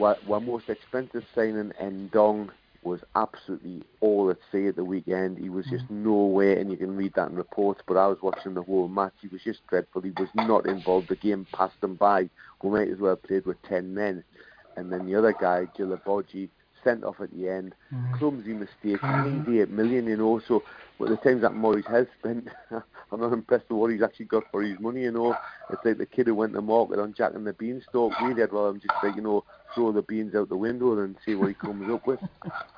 Our, our most expensive signing, Ndong, was absolutely all at sea at the weekend. He was just nowhere, and you can read that in reports. But I was watching the whole match. He was just dreadful. He was not involved. The game passed him by. We might as well have played with ten men. And then the other guy, Djilobodji, sent off at the end. Clumsy mistake. Mhm. 88 million, you know. So, with the times that Morris has spent, I'm not impressed with what he's actually got for his money, you know. It's like the kid who went to market on Jack and the Beanstalk. Really, I'd rather him just, like, you know, throw the beans out the window and see what he comes up with.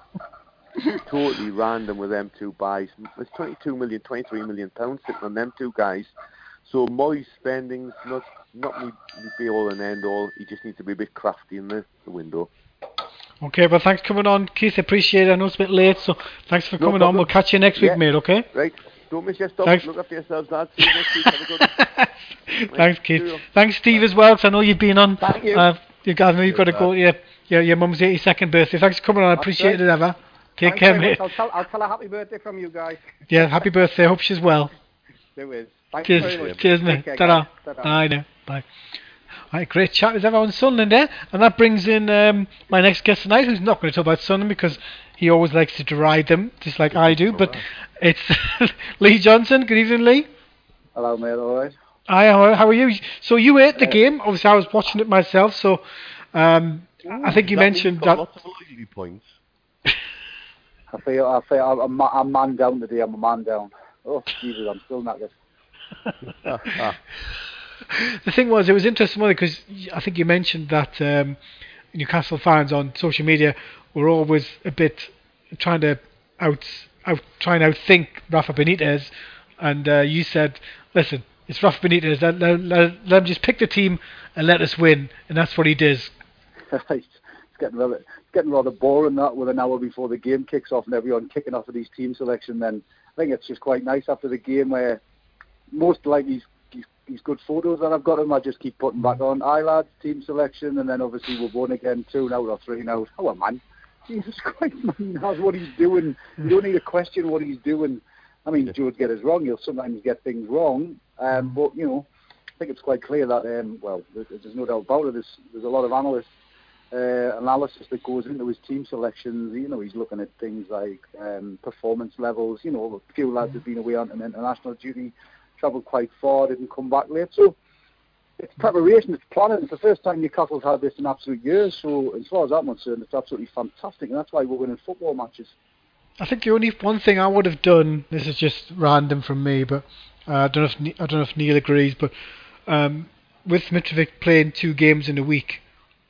totally random with them two buys. There's 22 million, 23 million pounds sitting on them two guys. So Moyes spending's not not me be all and end all. He just needs to be a bit crafty in the, the window. Okay, well, thanks for coming on, Keith. Appreciate it. I know it's a bit late, so thanks for No coming on. We'll catch you next week, mate, okay? Right, don't miss your stop. Thanks. Look after yourselves, lads. See you next week. Have a good. Thanks, Keith. Cheerio. Thanks, Steve, as well, 'cause I know you've been on. Thank you. Uh, you guys know you've got to go to your, your, your mum's 82nd birthday. Thanks for coming on. I appreciate right. it, ever. Take care, mate. I'll tell, I'll tell a happy birthday from you guys. Yeah, happy birthday. Hope she's well. There is. Thanks very Cheers, much. cheers, mate. care, Ta-da. Ta-da. Bye now. Bye. Right, great chat with everyone Sunderland there, and that brings in um, my next guest tonight, who's not going to talk about Sunderland because he always likes to deride them, just like I do. But it's Lee Johnson. Good evening, Lee. Hello, mate. All right. Hi, how, how are you? So you ate the Uh, game. Obviously, I was watching it myself. So um, I think you That mentioned that. Lots of loyalty points. I feel, I feel, I'm, I'm, man down today. I'm a man down. Oh, Jesus, I'm still knackered. the thing was, it was interesting because I think you mentioned that um, Newcastle fans on social media were always a bit trying to out, out trying to outthink Rafa Benitez, and uh, you said, "Listen, it's Rafa Benitez. Let, let, let, let him just pick the team and let us win," and that's what he does. getting rather, it's getting rather boring that with an hour before the game kicks off and everyone kicking off with his team selection. Then I think it's just quite nice after the game where most like his his, his good photos that I've got him, I just keep putting back on. Aye lads, team selection, and then obviously we've won again, two now or three now. Oh man, Jesus Christ, man, he knows what he's doing. You don't need to question what he's doing. I mean, George get us wrong. He'll sometimes get things wrong, um, but you know, I think it's quite clear that um, well, there- there's no doubt about it. There's there's a lot of analysts uh, analysis that goes into his team selections. You know, he's looking at things like um, performance levels. You know, a few lads have been away on an international duty, travelled quite far, didn't come back late. So it's preparation, it's planning. It's the first time Newcastle's had this in absolute years. So as far as I'm concerned, it's absolutely fantastic, and that's why we're winning football matches. I think the only one thing I would have done. This is just random from me, but uh, I don't know if I don't know if Neil agrees. But um, with Mitrovic playing two games in a week,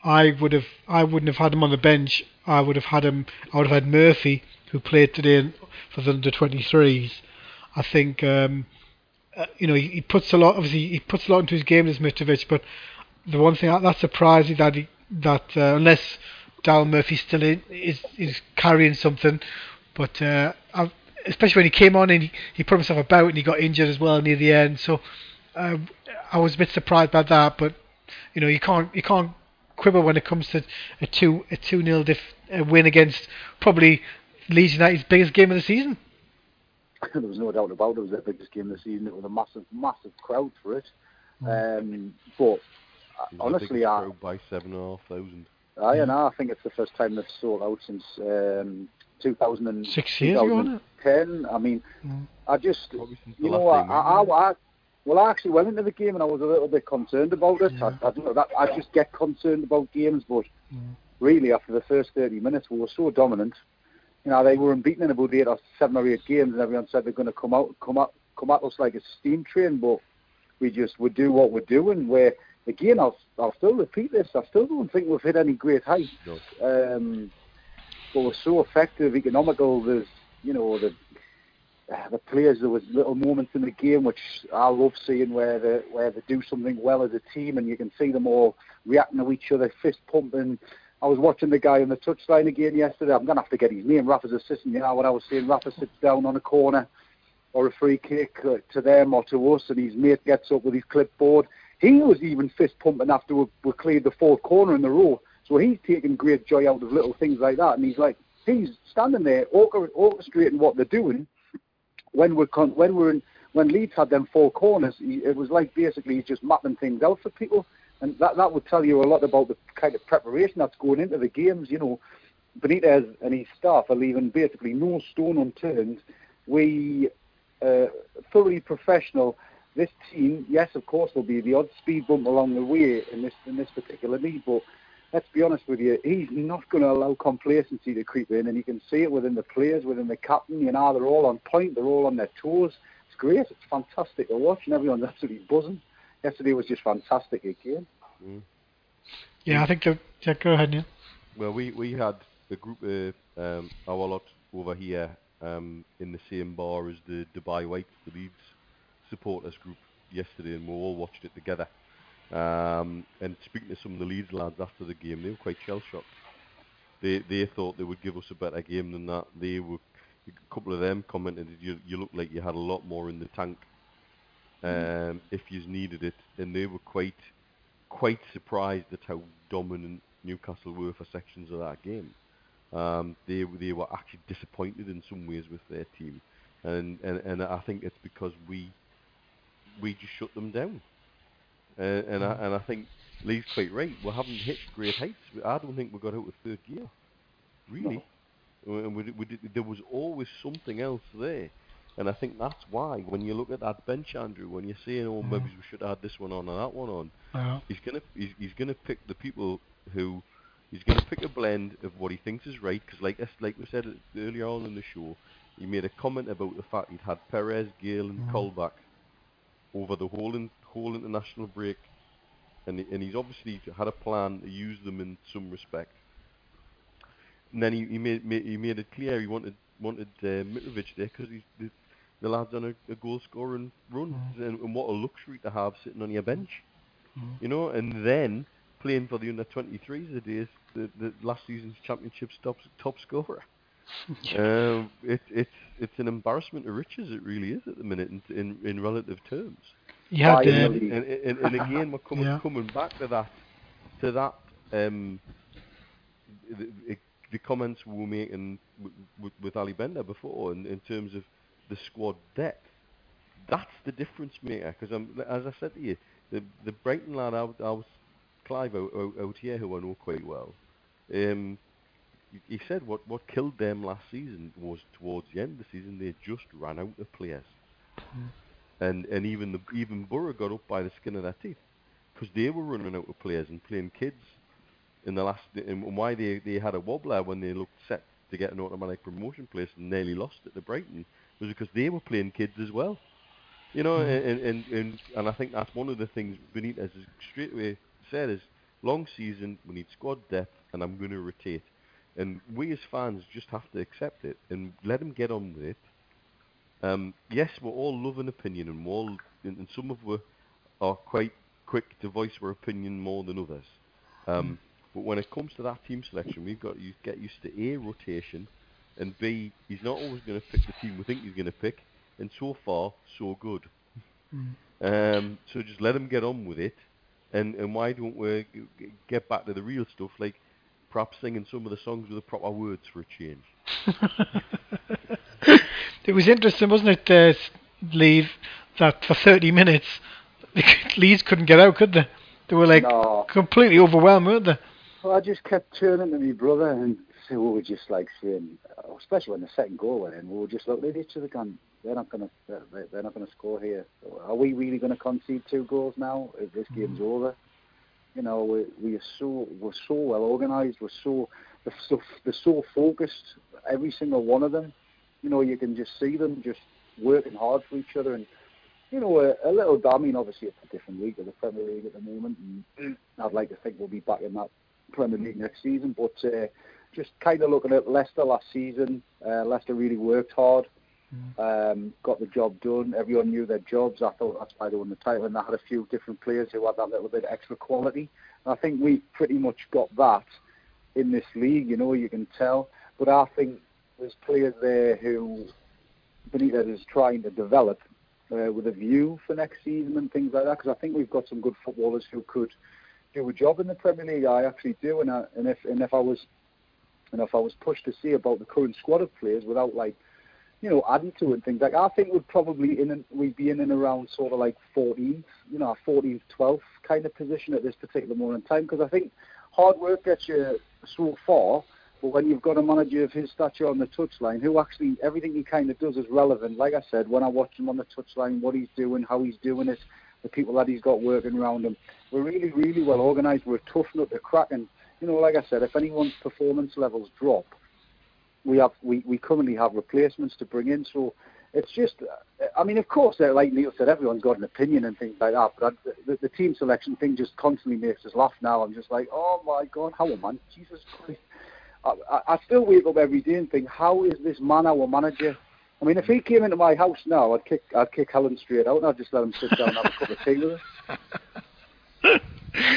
I would have I wouldn't have had him on the bench. I would have had him. I would have had Murphy, who played today for the under 23s. I think um, uh, you know he, he puts a lot. Obviously, he puts a lot into his game as Mitrovic, but the one thing that, surprised me that he, that uh, unless Dal Murphy still in, is is carrying something, but uh, I, especially when he came on and he, he put himself about and he got injured as well near the end. So uh, I was a bit surprised by that, but you know you can't you can't quibble when it comes to a two a two nil dif, a win against probably Leeds United's biggest game of the season. there was no doubt about it. It was their biggest game of the season. It was a massive, massive crowd for it. Um, but It was honestly, biggest I, crowd by seven and a half thousand. I, and I think it's the first time they've sold out since um, 2000 and, Six years ago, wasn't 2010. I mean, Mm. I just, Probably since the you know, last I, game, I, I, I, well, I actually went into the game and I was a little bit concerned about it. I, I don't know that I just get concerned about games, but Mm. really after the first 30 minutes, we were so dominant. You know, they were unbeaten in about eight or seven or eight games, and everyone said they're going to come out, come out, come at us like a steam train. But we just would do what we're doing. Where again, I'll, I'll still repeat this. I still don't think we've hit any great heights. No. Um, but we're so effective, economical. There's, you know, the the players. There was little moments in the game which I love seeing where they where they do something well as a team, and you can see them all reacting to each other, fist pumping. I was watching the guy on the touchline again yesterday. I'm gonna have to get his name. Rafa's assistant. You know what I was saying? Rafa sits down on a corner or a free kick uh, to them or to us, and his mate gets up with his clipboard. He was even fist pumping after we, we cleared the fourth corner in the row. So he's taking great joy out of little things like that, and he's like he's standing there orchestrating what they're doing. When we're con- when we're in, when Leeds had them four corners, it was like basically just mapping things out for people, and that that would tell you a lot about the kind of preparation that's going into the games. You know, Benitez and his staff are leaving basically no stone unturned. We uh, thoroughly professional. This team, yes, of course, there'll be the odd speed bump along the way in this in this particular league, but let's be honest with you, he's not going to allow complacency to creep in, and you can see it within the players, within the captain. You know, they're all on point, they're all on their toes. It's great, it's fantastic to watch, and everyone's absolutely buzzing. Yesterday was just fantastic again. Mm. Yeah, I think the yeah, go ahead, Neil. Well, we we had a group of um, our lot over here um, in the same bar as the Dubai Whites, the Leeds supporters group yesterday, and we all watched it together. Um, and speaking to some of the Leeds lads after the game, they were quite shell shocked. They they thought they would give us a better game than that. They were a couple of them commented, "You you look like you had a lot more in the tank um, if you needed it," and they were quite quite surprised at how dominant Newcastle were for sections of that game. Um, they they were actually disappointed in some ways with their team, and and, and I think it's because we we just shut them down. Uh, and I and I think Lee's quite right. We haven't hit great heights. I don't think we got out of third gear, really. And we, we did, there was always something else there. And I think that's why when you look at that bench, Andrew, when you're saying, "Oh, maybe we should add this one on and that one on," Yeah. he's gonna he's, he's gonna pick the people who he's gonna pick a blend of what he thinks is right. Because like like we said earlier on in the show, he made a comment about the fact he'd had Perez, Gayle, and Mhm. Colback over the whole in, whole international break, and he- and he's obviously had a plan to use them in some respect. And then he, he made, made he made it clear he wanted wanted uh, Mitrovic there because he's the, the lad's on a, a goal scoring run, and, and what a luxury to have sitting on your bench, Mhm. you know. And then playing for the under 23s the days the, the last season's championship top top scorer. Um, it, it's it's an embarrassment of riches. It really is at the minute in in, in relative terms. You had Why uh. And, and, and again, we're coming Yeah. coming back to that to that um, the, the- the comments we were making with, with, with Ali Bender before, in, in terms of the squad depth. That's the difference maker. Because as I said to you, the the Brighton lad, I, was- I was Clive out, out, out here, who I know quite well. Um, he- he said what what killed them last season was towards the end of the season they just ran out of players, and and even the even Borough got up by the skin of their teeth. because they were running out of players and playing kids in the last, and why they, they had a wobbler when they looked set to get an automatic promotion place and nearly lost it to Brighton was because they were playing kids as well. You know, Mhm. and, and, and, and I think that's one of the things Benitez has straight away said is long season, we need squad depth, and I'm going to rotate. And we as fans just have to accept it and let him get on with it. Um, yes, we're all love an opinion, and all, and, and some of us are quite quick to voice our opinion more than others. Um, but when it comes to that team selection, we've got to get used to A, rotation, and B, he's not always going to pick the team we think he's going to pick, and so far, so good. Mm. Um, so just let him get on with it, and, and why don't we get back to the real stuff, like perhaps singing some of the songs with the proper words for a change. it was interesting, wasn't it, uh, Lee, that for 30 minutes, Leeds couldn't get out, could they? They were like No. completely overwhelmed, weren't they? Well, I just kept turning to my brother and say, we were just like saying, uh, especially when the second goal went in, we were just looking at each other going, they're not going to, they're, not going to score here. Are we really going to concede two goals now? If this game's over, you know, we we are so we're so well organised. We're so they're so they're so focused. Every single one of them, you know, you can just see them just working hard for each other and. You know, a, a little. I mean, obviously, it's a different league, the Premier League at the moment, and I'd like to think we'll be back in that Premier League next season. But uh, just kind of looking at Leicester last season, uh, Leicester really worked hard, um, got the job done. Everyone knew their jobs. I thought that's why they won the title, and they had a few different players who had that little bit of extra quality. And I think we pretty much got that in this league. You know, you can tell. But I think there's players there who Benitez is trying to develop uh, with a view for next season and things like that. Because I think we've got some good footballers who could do a job in the Premier League. I actually do, and, I, and if and if I was and if I was pushed to see about the current squad of players without like you know adding to and things like I think we'd probably in we'd be in and around sort of like 14th, you know, 14th, 12th kind of position at this particular moment in time. Because I think hard work gets you so far. But when you've got a manager of his stature on the touchline, who actually everything he kind of does is relevant. Like I said, when I watch him on the touchline, what he's doing, how he's doing it, the people that he's got working around him, we're really, really well organised. We're tough nut to crack, and you know, like I said, if anyone's performance levels drop, we have we, we currently have replacements to bring in. So it's just, I mean, of course, like Neil said, everyone's got an opinion and things like that. But I, the, the team selection thing just constantly makes us laugh. Now I'm just like, oh my god, how a man, Jesus Christ. I, I, still wake up every day and think, how is this man our manager? I mean, if he came into my house now, I'd kick, I'd kick Helen straight out, and I'd just let him sit down and have a cup of tea with us.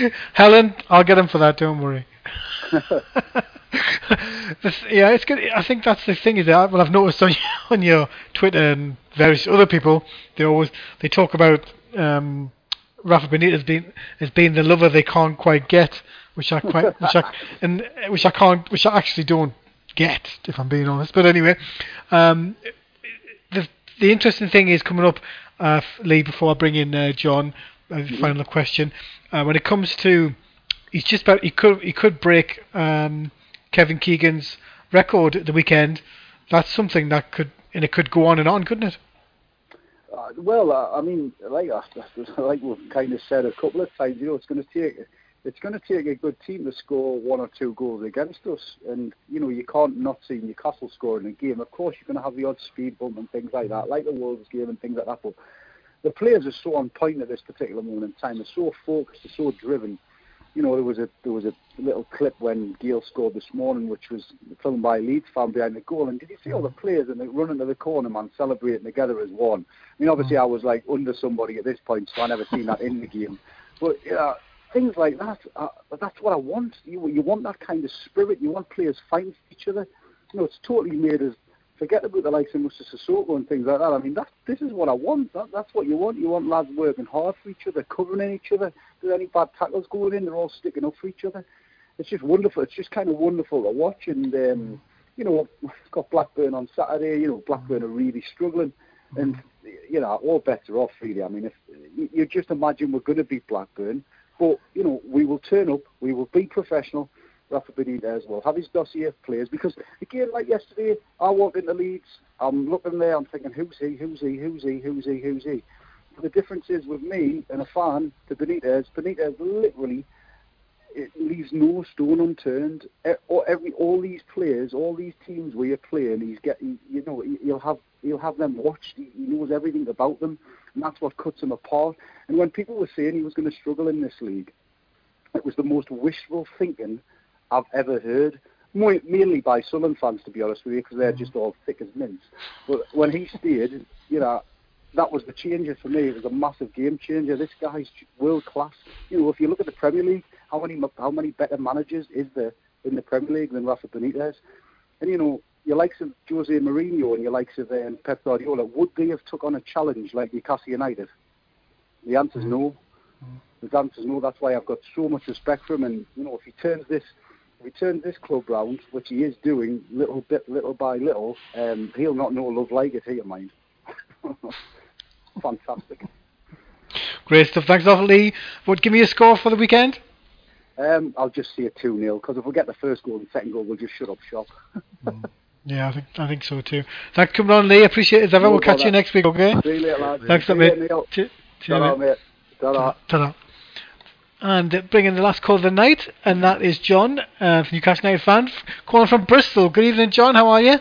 Helen, I'll get him for that. Don't worry. This- yeah, it's good. I think that's the thing is that well, I've noticed on your, on your Twitter and various other people, they always they talk about um, Rafa Benitez being as being the lover they can't quite get, which I quite which I and which I can't which I actually don't get if I'm being honest. But anyway, um, the the interesting thing is coming up, uh, Lee. Before I bring in uh, John, uh, the final question. Uh, when it comes to, he's just about he could he could break um, Kevin Keegan's record at the weekend. That's something that could and it could go on and on, couldn't it? Uh, well, uh, I mean, like us, like we've kind of said a couple of times, you know, it's going to take it's going to take a good team to score one or two goals against us, and you know you can't not see Newcastle scoring a game. Of course, you're going to have the odd speed bump and things like that, like the Wolves game and things like that. But the players are so on point at this particular moment in time. They're so focused, they're so driven. You know, there was a there was a little clip when Gayle scored this morning, which was filmed by a Leeds fan behind the goal. And did you see all the players and they running to the corner, man, celebrating together as one? I mean, obviously, mm. I was like under somebody at this point, so I never seen that in the game. But yeah, things like that, uh, that's what I want. You you want that kind of spirit. You want players fighting for each other. You know, it's totally made us forget about the likes of Moussa Sissoko and things like that. I mean, that this is what I want. That, that's what you want. You want lads working hard for each other, covering each other. There's any bad tackles going in, they're all sticking up for each other. It's just wonderful. It's just kind of wonderful to watch. And um, you know, we've got Blackburn on Saturday. You know, Blackburn are really struggling, and you know, all bets are off really. I mean, if you, you just imagine we're going to beat Blackburn, but you know, we will turn up. We will be professional. Rafa Benitez will have his dossier of players because again, like yesterday, I walked into Leeds. I'm looking there. I'm thinking, who's he? Who's he? Who's he? Who's he? Who's he? The difference is with me and a fan to Benitez. Benitez literally it leaves no stone unturned. All, every all these players, all these teams where you're playing, he's getting. You know, he'll have he'll have them watched. He, knows everything about them, and that's what cuts him apart. And when people were saying he was going to struggle in this league, it was the most wishful thinking I've ever heard. Mainly by Southern fans, to be honest with you, because they're mm. just all thick as mints. But when he stayed, you know, that was the changer for me. It was a massive game changer. This guy's world class. You know, if you look at the Premier League, how many how many better managers is there in the Premier League than Rafa Benitez? And you know, your likes of Jose Mourinho and your likes of um, Pep Guardiola, would they have took on a challenge like Newcastle United? The answer's no. The answer's no. That's why I've got so much respect for him. And you know, if he turns this, if he turns this club round, which he is doing little bit, little by little, um, he'll not know love like it. Here, mind. Fantastic. Great stuff. Thanks awful, Lee. Would give me a score for the weekend? Um, I'll just see a 2 0 because if we get the first goal and second goal, we'll just shut up shop. Yeah, I think I think so too. Thanks for coming on, Lee. Appreciate it as ever. No we'll catch you next week, okay? See you later, lads. Thanks, See mate. later, Neil. Cheers, Ta-ra, mate. Ta-ra. And uh, bringing the last call of the night, and that is John, uh, Newcastle United fan, calling from Bristol. Good evening, John. How are you?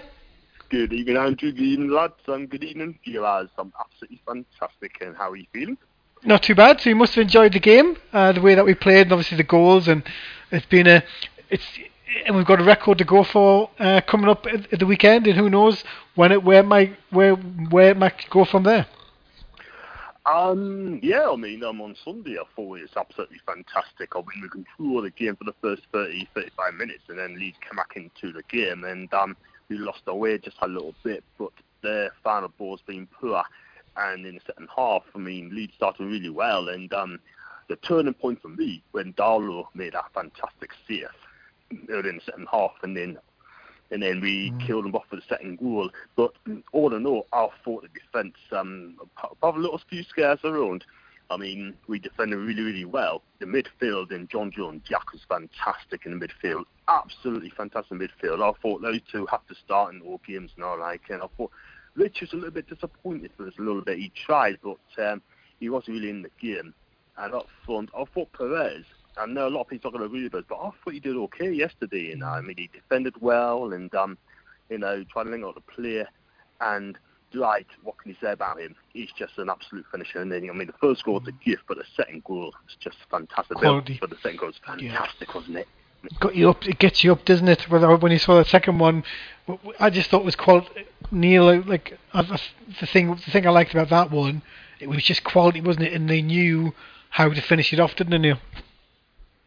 Good evening, Andrew. Good evening, lads. And good evening, you guys. I'm absolutely fantastic. And how are you feeling? Not too bad. So you must have enjoyed the game, uh, the way that we played, and obviously the goals. And it's been a, it's, and we've got a record to go for uh, coming up at, at the weekend. And who knows when it, where my, where, where it might go from there. Um, yeah, I mean, um, on Sunday I thought it was absolutely fantastic. I mean, we controlled the game for the first 30, 35 minutes, and then Leeds came back into the game, and um, we lost our way just a little bit, but the final ball's been poor. And in the second half, I mean, Leeds started really well, and um, the turning point for me when Darlow made a fantastic save early in the second half, and then and then we killed them off for the second goal. But all in all, I thought the defence, um, apart a little few scares around, I mean, we defended really, really well. The midfield and Jonjo and Jack was fantastic in the midfield. Absolutely fantastic midfield. I thought those two have to start in all games now, like, and I thought Rich was a little bit disappointed for us a little bit. He tried, but um, he wasn't really in the game. And up front, I thought Perez, I know a lot of people agree with us, but I thought he did okay yesterday. And I mean, he defended well and, um, you know, tried to link out the player. And, like, what can you say about him? He's just an absolute finisher. And then, I mean, the first goal was a gift, but the second goal was just fantastic. Quality. But the second goal was fantastic, wasn't it? got you up. It gets you up, doesn't it? Whether when you saw the second one, I just thought it was quality. Neil, like uh, the the thing, the thing I liked about that one, it was just quality, wasn't it? And they knew how to finish it off, didn't they, Neil?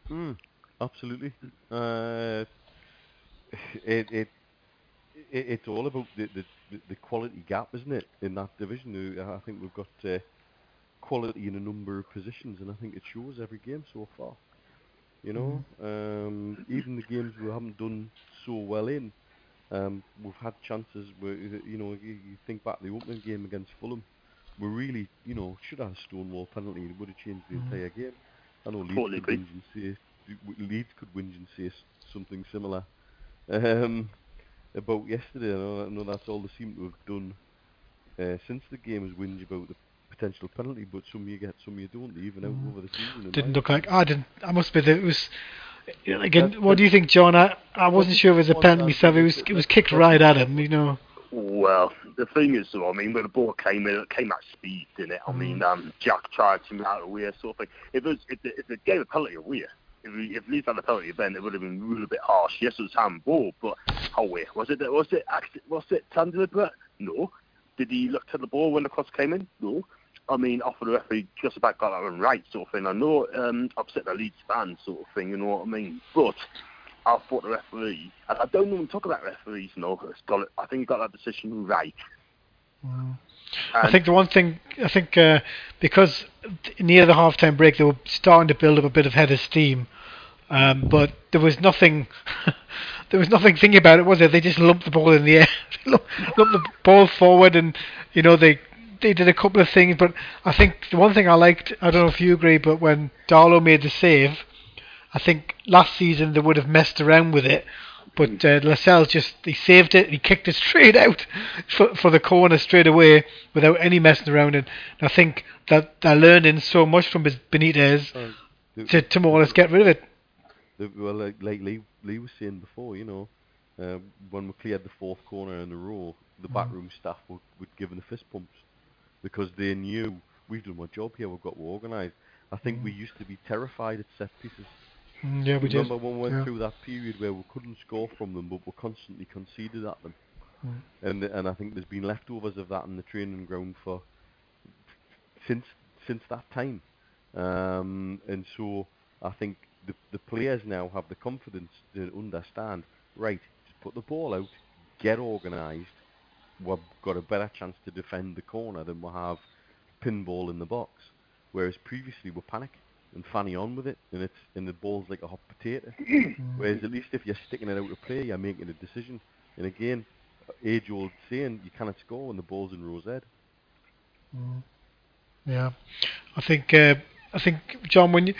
Mm, absolutely. Uh, it, it, it it's all about the, the the- quality gap, isn't it, in that division? Uh, I think we've got uh, quality in a number of positions, and I think it shows every game so far. You know, um, even the games we haven't done so well in, um, we've had chances where you know you, you think back to the opening game against Fulham, we really you know should have a Stonewall penalty. It would have changed the Mhm. entire game. I know Leeds Totally could whinge and say Leeds could whinge and say something similar um, about yesterday. I know, I know that's all they seem to have done uh, since the game is whinge about the potential penalty, but some you get, some you don't, even out over the season. Didn't look like I didn't. I must be. The, it was. Again, That's- what do you think, John? I, I wasn't sure if it was a penalty that myself. It was- was it was kicked right at him. You know. Well, the thing is, though, I mean, when the ball came in, it came at speed, didn't it? I mean, um, Jack tried to move out of the way, sort of thing. If it was, if the, if they gave a penalty away, if we, if Leeds had a penalty, then it would have been a bit harsh. Yes, it was handball, but how way was it? Was it was it deliberate? No. Did he look to the ball when the cross came in? No. I mean, after the referee just about got that one right, sort of thing. I know um, upset the Leeds fans, sort of thing. You know what I mean? But I thought the referee, and I don't even talk about referees, you know, got I think he got that decision right. I think the one thing I think uh, because near the half-time break they were starting to build up a bit of head of steam, um, but there was nothing. there was nothing thinking about it, was there? They just lumped the ball in the air, lumped lumped the ball forward, and you know they they did a couple of things. But I think the one thing I liked, I don't know if you agree, but when Darlow made the save, I think last season they would have messed around with it, but uh, Lascelles just he saved it. He kicked it straight out for for the corner straight away without any messing around. And I think that they're learning so much from Benitez Uh, the- to to more or less get rid of it. the, well, like, like Lee, Lee was saying before, you know, uh, when we cleared the fourth corner in a row, the Mm. backroom staff would, would give them the fist pumps because they knew we've done our job here, we've got organised. I think we used to be terrified at set pieces. Mm, yeah, we did. Remember when we went Yeah. through that period where we couldn't score from them, but we constantly conceded at them, Mm. and and I think there's been leftovers of that in the training ground for since since that time, um, and so I think the the players now have the confidence to understand. Right, just put the ball out, get organised. We've got a better chance to defend the corner than we have pinball in the box. Whereas previously we panic and fanny on with it, and it's and the ball's like a hot potato. Whereas at least if you're sticking it out to play, you're making a decision. And again, age-old saying, you cannot score when the ball's in Row Z. Mm. Yeah, I think uh, I think John, when you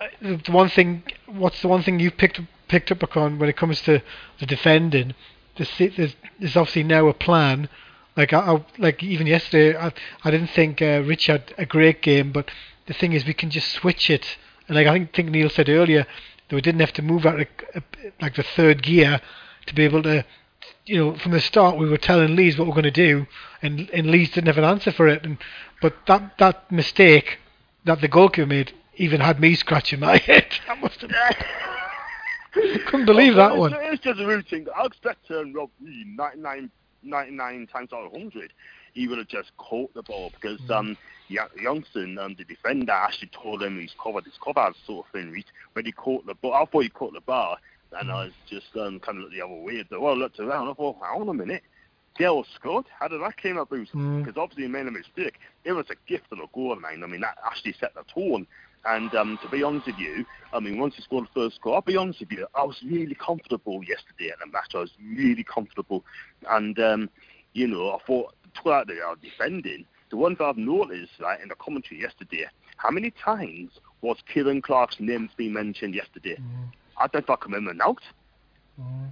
uh, the one thing, what's the one thing you picked picked up on when it comes to the defending? There's, there's, there's obviously now a plan. Like I, I like even yesterday, I I didn't think uh, Rich had a great game, but the thing is we can just switch it. And like I think think Neil said earlier, that we didn't have to move out of, like the third gear to be able to you know, from the start we were telling Leeds what we're going to do, and and Leeds didn't have an answer for it. And but that that mistake that the goalkeeper made even had me scratching my head. That must have. Couldn't believe that one. It's, just a routine. I expect um, Rob Reed 99, 99 times out of 100, he would have just caught the ball because Mm. um, Young- Youngson, um, the defender, actually told him he's covered his covered, sort of thing. Reed, When he caught the ball, I thought he caught the bar, and I was just um, kind of looked the other way. But well, I looked around, I thought, hang on a minute. Dale Scott, how did that came up? Because Mm. obviously he made a mistake. It was a gift of a goal, man. I mean, that actually set the tone. And um, to be honest with you, I mean, once he scored the first goal, I'll be honest with you, I was really comfortable yesterday at the match. I was really comfortable. And, um, you know, I thought, throughout the uh, defending, the one thing I've noticed, right, in the commentary yesterday, how many times was Ciaran Clark's name being mentioned yesterday? I don't think I can remember now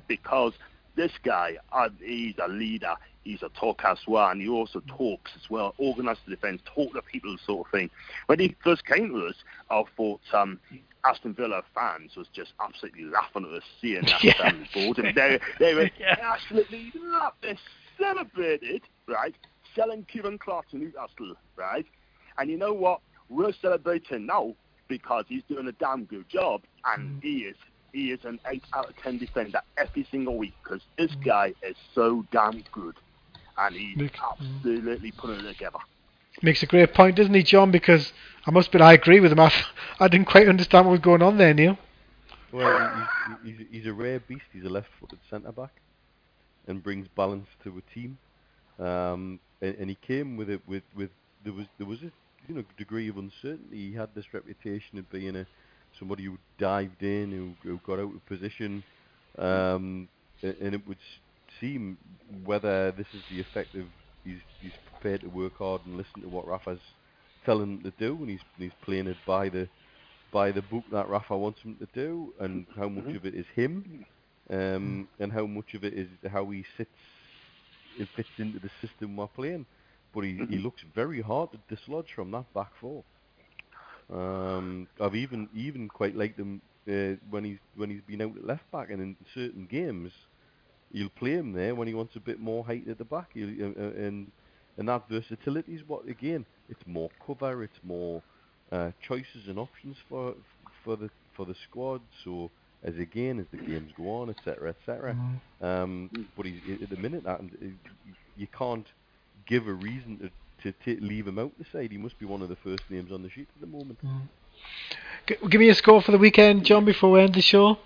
because this guy, uh, he's a leader, he's a talker as well, and he also talks as well, organises the defence, talk to people, sort of thing. When he first came to us, I thought um, Aston Villa fans was just absolutely laughing at us seeing that Yeah. um. And they, they were Yeah. absolutely laughed. They celebrated, right, selling Ciaran Clark to Newcastle, right? And you know what? We're celebrating now because he's doing a damn good job, and mm. he is he is an 8 out of 10 defender every single week because mm. this guy is so damn good. And he's Look, mm. absolutely putting it together. Makes a great point, doesn't he, John? Because I must admit I agree with him. I, I didn't quite understand what was going on there, Neil. Well, he's, he's, he's a rare beast. He's a left-footed centre back, and brings balance to a team. Um, and, and he came with it with with there was there was a you know degree of uncertainty. He had this reputation of being a somebody who dived in, who, who got out of position, um, a- and it would seem whether this is the effect of he's he's prepared to work hard and listen to what Rafa's telling him to do, and he's he's playing it by the by the book that Rafa wants him to do, and how much of it is him, um, and how much of it is how he sits, it fits into the system we're playing. But he, he looks very hard to dislodge from that back four. Um, I've even even quite liked him uh, when he's when he's been out at left back, and in certain games, you'll play him there when he wants a bit more height at the back. Uh, uh, and and that versatility is what again, it's more cover, it's more uh, choices and options for for the for the squad. So as again as the games go on, etc., etc. Um, but he's, at the minute, that you can't give a reason to to ta leave him out the side. He must be one of the first names on the sheet at the moment. G- give me a score for the weekend, John, before we end the show.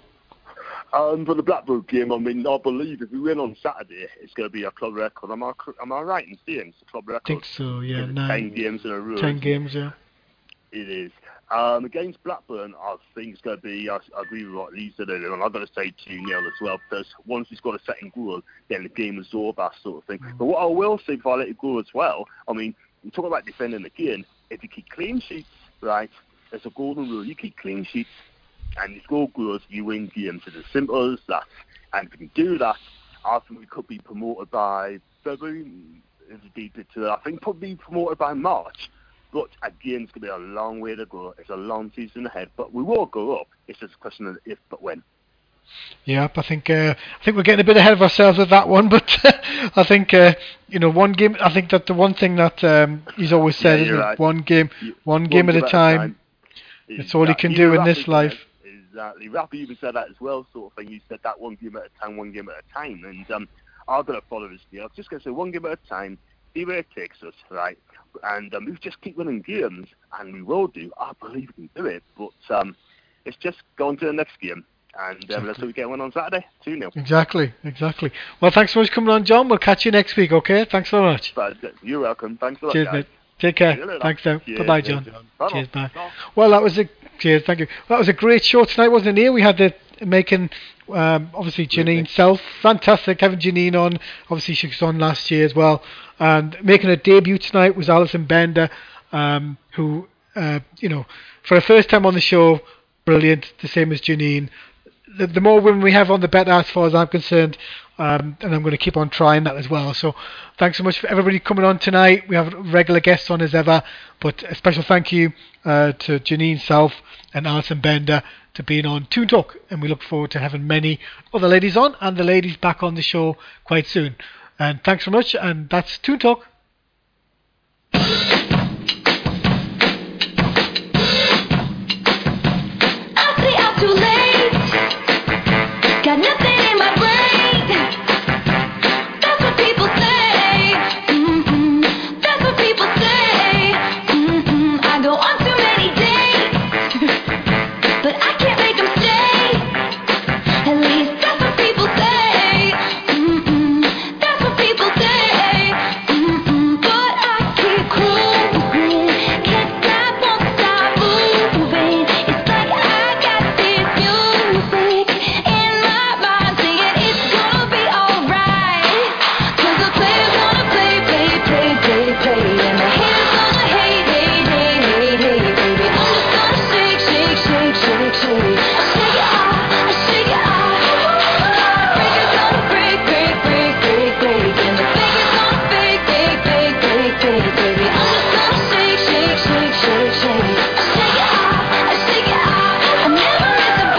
Um, for the Blackpool game, I mean, I believe if we win on Saturday, it's going to be a club record. Am I, am I right in saying it's a club record? I think so, yeah. Is it Nine, Ten games in a row. ten games, yeah. It is. Um, against Blackburn, I think it's going to be, I, I agree with what Lee said earlier, and I've got to say 2 0 as well, because once he's got a second goal, then the game is over, sort of thing. But what I will say before I let it go as well, I mean, you talk about defending again, if you keep clean sheets, right, there's a golden rule. You keep clean sheets and you score goals, you win games. It's as simple as that. And if we can do that, I think we could be promoted by February. Is deep into I think probably promoted by March. But again, it's going to be a long way to go. It's a long season ahead, but we will go up. It's just a question of if, but when. Yep, I think uh, I think we're getting a bit ahead of ourselves with that one, but I think uh, you know one game. I think that the one thing that um, he's always said Yeah, is right. one game, You- one game at a time. It's all he can do in this life. Exactly. Rafa even said that as well, sort of thing. He said that one game at a time, one game at a time. And um, I'm going to follow this deal. I'm just going to say one game at a time, see where it takes us, right? And um, we just keep winning games, and we will do. I believe we can do it, but um, it's just going to the next game. And um, let's see we get one on Saturday, 2 0. Exactly, exactly. Well, thanks so much for coming on, John. We'll catch you next week. Okay, thanks so much. But uh, you're welcome. Thanks a lot, Cheers, guys. mate. Take care. See you later. Thanks, now. Bye, bye, John. John. Cheers, bye. Well, that was a cheers. Thank you. That was a great show tonight, wasn't it? Neil? We had the making um, obviously Janine Self, fantastic having Janine on. Obviously, she was on last year as well, and making a debut tonight was Alison Bender, um, who uh, you know for a first time on the show, brilliant. The same as Janine. The, the more women we have on, the better, as far as I'm concerned. Um, and I'm going to keep on trying that as well. So, thanks so much for everybody coming on tonight. We have regular guests on as ever, but a special thank you uh, to Janine Self and Alison Bender to being on Toon Talk, and we look forward to having many other ladies on and the ladies back on the show quite soon. And thanks so much, and that's Toon Talk. Got nothing